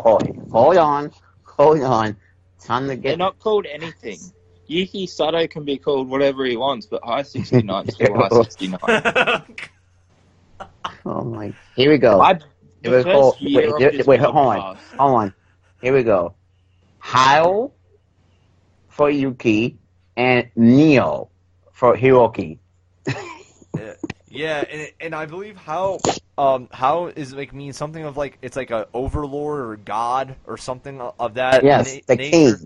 hold on, hold on. Time to get. They're not called anything. Yuki Sato can be called whatever he wants, but High 69 is still High 69. Oh my. Here we go. I, the Wait, first hold- wait, wait, wait, hold on. Hold on. Here we go. Haoh for Yuki and Nioh for Hiroki. Yeah, yeah, and and I believe how um how is like mean something of like it's like a overlord or god or something of of that. yes, na- the nature.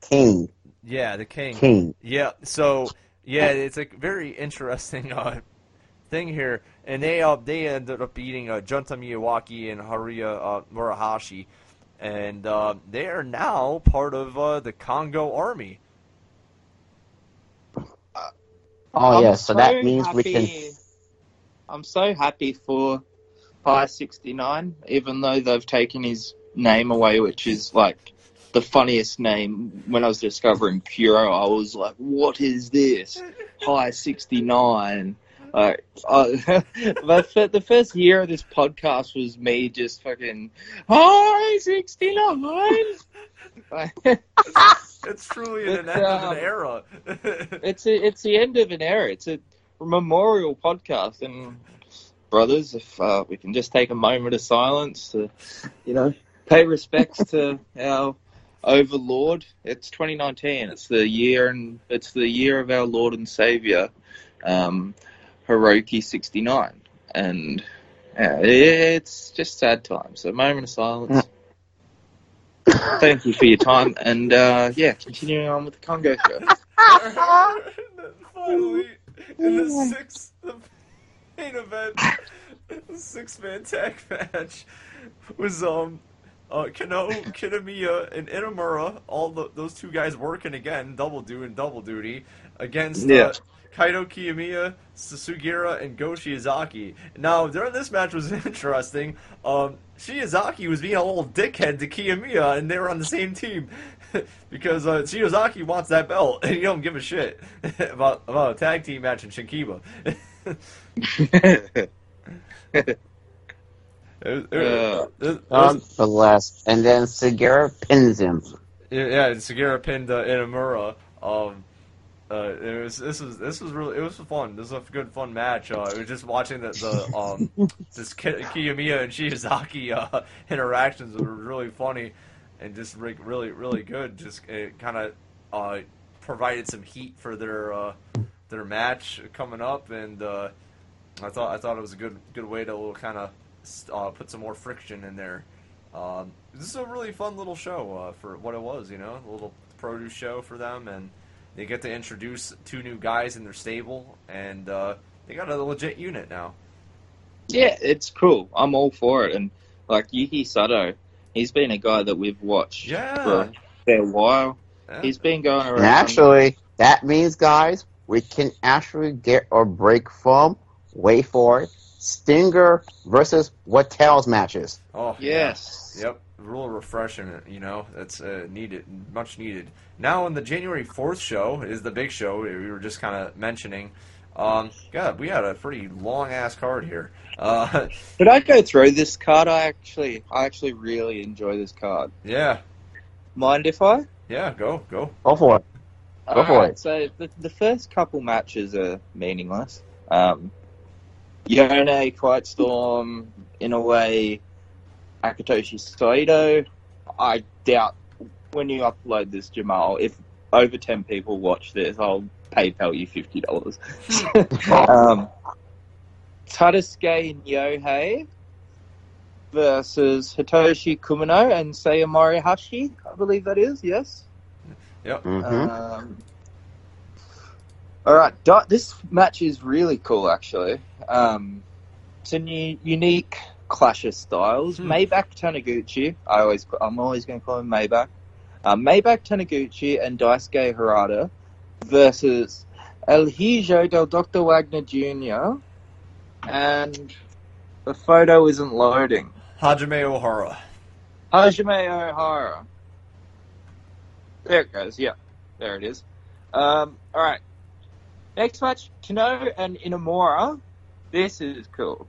king. King. Yeah, the king. King. Yeah, so yeah, it's a very interesting uh, thing here, and they uh, they ended up beating uh, Junta Miyawaki and Haruya uh, Murahashi, and uh, they are now part of uh, the Kongo Army. Oh I'm yes, so that means we can. I'm so happy for Pi69, even though they've taken his name away, which is like the funniest name. When I was discovering Puro, I was like, what is this? High 69. Like, uh, the, the first year of this podcast was me just fucking, High 69! It's truly an It's, end of um, an era. it's a, it's the end of an era. It's a memorial podcast, and brothers, if uh, we can just take a moment of silence to, you know, pay respects to our overlord. It's 2019. It's the year, and it's the year of our Lord and Savior, um, Hiroki 69, and yeah, it's just sad times. So, a moment of silence. Thank you for your time, and uh, yeah, continuing on with the Kongo show. Finally, in the sixth the main event, the six man tag match was um uh Kano, Kinamiya, and Inamura, all the, those two guys working again, double doing double duty against Yeah. uh, Kaito Kiyomiya, Sugiura, and Go Shiozaki. Now, during this match was interesting. Um, Shiozaki was being a little dickhead to Kiyomiya, and they were on the same team. because uh, Shiozaki wants that belt, and you don't give a shit about, about a tag team match in Shinkiba. It was- it was- it was- Um, the last, and then Sugiura pins him. Yeah, yeah, and Sugiura pinned uh, Inamura. Um, uh, it was this was this was really it was fun. This was a good fun match. Uh, it was just watching the, the um this Ki- Kiyomiya and Shiozaki uh, interactions were really funny and just re- really really good. Just it kind of uh, provided some heat for their uh, their match coming up, and uh, I thought I thought it was a good good way to kind of uh, put some more friction in there. Um, this is a really fun little show uh, for what it was, you know, a little produce show for them, and they get to introduce two new guys in their stable, and uh, they got a legit unit now. Yeah, it's cool. I'm all for it. And like Yuki Sato, he's been a guy that we've watched for a fair while. yeah. He's been going around. And actually, that means, guys, we can actually get our break from, wait for it, Stinger versus Wattels matches. oh yeah. yes. Yep, real refreshing. You know, that's uh, needed, much needed. Now, on the January fourth show is the big show we were just kind of mentioning. Um, God, we had a pretty long ass card here. Uh, Did I go through this card? I actually, I actually really enjoy this card. yeah, Mind if I? yeah, go, go. Go for it. Go for Alright, it. So the, the first couple matches are meaningless. Um, Yone, Quiet Storm, in a way, Akitoshi Saito. I doubt when you upload this, Jamal, if over 10 people watch this, I'll PayPal you $50. um, Tadasuke and Yohei versus Hitoshi Kumano and Seiya Morohashi, I believe that is, yes? hmm Um, all right, Di- this match is really cool, actually. Um, it's a new, unique clash of styles. Hmm. Maybach Taniguchi, I always, I'm always going to call him Maybach. Um, Maybach Taniguchi and Daisuke Harada versus El Hijo del Dr. Wagner Jr. And the photo isn't loading. Hajime Ohara. Hajime Ohara. There it goes. Yeah, there it is. Um, all right. Next match, Kano and Inamura. This is cool.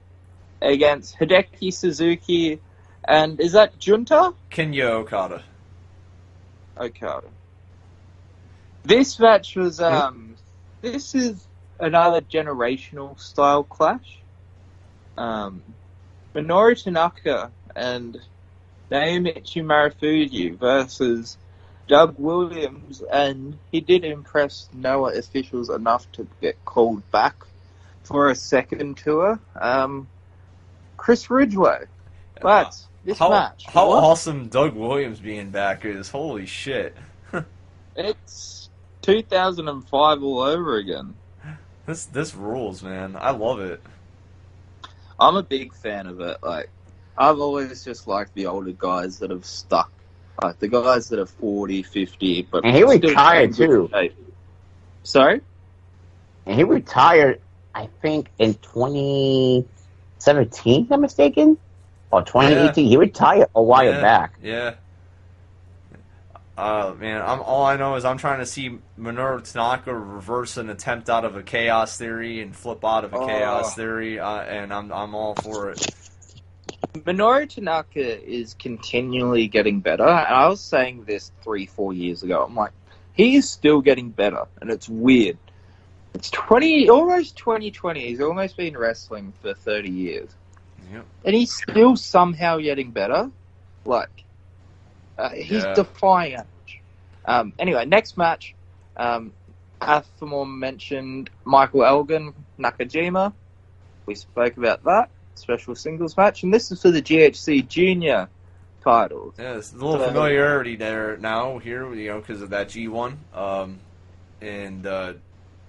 Against Hideki Suzuki and is that Junta? Kinya Okada. Okada. This match was um. This is another generational style clash. Um, Minoru Tanaka and Naomichi Marufuji versus Doug Williams, and he did impress Noah officials enough to get called back for a second tour. Um, Chris Ridgeway. But this how, match, how what? awesome Doug Williams being back is. Holy shit. it's 2005 all over again. This this rules, man. I love it. I'm a big fan of it. Like, I've always just liked the older guys that have stuck. Like, the guys that are 40, 50, but And he retired, too. shape. Sorry? And he retired I think in 2017, if I'm mistaken, or 2018. He retired a while yeah, back. Yeah. Uh, man, I'm all I know is I'm trying to see Minoru Tanaka reverse an attempt out of a chaos theory and flip out of a Oh. chaos theory, uh, and I'm I'm all for it. Minoru Tanaka is continually getting better, and I was saying this three, four years ago. I'm like, he is still getting better, and it's weird. It's twenty, almost 2020. He's almost been wrestling for 30 years, Yep. and he's still somehow getting better. Like, uh, he's Yeah. defying age. Um, anyway, next match. Um, Athmore mentioned Michael Elgin, Nakajima. We spoke about that special singles match, and this is for the GHC Junior titles. Yeah, there's a little So- familiarity there now here, you know, because of that G1, um, and uh,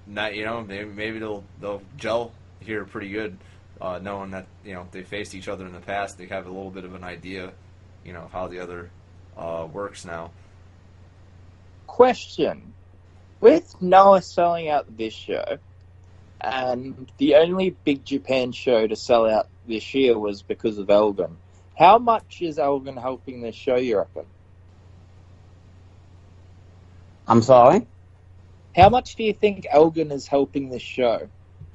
not you know maybe maybe they'll they'll gel here pretty good, uh, knowing that you know they faced each other in the past. They have a little bit of an idea, you know, of how the other uh, works now. Question: With Noah selling out this show, and the only Big Japan show to sell out this year was because of Elgin. How much is Elgin helping this show? You reckon? I'm sorry. How much do you think Elgin is helping this show,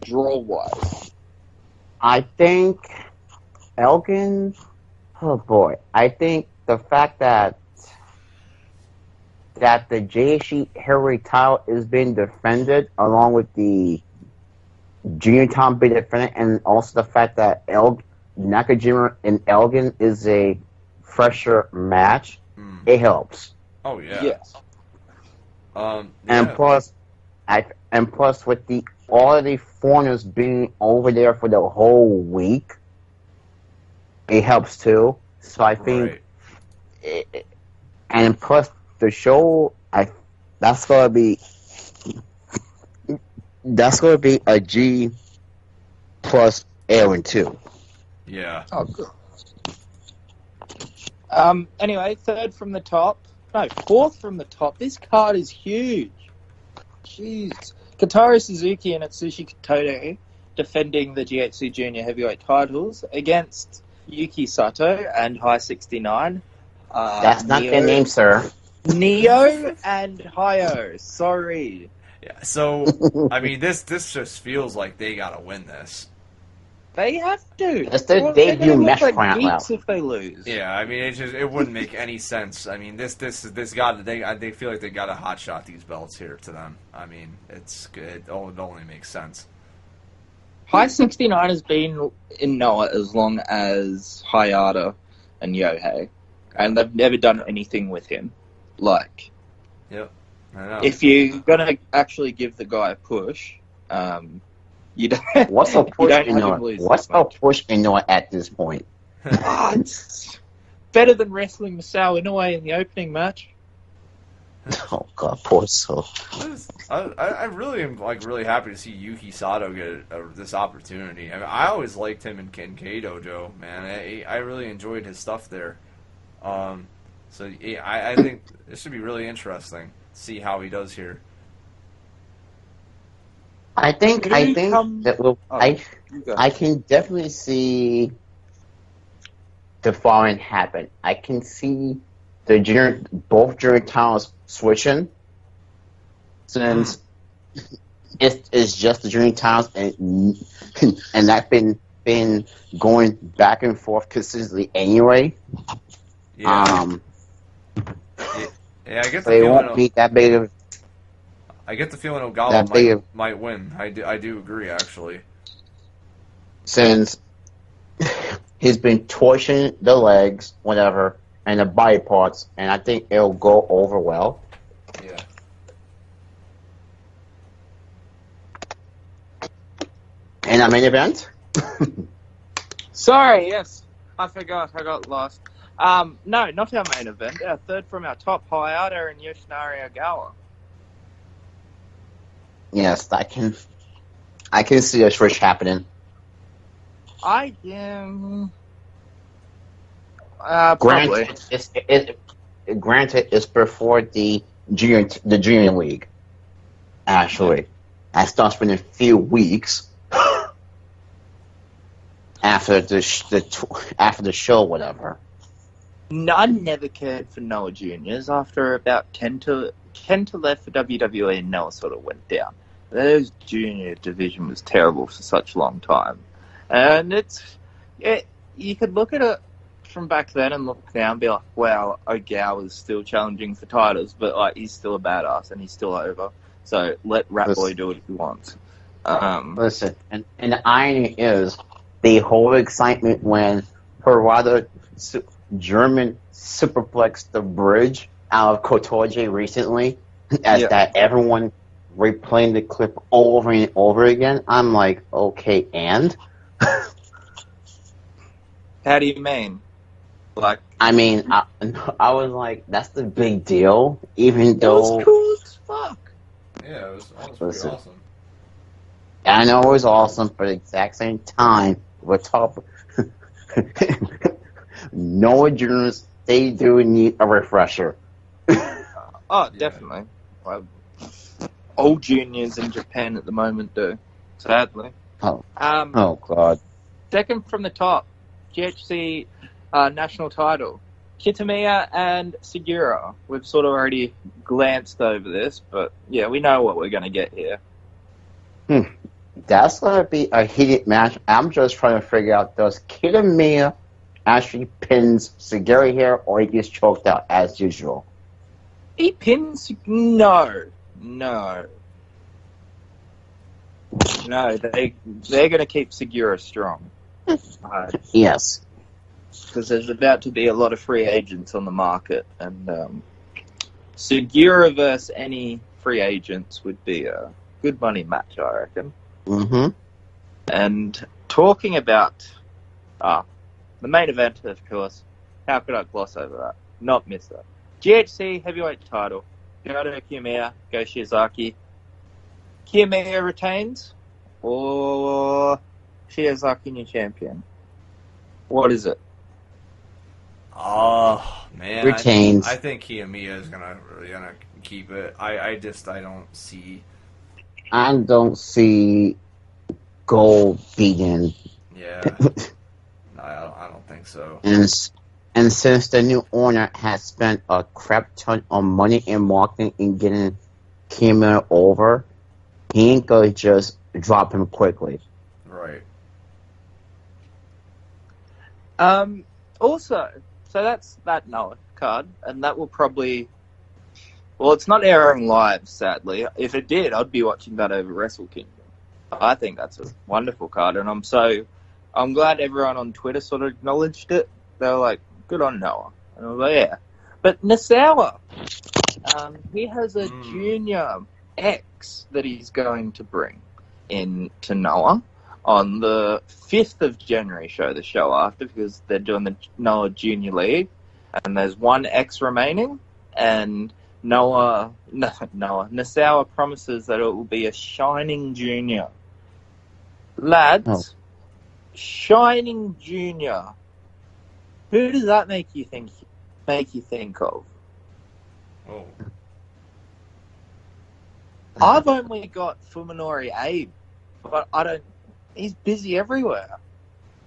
draw wise? I think Elgin. Oh boy, I think the fact that that the GHC heavyweight title is being defended along with the junior title being defended, and also the fact that El Nakajima and Elgin is a fresher match, Mm. it helps. Oh yeah. Yes. Um, And plus, I and plus with the all of the foreigners being over there for the whole week, it helps too. So I think, Right. it, it- and plus the show, I that's gonna be that's gonna be a G plus Aaron too. Yeah. Oh, good. Um. Anyway, third from the top. No, fourth from the top. This card is huge. Jeez. Kotaro Suzuki and Atsushi Kotoge defending the GHC Junior Heavyweight titles against Yuki Sato and Hi69. Uh, That's not Neo, their name, sir. Neo and Hayo. Sorry. Yeah. So I mean, this this just feels like they gotta win this. They have to. That's their Or they're debut gonna match like right now. if they lose. Yeah, I mean, it just it wouldn't make any sense. I mean, this this this got they they feel like they got to hot shot these belts here to them. I mean, it's it, oh, it only makes sense. Hi69 has been in Noah as long as Hayata and Yohei, and they've never done anything with him. Like, I know. If you're gonna actually give the guy a push, um, you don't. What's a push don't in have him Noah? lose What's that a much. push in Noah at this point? Ah, it's better than wrestling Masao Inoue in the opening match. Oh god, poor soul. I, was- I, I I really am like really happy to see Yuki Sato get a, this opportunity. I mean, I always liked him in Kaientai Dojo, man. I, I really enjoyed his stuff there. Um, so yeah, I, I think this should be really interesting. To See how he does here. I think Did I think come- that will Oh. I I can definitely see the following happen. I can see the junior both junior towns switching since it's, it's just the junior towns and and that's been been going back and forth consistently anyway. Yeah, Um, yeah. I get the so it feeling. won't be that big of I get the feeling Ogawa might, of might win. I do, I do agree, actually. since he's been torching the legs, whatever, and the body parts, and I think it'll go over well. Yeah. And our main event, Sorry, yes. I forgot. I got lost. Um, no, not our main event. Our third from our top, Hayata and Yoshinari Ogawa. yes, I can, I can see a switch happening. I am. Uh, probably. Granted, it's, it, it, granted, it's before the junior the junior league. Actually, that starts in a few weeks. after the sh- the tw- after the show, whatever. I never cared for Noah Juniors. After about ten to ten to left for WWE, and Noah sort of went down. Those junior division was terrible for such a long time, and it's it, you could look at it from back then and look now and be like, wow, is still challenging for titles, but like he's still a badass and he's still over. So let Rat Listen. Boy do what he wants. Um, Listen, and, and the irony is the whole excitement when Parada German superplexed the bridge out of Kotoge recently, as Yeah. that everyone replaying the clip over and over again. I'm like, okay, and how do you mean? Like I mean, I, I was like, that's the big deal, even though it though was cool as fuck. Yeah, it was, that was Listen. awesome. I know it was awesome, but at the exact same time, we're top. Noah Jones, they do need a refresher. Oh, definitely. Well, all juniors in Japan at the moment do, sadly. Oh. Um, Oh God. Second from the top, GHC uh, national title. Kitamiya and Sugiura. We've sort of already glanced over this, but yeah, we know what we're going to get here. Hmm. That's gonna be a heated match. I'm just trying to figure out does Kitamiya actually pins Sugiura here or he gets choked out as usual? He pins. No, no, no. They they're going to keep Sugiura strong. Uh, Yes. because there's about to be a lot of free agents on the market, and um, Sugiura versus any free agents would be a good money match, I reckon. Mm-hmm. And talking about ah, the main event, of course, how could I gloss over that? Not miss that. GHC heavyweight title. Goto Kiyomiya, Go Shiozaki. Kiyomiya retains, or Shiozaki new champion? What is it? Oh man, Retains. I, I think Kiyomiya is gonna gonna keep it. I, I just I don't see. I don't see gold beating Yeah, no, I don't, I don't think so. And, and since the new owner has spent a crap ton of money in marketing and getting Kimura over, he ain't gonna just drop him quickly. Right. Um, also, so that's that Noah card, and that will probably. Well, it's not airing live, sadly. If it did, I'd be watching that over Wrestle Kingdom. I think that's a wonderful card, and I'm so. I'm glad everyone on Twitter sort of acknowledged it. They were like, good on Noah. And I was like, yeah. But Nosawa, um, he has a Hmm. junior X that he's going to bring in to Noah on the 5th of January show, the show after, because they're doing the Noah Junior League, and there's one X remaining, and Noah, no, Noah, Nosawa promises that it will be a shining junior. Lads, Oh. Shining junior. Who does that make you think? Make you think of? Oh. I've only got Fuminori Abe, but I don't. He's busy everywhere.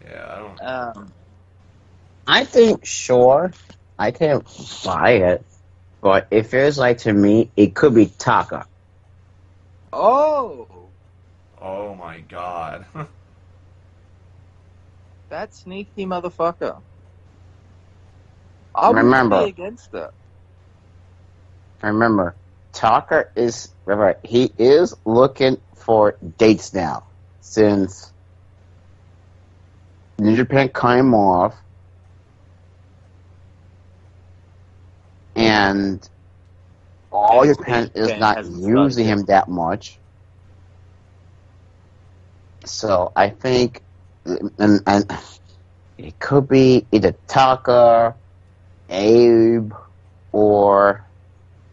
Yeah, I don't. Um, I think, sure, I can't buy it, but it feels like to me it could be Taka. oh, Oh my god. that sneaky motherfucker. I wouldn't Remember. be against it. Remember, Taka is remember he is looking for dates now since New Japan cut him off, and all And Japan New is Japan not using him that much. So I think, and, and it could be either Taka, Abe, or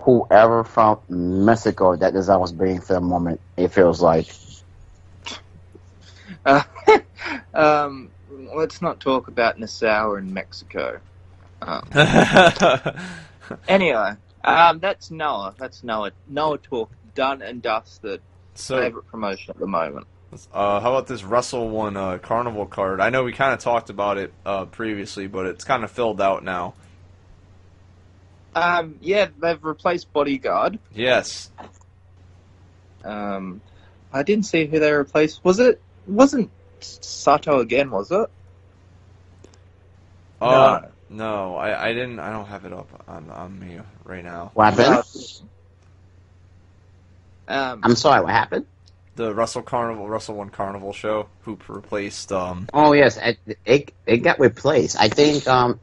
whoever from Mexico that design was being for the moment. It feels like. Uh, um, let's not talk about Nosawa in Mexico. Um, anyway, um, that's Noah. That's Noah. Noah talk done and dusted. so Favorite promotion at the moment. Uh, how about this Wrestle One uh, Carnival card? I know we kind of talked about it uh, previously, but it's kind of filled out now. Um, yeah, they've replaced Bodyguard. Yes. Um, I didn't see who they replaced. Was it? Wasn't Sato again? Was it? Uh, no, I, I didn't. I don't have it up on on me right now. What happened? Um, I'm sorry, what happened? The Wrestle Carnival, Wrestle One Carnival show, who replaced um. Oh yes, it it, it got replaced. I think um,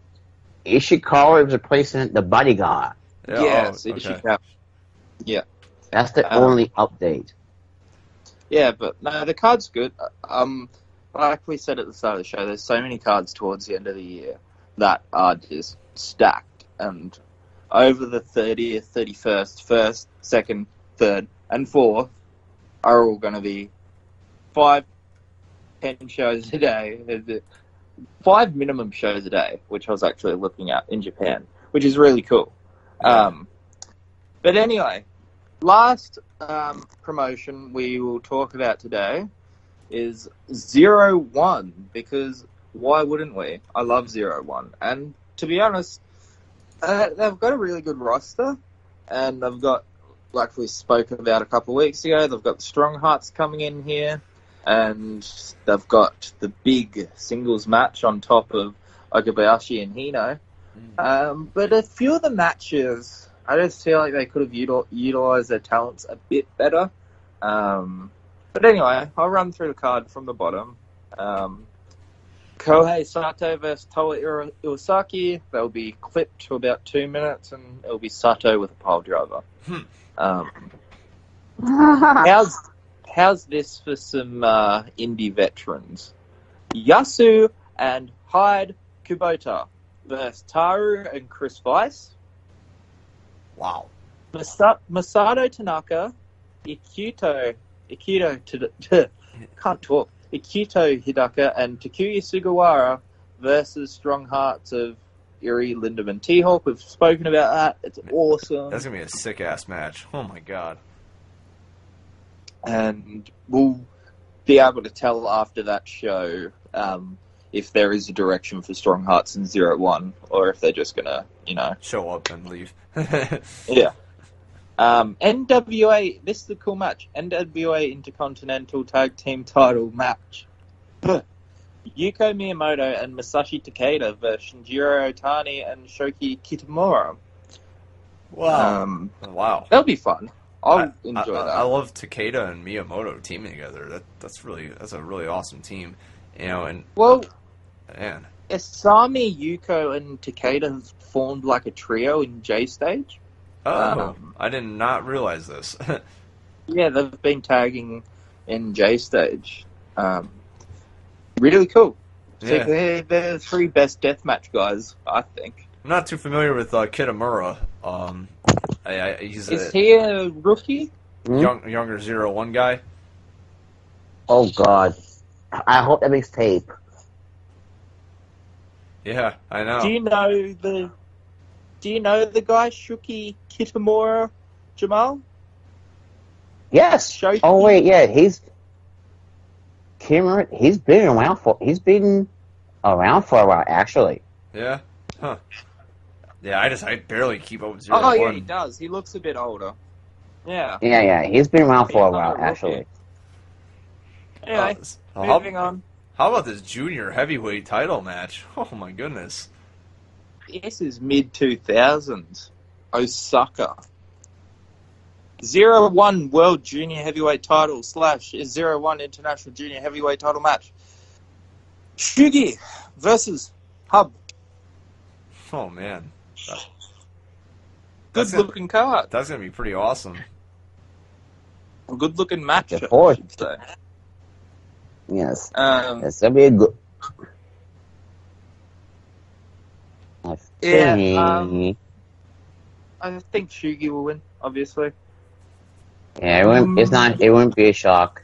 Ishikawa was replacing the bodyguard. Yeah, yes, oh, it okay. should have. That's the Um, only update. Yeah, but no, the card's good. Um, like we said at the start of the show, there's so many cards towards the end of the year that are just stacked, and over the 30th, 31st, 1st, 2nd, 3rd, and 4th are all going to be five, ten shows a day. Five minimum shows a day, which I was actually looking at in Japan, which is really cool. Um, but anyway, last um, promotion we will talk about today is Zero One because why wouldn't we? I love Zero One, and to be honest, uh, they've got a really good roster, and they've got like we spoke about a couple of weeks ago. They've got the Strong Hearts coming in here, and they've got the big singles match on top of Okabayashi and Hino. Um, but a few of the matches, I just feel like they could have util- utilized their talents a bit better. Um, but anyway, I'll run through the card from the bottom. Um, Kohei Sato versus Toa Iwasaki. They'll be clipped to about two minutes, and it'll be Sato with a pile driver. Hmm. Um, how's how's this for some uh, indie veterans? Yasu and Hide Kubota versus Taru and Chris Vice. Wow. Masa- Masato Tanaka, Ikuto, Ikuto, T- can't talk. Ikuto Hidaka and Takuya Sugawara versus Strong Hearts of Irie, Lindaman, T-Hawk. We've spoken about that. It's awesome. That's gonna be a sick ass match. Oh my god. and we'll be able to tell after that show um, if there is a direction for Strong Hearts and Zero One, or if they're just gonna, you know, Show up and leave. yeah. Um, NWA. This is a cool match. NWA Intercontinental Tag Team Title match. Yuko Miyamoto and Masashi Takeda versus Shinjiro Otani and Shoki Kitamura. wow. Um, wow. that'll be fun. I'll I- enjoy I, that. I love Takeda and Miyamoto teaming together. That that's really that's a really awesome team. You know, and well, man, Isami, Yuko, and Takeda have formed like a trio in J stage. oh, Um, I did not realize this. Yeah, they've been tagging in J stage. Um, really cool. So Yeah. they're, they're the three best deathmatch guys, I think. I'm not too familiar with uh, Kitamura. Um, I, I, he's Is a he a rookie? Hmm? young, younger zero one guy. Oh God, I hope that makes tape. Yeah, I know. Do you know the? Do you know the guy Shoki Kitamura, Jamal? Yes. Shoki? Oh wait, yeah, he's Cameron. He's been around for. He's been around for a while, actually. Yeah, huh? Yeah, I just I barely keep up with zero Oh yeah, one. he does. He looks a bit older. Yeah. Yeah, yeah, he's been around for a He's not while, a actually. Anyway, Uh, how, moving on. how about this junior heavyweight title match? Oh my goodness. This is mid two thousands. Osaka. Zero one World Junior Heavyweight Title slash zero one International Junior Heavyweight Title match. Sugi versus Hub. Oh man, Good That's it. looking card. that's gonna be pretty awesome. A good looking match. Of course. Yes, Um, that's gonna be a good. I Yeah, think- um, I think Sugi will win. Obviously. Yeah, it wouldn't, it's not. It wouldn't be a shock.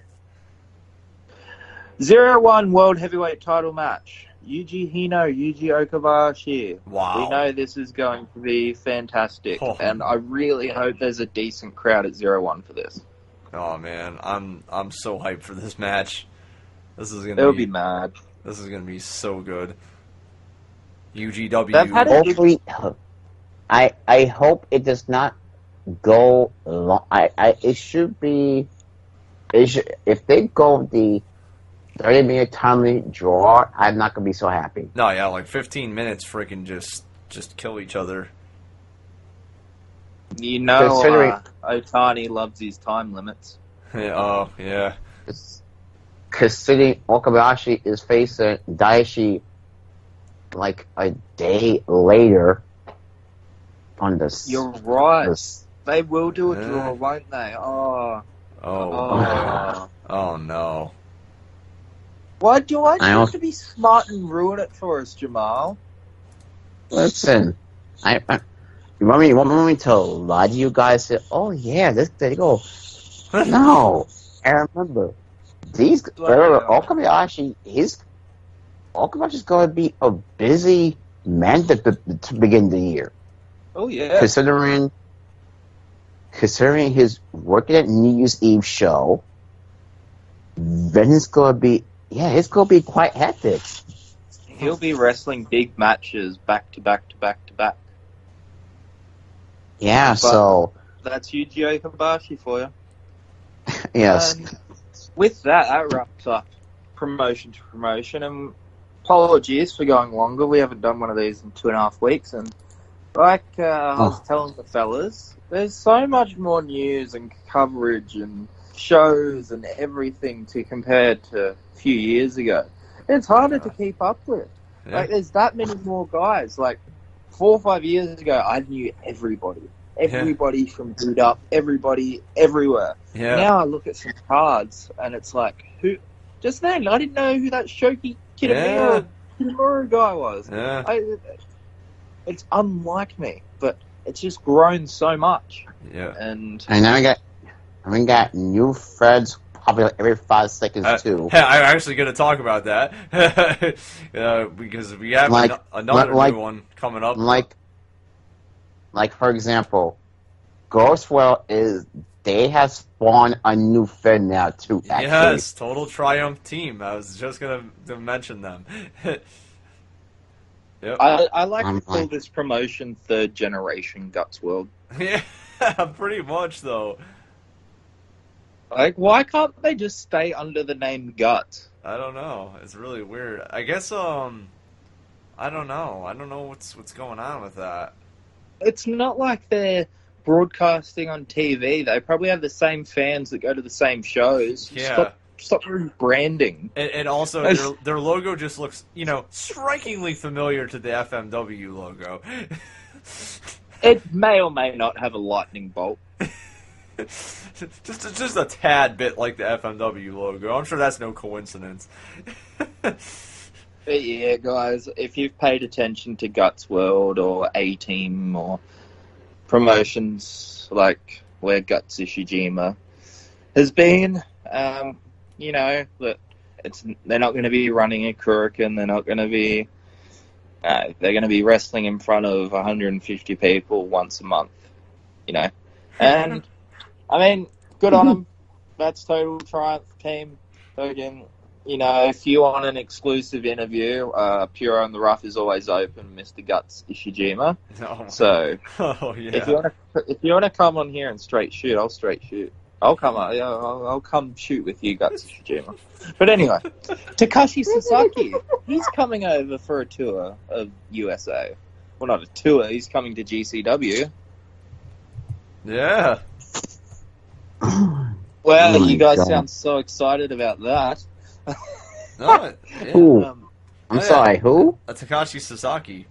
Zero one World Heavyweight Title match. Yuji Hino, Yuji Okabayashi. Wow. We know this is going to be fantastic, Oh. and I really hope there's a decent crowd at Zero One for this. Oh man, I'm I'm so hyped for this match. This is gonna They'll be, be mad. this is gonna be so good. UGW. They've had a- Hopefully, I I hope it does not go long. I, I it should be. It should, if they go the thirty minute timely draw, I'm not gonna be so happy. no, yeah, like 15 minutes, freaking just just kill each other. You know, Considering- uh, Otani loves his time limits. Yeah, oh yeah, It's- Considering Okabayashi is facing Daichi like a day later on the You're right. the s- They will do a Yeah. draw, won't they? Oh, oh, oh. oh no. Why do I I have to be smart and ruin it for us, Jamal? Listen, I, I you want me you want me to lie to you guys? Say, oh yeah, this there you go. No, I remember these. Like, Remember, uh, Okabayashi, his Okabayashi's going to be a busy man to, to begin the year, Oh yeah. considering considering his working at New Year's Eve show. Then it's going to be yeah, it's to be quite hectic. He'll be wrestling big matches back to back to back to back. Yeah, But- so That's Yuji Okabayashi for you. yes, And with that, that wraps up promotion to promotion. And apologies for going longer. We haven't done one of these in two and a half weeks. And like uh, I was Oh. telling the fellas, there's so much more news and coverage and shows and everything to compare to a few years ago. It's harder to keep up with. Yeah. Like, there's that many more guys. Like, four or five years ago, I knew everybody. Everybody from Boot Up, everybody, everywhere. yeah. Now I look at some cards, and it's like, who? Just then, I didn't know who that Shoki Kitamura, Kitamura guy was. yeah. I, it's unlike me, but it's just grown so much. Yeah. And And now we got, and we got new threads popping up every five seconds Uh, too. I'm actually going to talk about that uh, because we have Like- ano- another like- new one coming up. Like, like for example, Guts World is they have spawned a new thread now too. Actually, yes, Total Triumph Team. I was just going to mention them. yep. I, I like I'm to call fine. this promotion third generation Guts World. yeah, pretty much though. Like, why can't they just stay under the name Guts? I don't know. It's really weird. I guess um, I don't know. I don't know what's what's going on with that. It's not like they're broadcasting on TV. They probably have the same fans that go to the same shows. Yeah. Stop, stop branding. And, and also, their, their logo just looks, you know, strikingly familiar to the FMW logo. It may or may not have a lightning bolt. just, just a tad bit like the FMW logo. I'm sure that's no coincidence. But yeah, guys, if you've paid attention to Guts World or A Team or promotions like where Guts Ishijima has been, um, you know that it's they're not going to be running a Korakuen. They're not going to be. Uh, they're going to be wrestling in front of 150 people once a month, you know. And I mean, good on them. That's total triumph team. Again, you know, if you want an exclusive interview, uh, Puro on the Rough is always open, Mr. Guts Ishijima. Oh, So oh yeah. if you want to, if you want to come on here and straight shoot, I'll straight shoot. I'll come on. I'll, I'll come shoot with you, Guts Ishijima. But anyway, Takashi Sasaki, he's coming over for a tour of USA. Well, not a tour. He's coming to GCW. yeah. Well, Oh you guys God. sound so excited about that. No, yeah. Who? Um, I'm Oh, yeah. sorry, who? Uh, Takashi Sasaki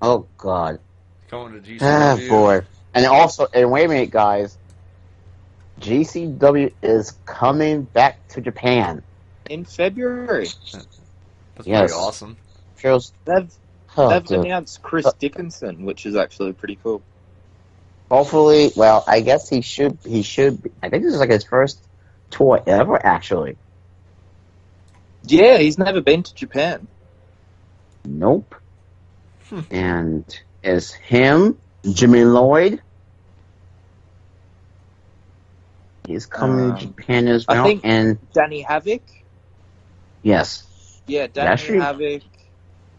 Oh God, Coming to GCW. ah boy. And also, and wait a minute, guys. GCW is coming back to Japan. in February, That's Yes. pretty awesome. Feels they've oh, they've dude. announced Chris Dickinson, which is actually pretty cool. Hopefully, well, I guess he should. He should. Be, I think this is like his first tour ever, actually. Yeah, he's never been to Japan. Nope. Hmm. And is him, Jimmy Lloyd, He's coming Um, to Japan as I well. think- and Danny Havoc. yes, Yeah, Danny. Havoc.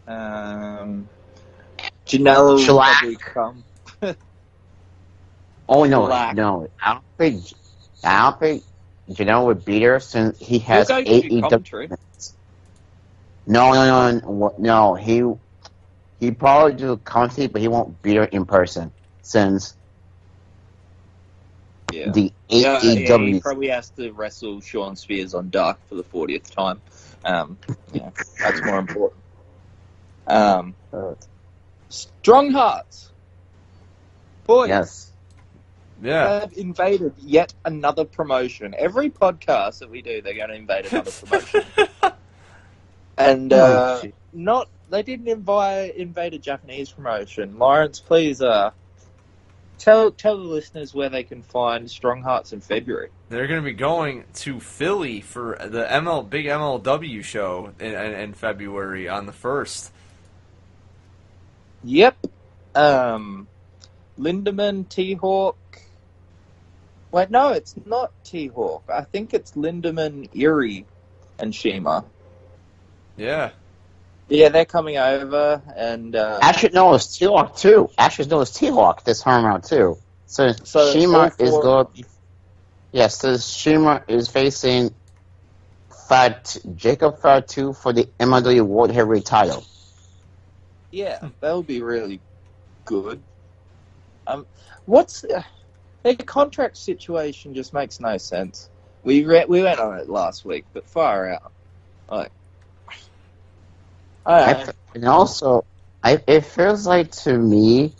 Um, Shellac. probably come. oh no, Black. no, I don't think I don't think Janela would beat her since he has go eight give you EW. commentary. No, no, no, no, no. He he probably do commentary, but he won't beat her in person since Yeah. the Yeah, yeah, AEW. he probably has to wrestle Shawn Spears on Dark for the 40th time. Um, yeah, that's more important. Um, Strong Hearts. Boys yes, Yeah. have invaded yet another promotion. Every podcast that we do, they're going to invade another promotion. and uh, Oh, not, they didn't invite, invade a Japanese promotion. Lawrence, please uh, tell tell the listeners where they can find Strong Hearts in February. They're going to be going to Philly for the ML big MLW show in, in, in February on the first. Yep. Um, Lindaman, T Hawk. Wait, no, it's not T Hawk. I think it's Lindaman, Irie, and CIMA. Yeah. Yeah, they're coming over, and uh, actually no, it's T Hawk too. Actually no, it's T Hawk this time around too. So, So CIMA is going. Yes, so CIMA is facing Fat Jacob Fatu for the MLW World Heavyweight title. yeah, that would be really good. Um, what's uh, their contract situation? Just makes no sense. We re- we went on it last week, but far out. Like, I. I, and also, I, it feels like to me,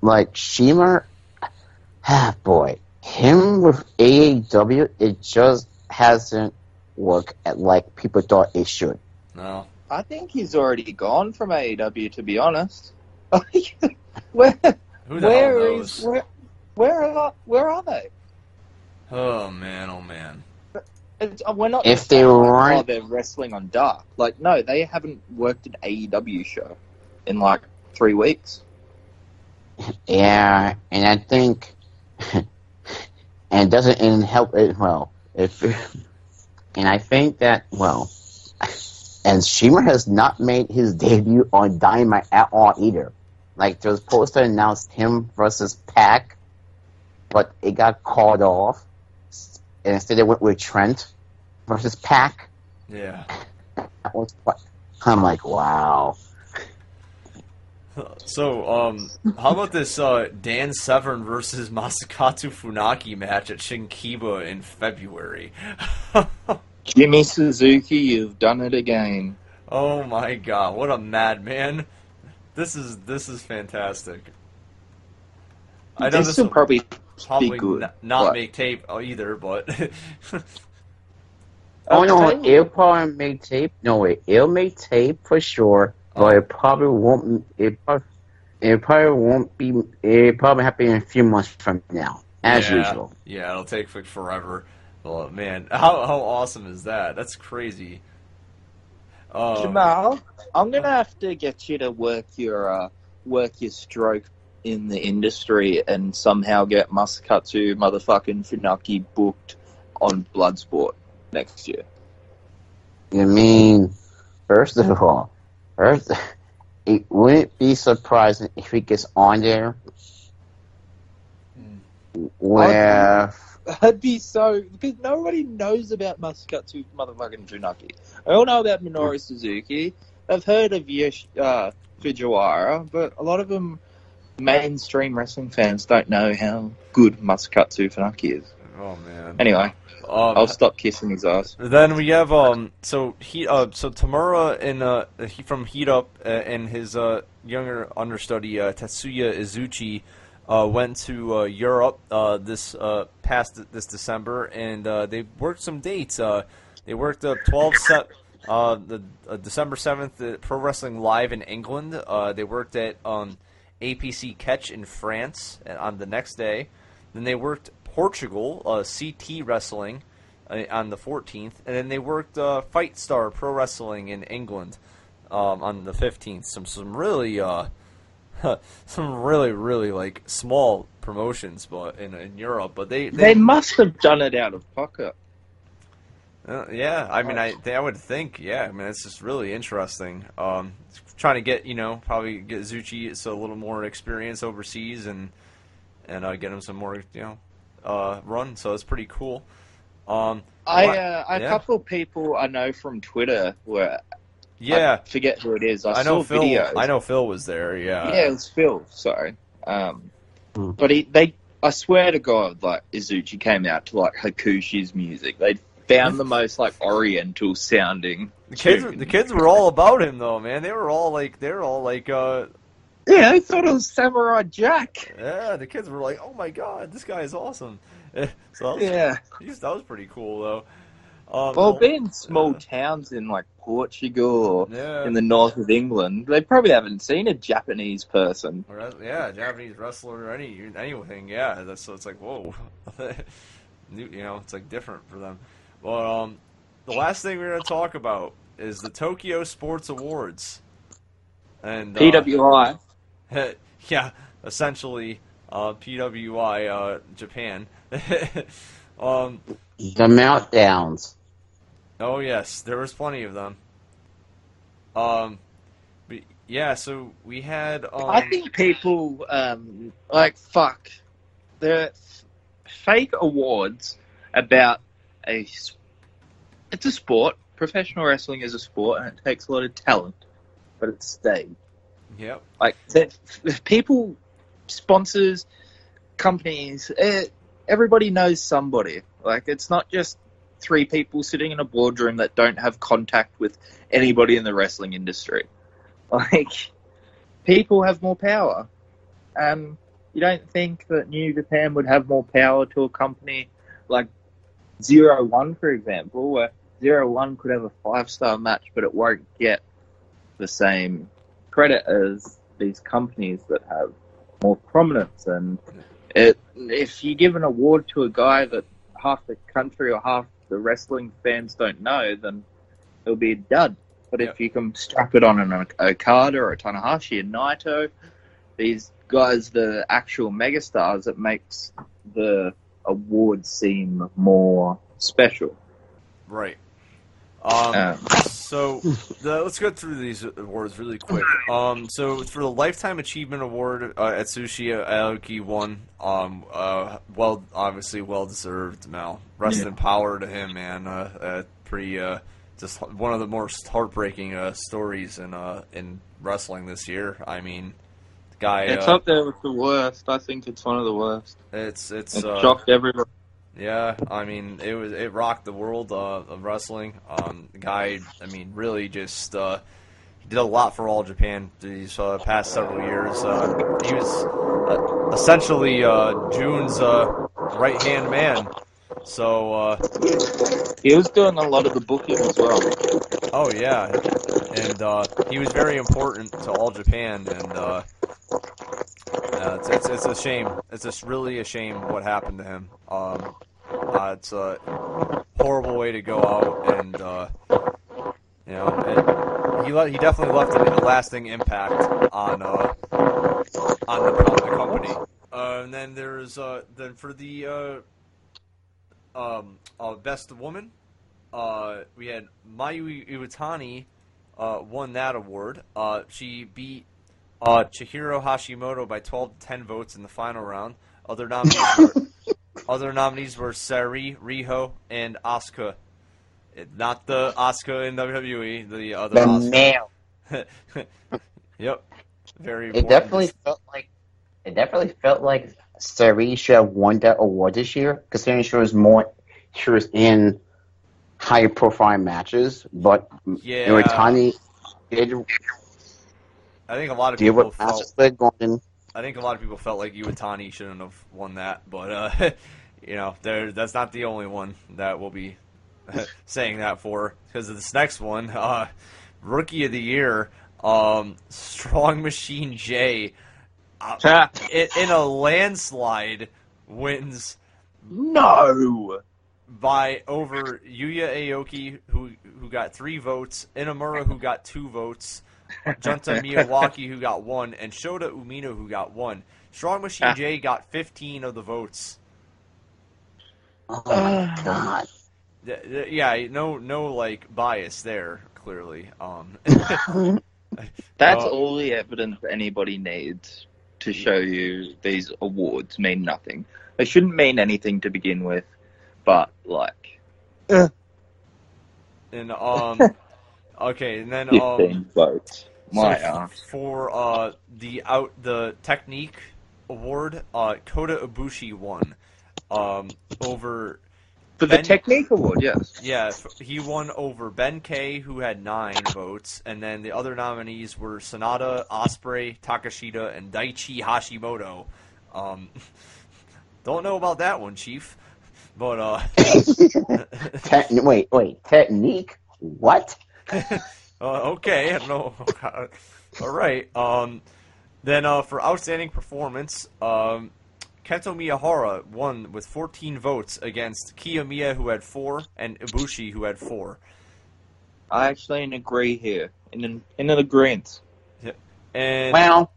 like CIMA, ah, boy, him with AEW, it just hasn't worked at like people thought it should. No. I think he's already gone from AEW. To be honest, where Who the where hell is where where are where are they? Oh man, oh man. Uh, we're not If they saying, like, weren't- oh, they're wrestling on Dark. Like, no, they haven't worked an AEW show in like three weeks. Yeah, and I think, and it doesn't even help it well. If, and I think that well, and CIMA has not made his debut on Dynamite at all either. Like there was supposed to announce him versus Pac, but it got called off, and instead they went with Trent versus Pac. Yeah. That was what I'm like, wow. So, um, how about this uh, Dan Severn versus Masakatsu Funaki match at Shinkiba in February? Jimmy Suzuki, you've done it again. oh my god, what a madman! This is this is fantastic. I know this this will will probably probably be good. n- not but- make tape either, but Oh I'll no, tell you- it'll probably make tape. No wait, it'll make tape for sure, but it probably won't. It probably, it probably won't be. It probably happen in a few months from now, as Yeah. usual. yeah, it'll take like forever. Well, man, how how awesome is that? That's crazy. Uh, Jamal, I'm gonna have to get you to work your uh, work your stroke in the industry and somehow get Masakatsu motherfucking Funaki booked on Bloodsport next year. I mean, first of all, first, it wouldn't be surprising if he gets on there. Where That'd be so because nobody knows about Masakatsu motherfucking Funaki. I all know about Minoru Suzuki. I've heard of Yosh, uh, Fujiwara, but a lot of them mainstream wrestling fans don't know how good Masakatsu Funaki is. oh man. Anyway, Um, I'll stop kissing his ass. Then we have um so he uh so Tamura and uh he from Heat Up uh, and his uh younger understudy uh, Tetsuya Izuchi uh went to uh, Europe uh this uh past this December and uh they worked some dates uh they worked uh 12 set uh the uh, December 7th at Pro Wrestling Live in England uh they worked at um APC Catch in France uh, on the next day then they worked Portugal uh CT Wrestling uh, on the 14th, and then they worked uh, Fight Star Pro Wrestling in England um, on the 15th. Some some really uh, some really really like small promotions, but in in Europe, but they They must have done it out of pocket. Uh, yeah, I mean, I I would think, yeah. I mean, it's just really interesting. Um, trying to get you know probably get Zucci so a little more experience overseas and and uh, get him some more you know uh, run. So it's pretty cool. Um, I uh, a Yeah. couple of people I know from Twitter were yeah, I forget who it is. I, I, know saw Phil. videos. I know Phil was there. Yeah, yeah, it was Phil. Sorry, um, Hmm. but he they I swear to God, like Izuchi came out to like Hakushi's music. They found the most like Oriental sounding. The kids, tune. the kids were all about him though, man. They were all like, they were all like, uh, Yeah, I thought it was Samurai Jack. yeah. The kids were like, oh my god, this guy is awesome. so that was, Yeah. that was pretty cool though. Um, Well, being small uh, towns in like Portugal or yeah, in the north of England, they probably haven't seen a Japanese person. Or, yeah, Japanese wrestler or any anything. Yeah, that's so it's like whoa, New, you know, it's like different for them. But um, the last thing we're gonna talk about is the Tokyo Sports Awards, and uh, PWI. yeah, essentially uh, PWI uh, Japan. um, The meltdowns. oh yes, there was plenty of them. Um, but yeah, so we had. Um, I think people um, like fuck the f- fake awards about a. s- It's a sport. Professional wrestling is a sport, and it takes a lot of talent, but it's staged. Yep. Like that, people, sponsors, companies, eh, everybody knows somebody. Like it's not just three people sitting in a boardroom that don't have contact with anybody in the wrestling industry. Like people have more power. Um, you don't think that New Japan would have more power to a company like Zero One, for example, where Zero One could have a five star match, but it won't get the same credit as these companies that have more prominence. And it, if you give an award to a guy that half the country or half the wrestling fans don't know, then it'll be a dud. But if you can strap it on an Okada or a Tanahashi and Naito, these guys, the actual megastars, it makes the award seem more special. Right. Um, so the, let's go through these awards really quick. Um, so for the Lifetime Achievement Award, uh, Atsushi Aoki won. Um, uh, well, obviously well deserved. Mal, rest Yeah. in power to him, man. Uh, uh, pretty, uh, just one of the most heartbreaking uh, stories in uh, in wrestling this year. I mean, the guy. it's uh, up there with the worst. I think it's one of the worst. it's it's It uh, shocked everybody. Yeah, I mean, it was it rocked the world uh, of wrestling. Um, the guy, I mean, really just uh, he did a lot for all Japan these uh, past several years. Uh, he was uh, essentially uh, June's right hand man. So, uh, He was doing a lot of the booking as well. oh yeah, and uh, he was very important to all Japan, and uh, uh, it's, it's it's a shame. It's just really a shame what happened to him. Um, uh, it's a horrible way to go out, and uh, you know, it, he le- he definitely left a lasting impact on uh, on the, on the company. Uh, and then there's uh, then for the uh, um, uh, best woman, uh, we had Mayu Iwatani uh, won that award. Uh, she beat uh, Chihiro Hashimoto by 12 to 10 votes in the final round. Other nominees were other nominees were Sari, Riho, and Asuka. It- Not the Asuka in WWE, the other The Asuka. male. yep. Very It important. definitely felt like it definitely felt like Sari should have won that award this year, considering she was more she was in higher profile matches, but Yeah. Iwatani did I think a lot of people felt Gordon. I think a lot of people felt like Iwatani shouldn't have won that, but uh, you know, there that's not the only one that we'll be saying that for because this next one, uh, rookie of the year, um, Strong Machine J, uh, in, in a landslide, wins no. by over Yuya Aoki, who who got three votes, Inamura, who got two votes, Junta Miyawaki, who got one, and Shota Umino, who got one. Strong Machine Ah. J got 15 of the votes. Oh my god. Th- th- Yeah, no, no, like bias there. Clearly, um, That's Uh, all the evidence anybody needs to show you these awards mean nothing. They shouldn't mean anything to begin with, but like and um, okay, and then fifteen um, votes. My so ass. for uh the out the technique award, uh, Kota Ibushi won, um, over For the Ben- technique award, yes. Yeah, he won over Ben-K, who had nine votes, and then the other nominees were SANADA, Osprey, Takeshita, and Daichi Hashimoto. Um, don't know about that one, Chief, but uh, Te- wait, wait. Technique? What? uh, okay, I don't know. All right. Um, then uh, for outstanding performance, um, Kento Miyahara won with 14 votes against Kiyomiya, who had four, and Ibushi, who had four. I actually agree here. In an, in an agreement. And Well,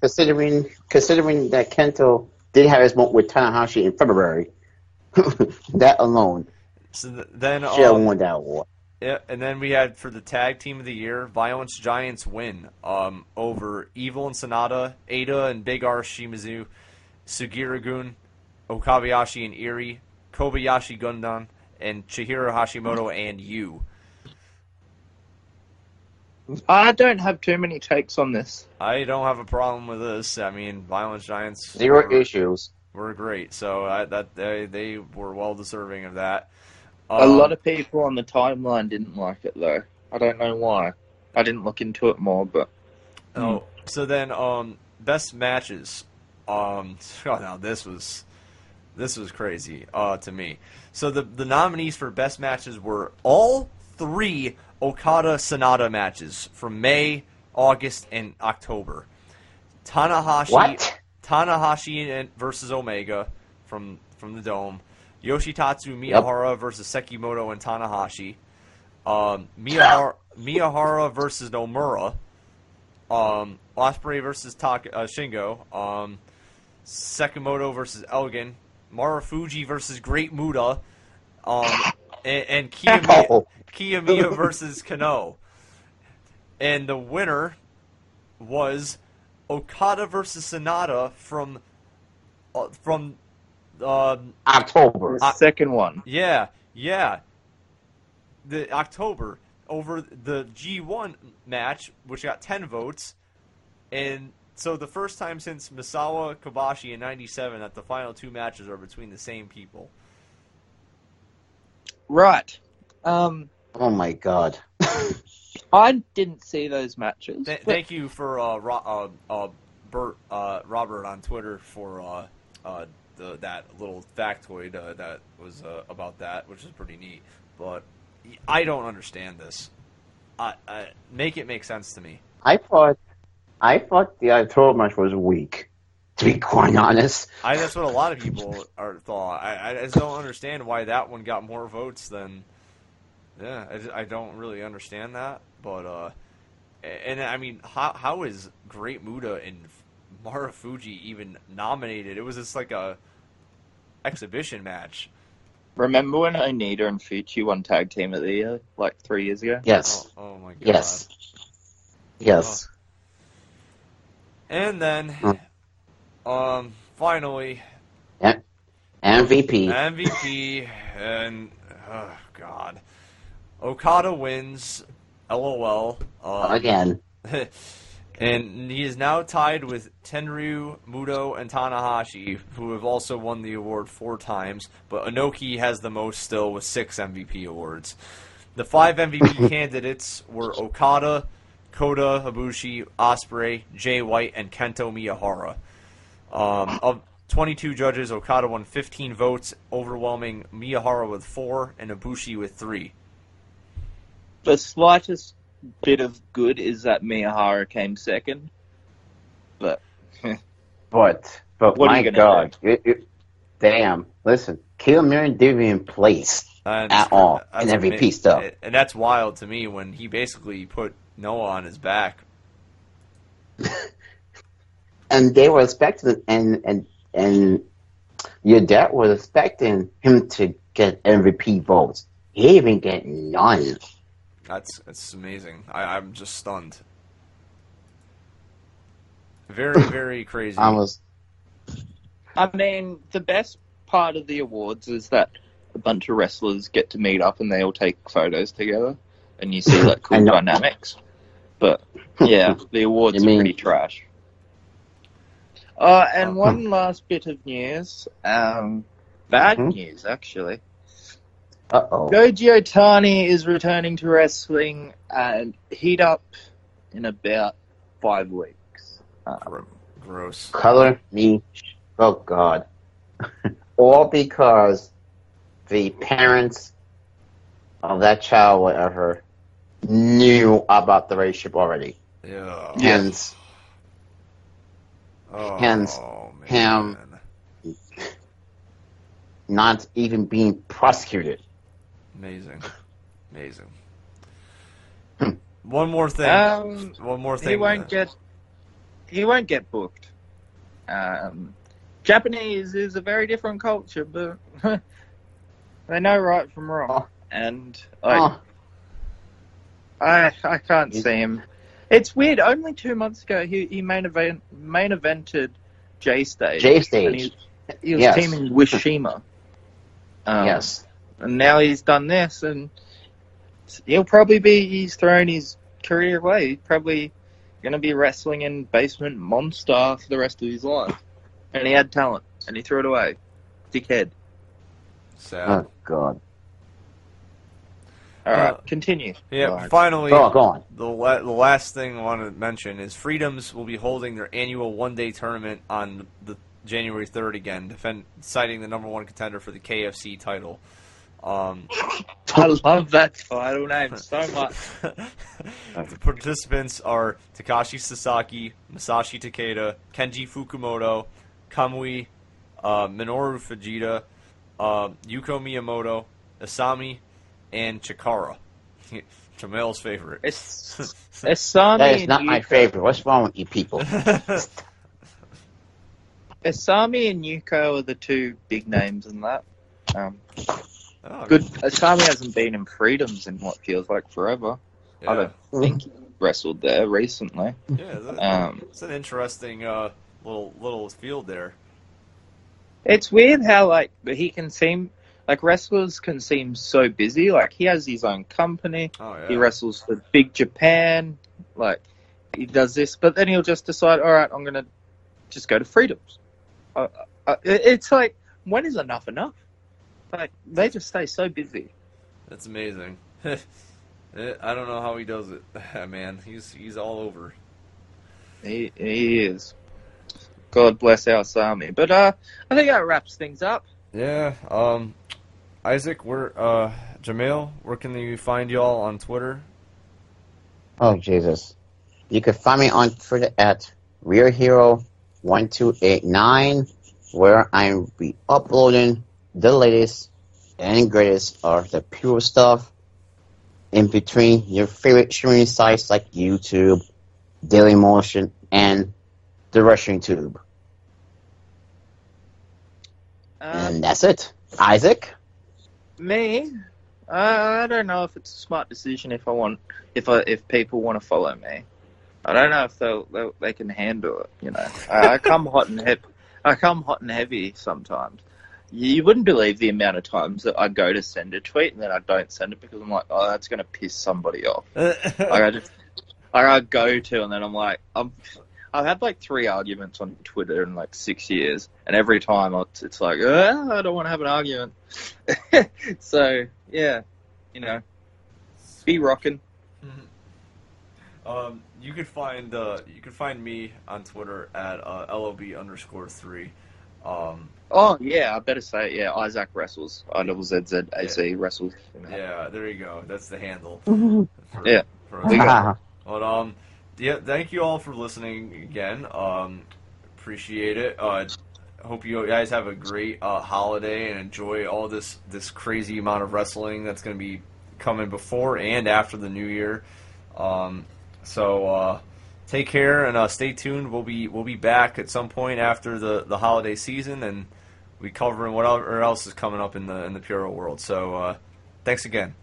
considering considering that Kento did have his moment with Tanahashi in February, that alone So th- then, should have um, won that award. yeah, and then we had for the tag team of the year, Violent Giants win um, over Evil and SANADA, Ada and Big R Shimizu, Sugiura-gun, Okabayashi and Irie, Kobayashi Gundam, and Chihiro Hashimoto and you. I don't have too many takes on this. I don't have a problem with this. I mean, Violent Giants Zero were, issues. were great, so I, that they they were well deserving of that. A Um, lot of people on the timeline didn't like it though. I don't know why. I didn't look into it more, but Oh, so then um best matches. Um oh, now this was this was crazy uh to me. So the the nominees for best matches were all three Okada SANADA matches from May, August, and October. Tanahashi What? Tanahashi and- versus Omega from from the Dome. Yoshitatsu Miyahara versus Sekimoto and Tanahashi. Um, Miyahara, Miyahara versus Nomura. Um, Osprey versus Tak- uh, Shingo. Um, Sekimoto versus Elgin. Marufuji versus Great Muta. Um, and, and Kiyomiya. Kiyomiya versus Kenoh. And the winner was Okada versus SANADA from uh, from um, October. the second one. yeah, yeah. The October over the G1 match, which got 10 votes. And so the first time since Misawa Kobashi in 97 that the final two matches are between the same people. Right. Um Oh my god. I didn't see those matches. Th- but- thank you for uh, Ro- uh, uh, Bert, uh, Robert on Twitter for uh, uh, the, that little factoid uh, that was uh, about that, which is pretty neat. But I don't understand this. I, I, make it make sense to me. I thought I thought the October match was weak. To be quite honest. I that's what a lot of people are thought. I, I just don't understand why that one got more votes than. Yeah, I, just- I don't really understand that, but uh, and I mean, how how is Great Muta and Marufuji even nominated? It was just like a exhibition match. Remember when Onita and Fuchi won tag team of the year like three years ago? Yes. Oh, oh my god. Yes. Yes. And then, um, finally, MVP. MVP and oh god, Okada wins. LOL. Um, Again. and he is now tied with Tenryu, Muto, and Tanahashi, who have also won the award four times. But Inoki has the most still with six MVP awards. The five MVP candidates were Okada, Kota Ibushi, Osprey, Jay White, and Kento Miyahara. Um, of 22 judges, Okada won 15 votes, overwhelming Miyahara with four and Ibushi with three. The slightest bit of good is that Miyahara came second. But But but What my god. It, it, damn. Listen, Kill Mirren didn't even place. And At all, in every piece, though, And that's wild to me when he basically put Noah on his back and they were expecting and and and your dad was expecting him to get MVP votes. He didn't get none. That's that's amazing. I, I'm just stunned. Very very crazy. I was I mean, the best part of the awards is that a bunch of wrestlers get to meet up and they all take photos together, and you see like cool dynamics. But yeah, the awards You are mean- pretty trash. Uh, and Uh, one last bit of news, um, bad Hmm? news actually. uh oh. Goji Otani is returning to wrestling and heat up in about five weeks. Gro- Gross. Color me oh god. All because the parents of that child whatever knew about the relationship already. Yeah. Yeah. Hence Oh, Hence, man. him- not even being prosecuted. Amazing. Amazing. Hmm. One more thing. Um, One more thing. he won't get he won't get booked. Um, Japanese is a very different culture, but they know right from wrong, and I, Oh, I I can't He's- see him. It's weird. Only two months ago, he he main event main evented J stage. J stage. He, he was Yes. teaming with Shima. Um, yes. and now he's done this, and he'll probably be he's thrown his career away. He's probably going to be wrestling in Basement Monster for the rest of his life. And he had talent, and he threw it away. Dickhead. Sad. Oh god. All right, Uh, continue. yeah. Lawrence. Finally, Go on, go on. the la- the last thing I want to mention is Freedoms will be holding their annual one day tournament on the January third again, defend citing the number one contender for the KFC title. Um, I love that title name so much. the participants are Takashi Sasaki, Masashi Takeda, Kenji Fukumoto, Kamui, uh, Minoru Fujita, uh, Yuko Miyamoto, Isami, and Chikara. Jamel's favorite. It's Isami That is and not my favorite. What's wrong with you people? Isami and Yuko are the two big names in that. Um, Oh, good. Isami hasn't been in Freedoms in what feels like forever. I don't think he wrestled there recently. yeah that- Um, it's an interesting uh, little little field there. It's weird how like he can seem like wrestlers can seem so busy. Like he has his own company. Oh yeah. He wrestles for Big Japan. Like he does this, but then he'll just decide, all right, I'm gonna just go to Freedoms. Uh, uh, it's like when is enough enough? Like they just stay so busy. That's amazing. Eh, I don't know how he does it, man. He's he's all over. He he is. God bless our Sami. But uh, I think that wraps things up. Yeah. Um, Isaac, where uh, Jamil, where can you find y'all on Twitter? Oh Jesus! You can find me on Twitter at Real Hero one two eight nine, where I'm be uploading the latest and greatest of the pure stuff. In between your favorite streaming sites like YouTube, Dailymotion, and the Rushing Tube, Um, and that's it. Isaac. Me, I, I don't know if it's a smart decision if I want if I if people want to follow me. I don't know if they'll, they'll they can handle it. You know, I, I come hot and hip. I come hot and heavy sometimes. You wouldn't believe the amount of times that I go to send a tweet and then I don't send it because I'm like, oh, that's going to piss somebody off. Like I just, like I go to and then I'm like, I'm, I've had like three arguments on Twitter in like six years, and every time it's, it's like, uh, I don't want to have an argument. so yeah, you know, be rocking. um, you could find uh, you can find me on Twitter at uh, lob underscore three. Um, Oh yeah, I better say it. Yeah, Isaac wrestles. I double Z Z A C wrestles. You know. yeah, there you go. That's the handle. For, Yeah. For But um, yeah, thank you all for listening again. Um, appreciate it. Uh, hope you guys have a great uh, holiday and enjoy all this this crazy amount of wrestling that's going to be coming before and after the new year. Um, so uh, take care and uh, stay tuned. We'll be we'll be back at some point after the, the holiday season, and we covering whatever else is coming up in the in the Puro world. So uh, thanks again.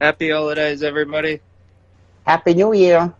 Happy holidays, everybody. Happy New Year.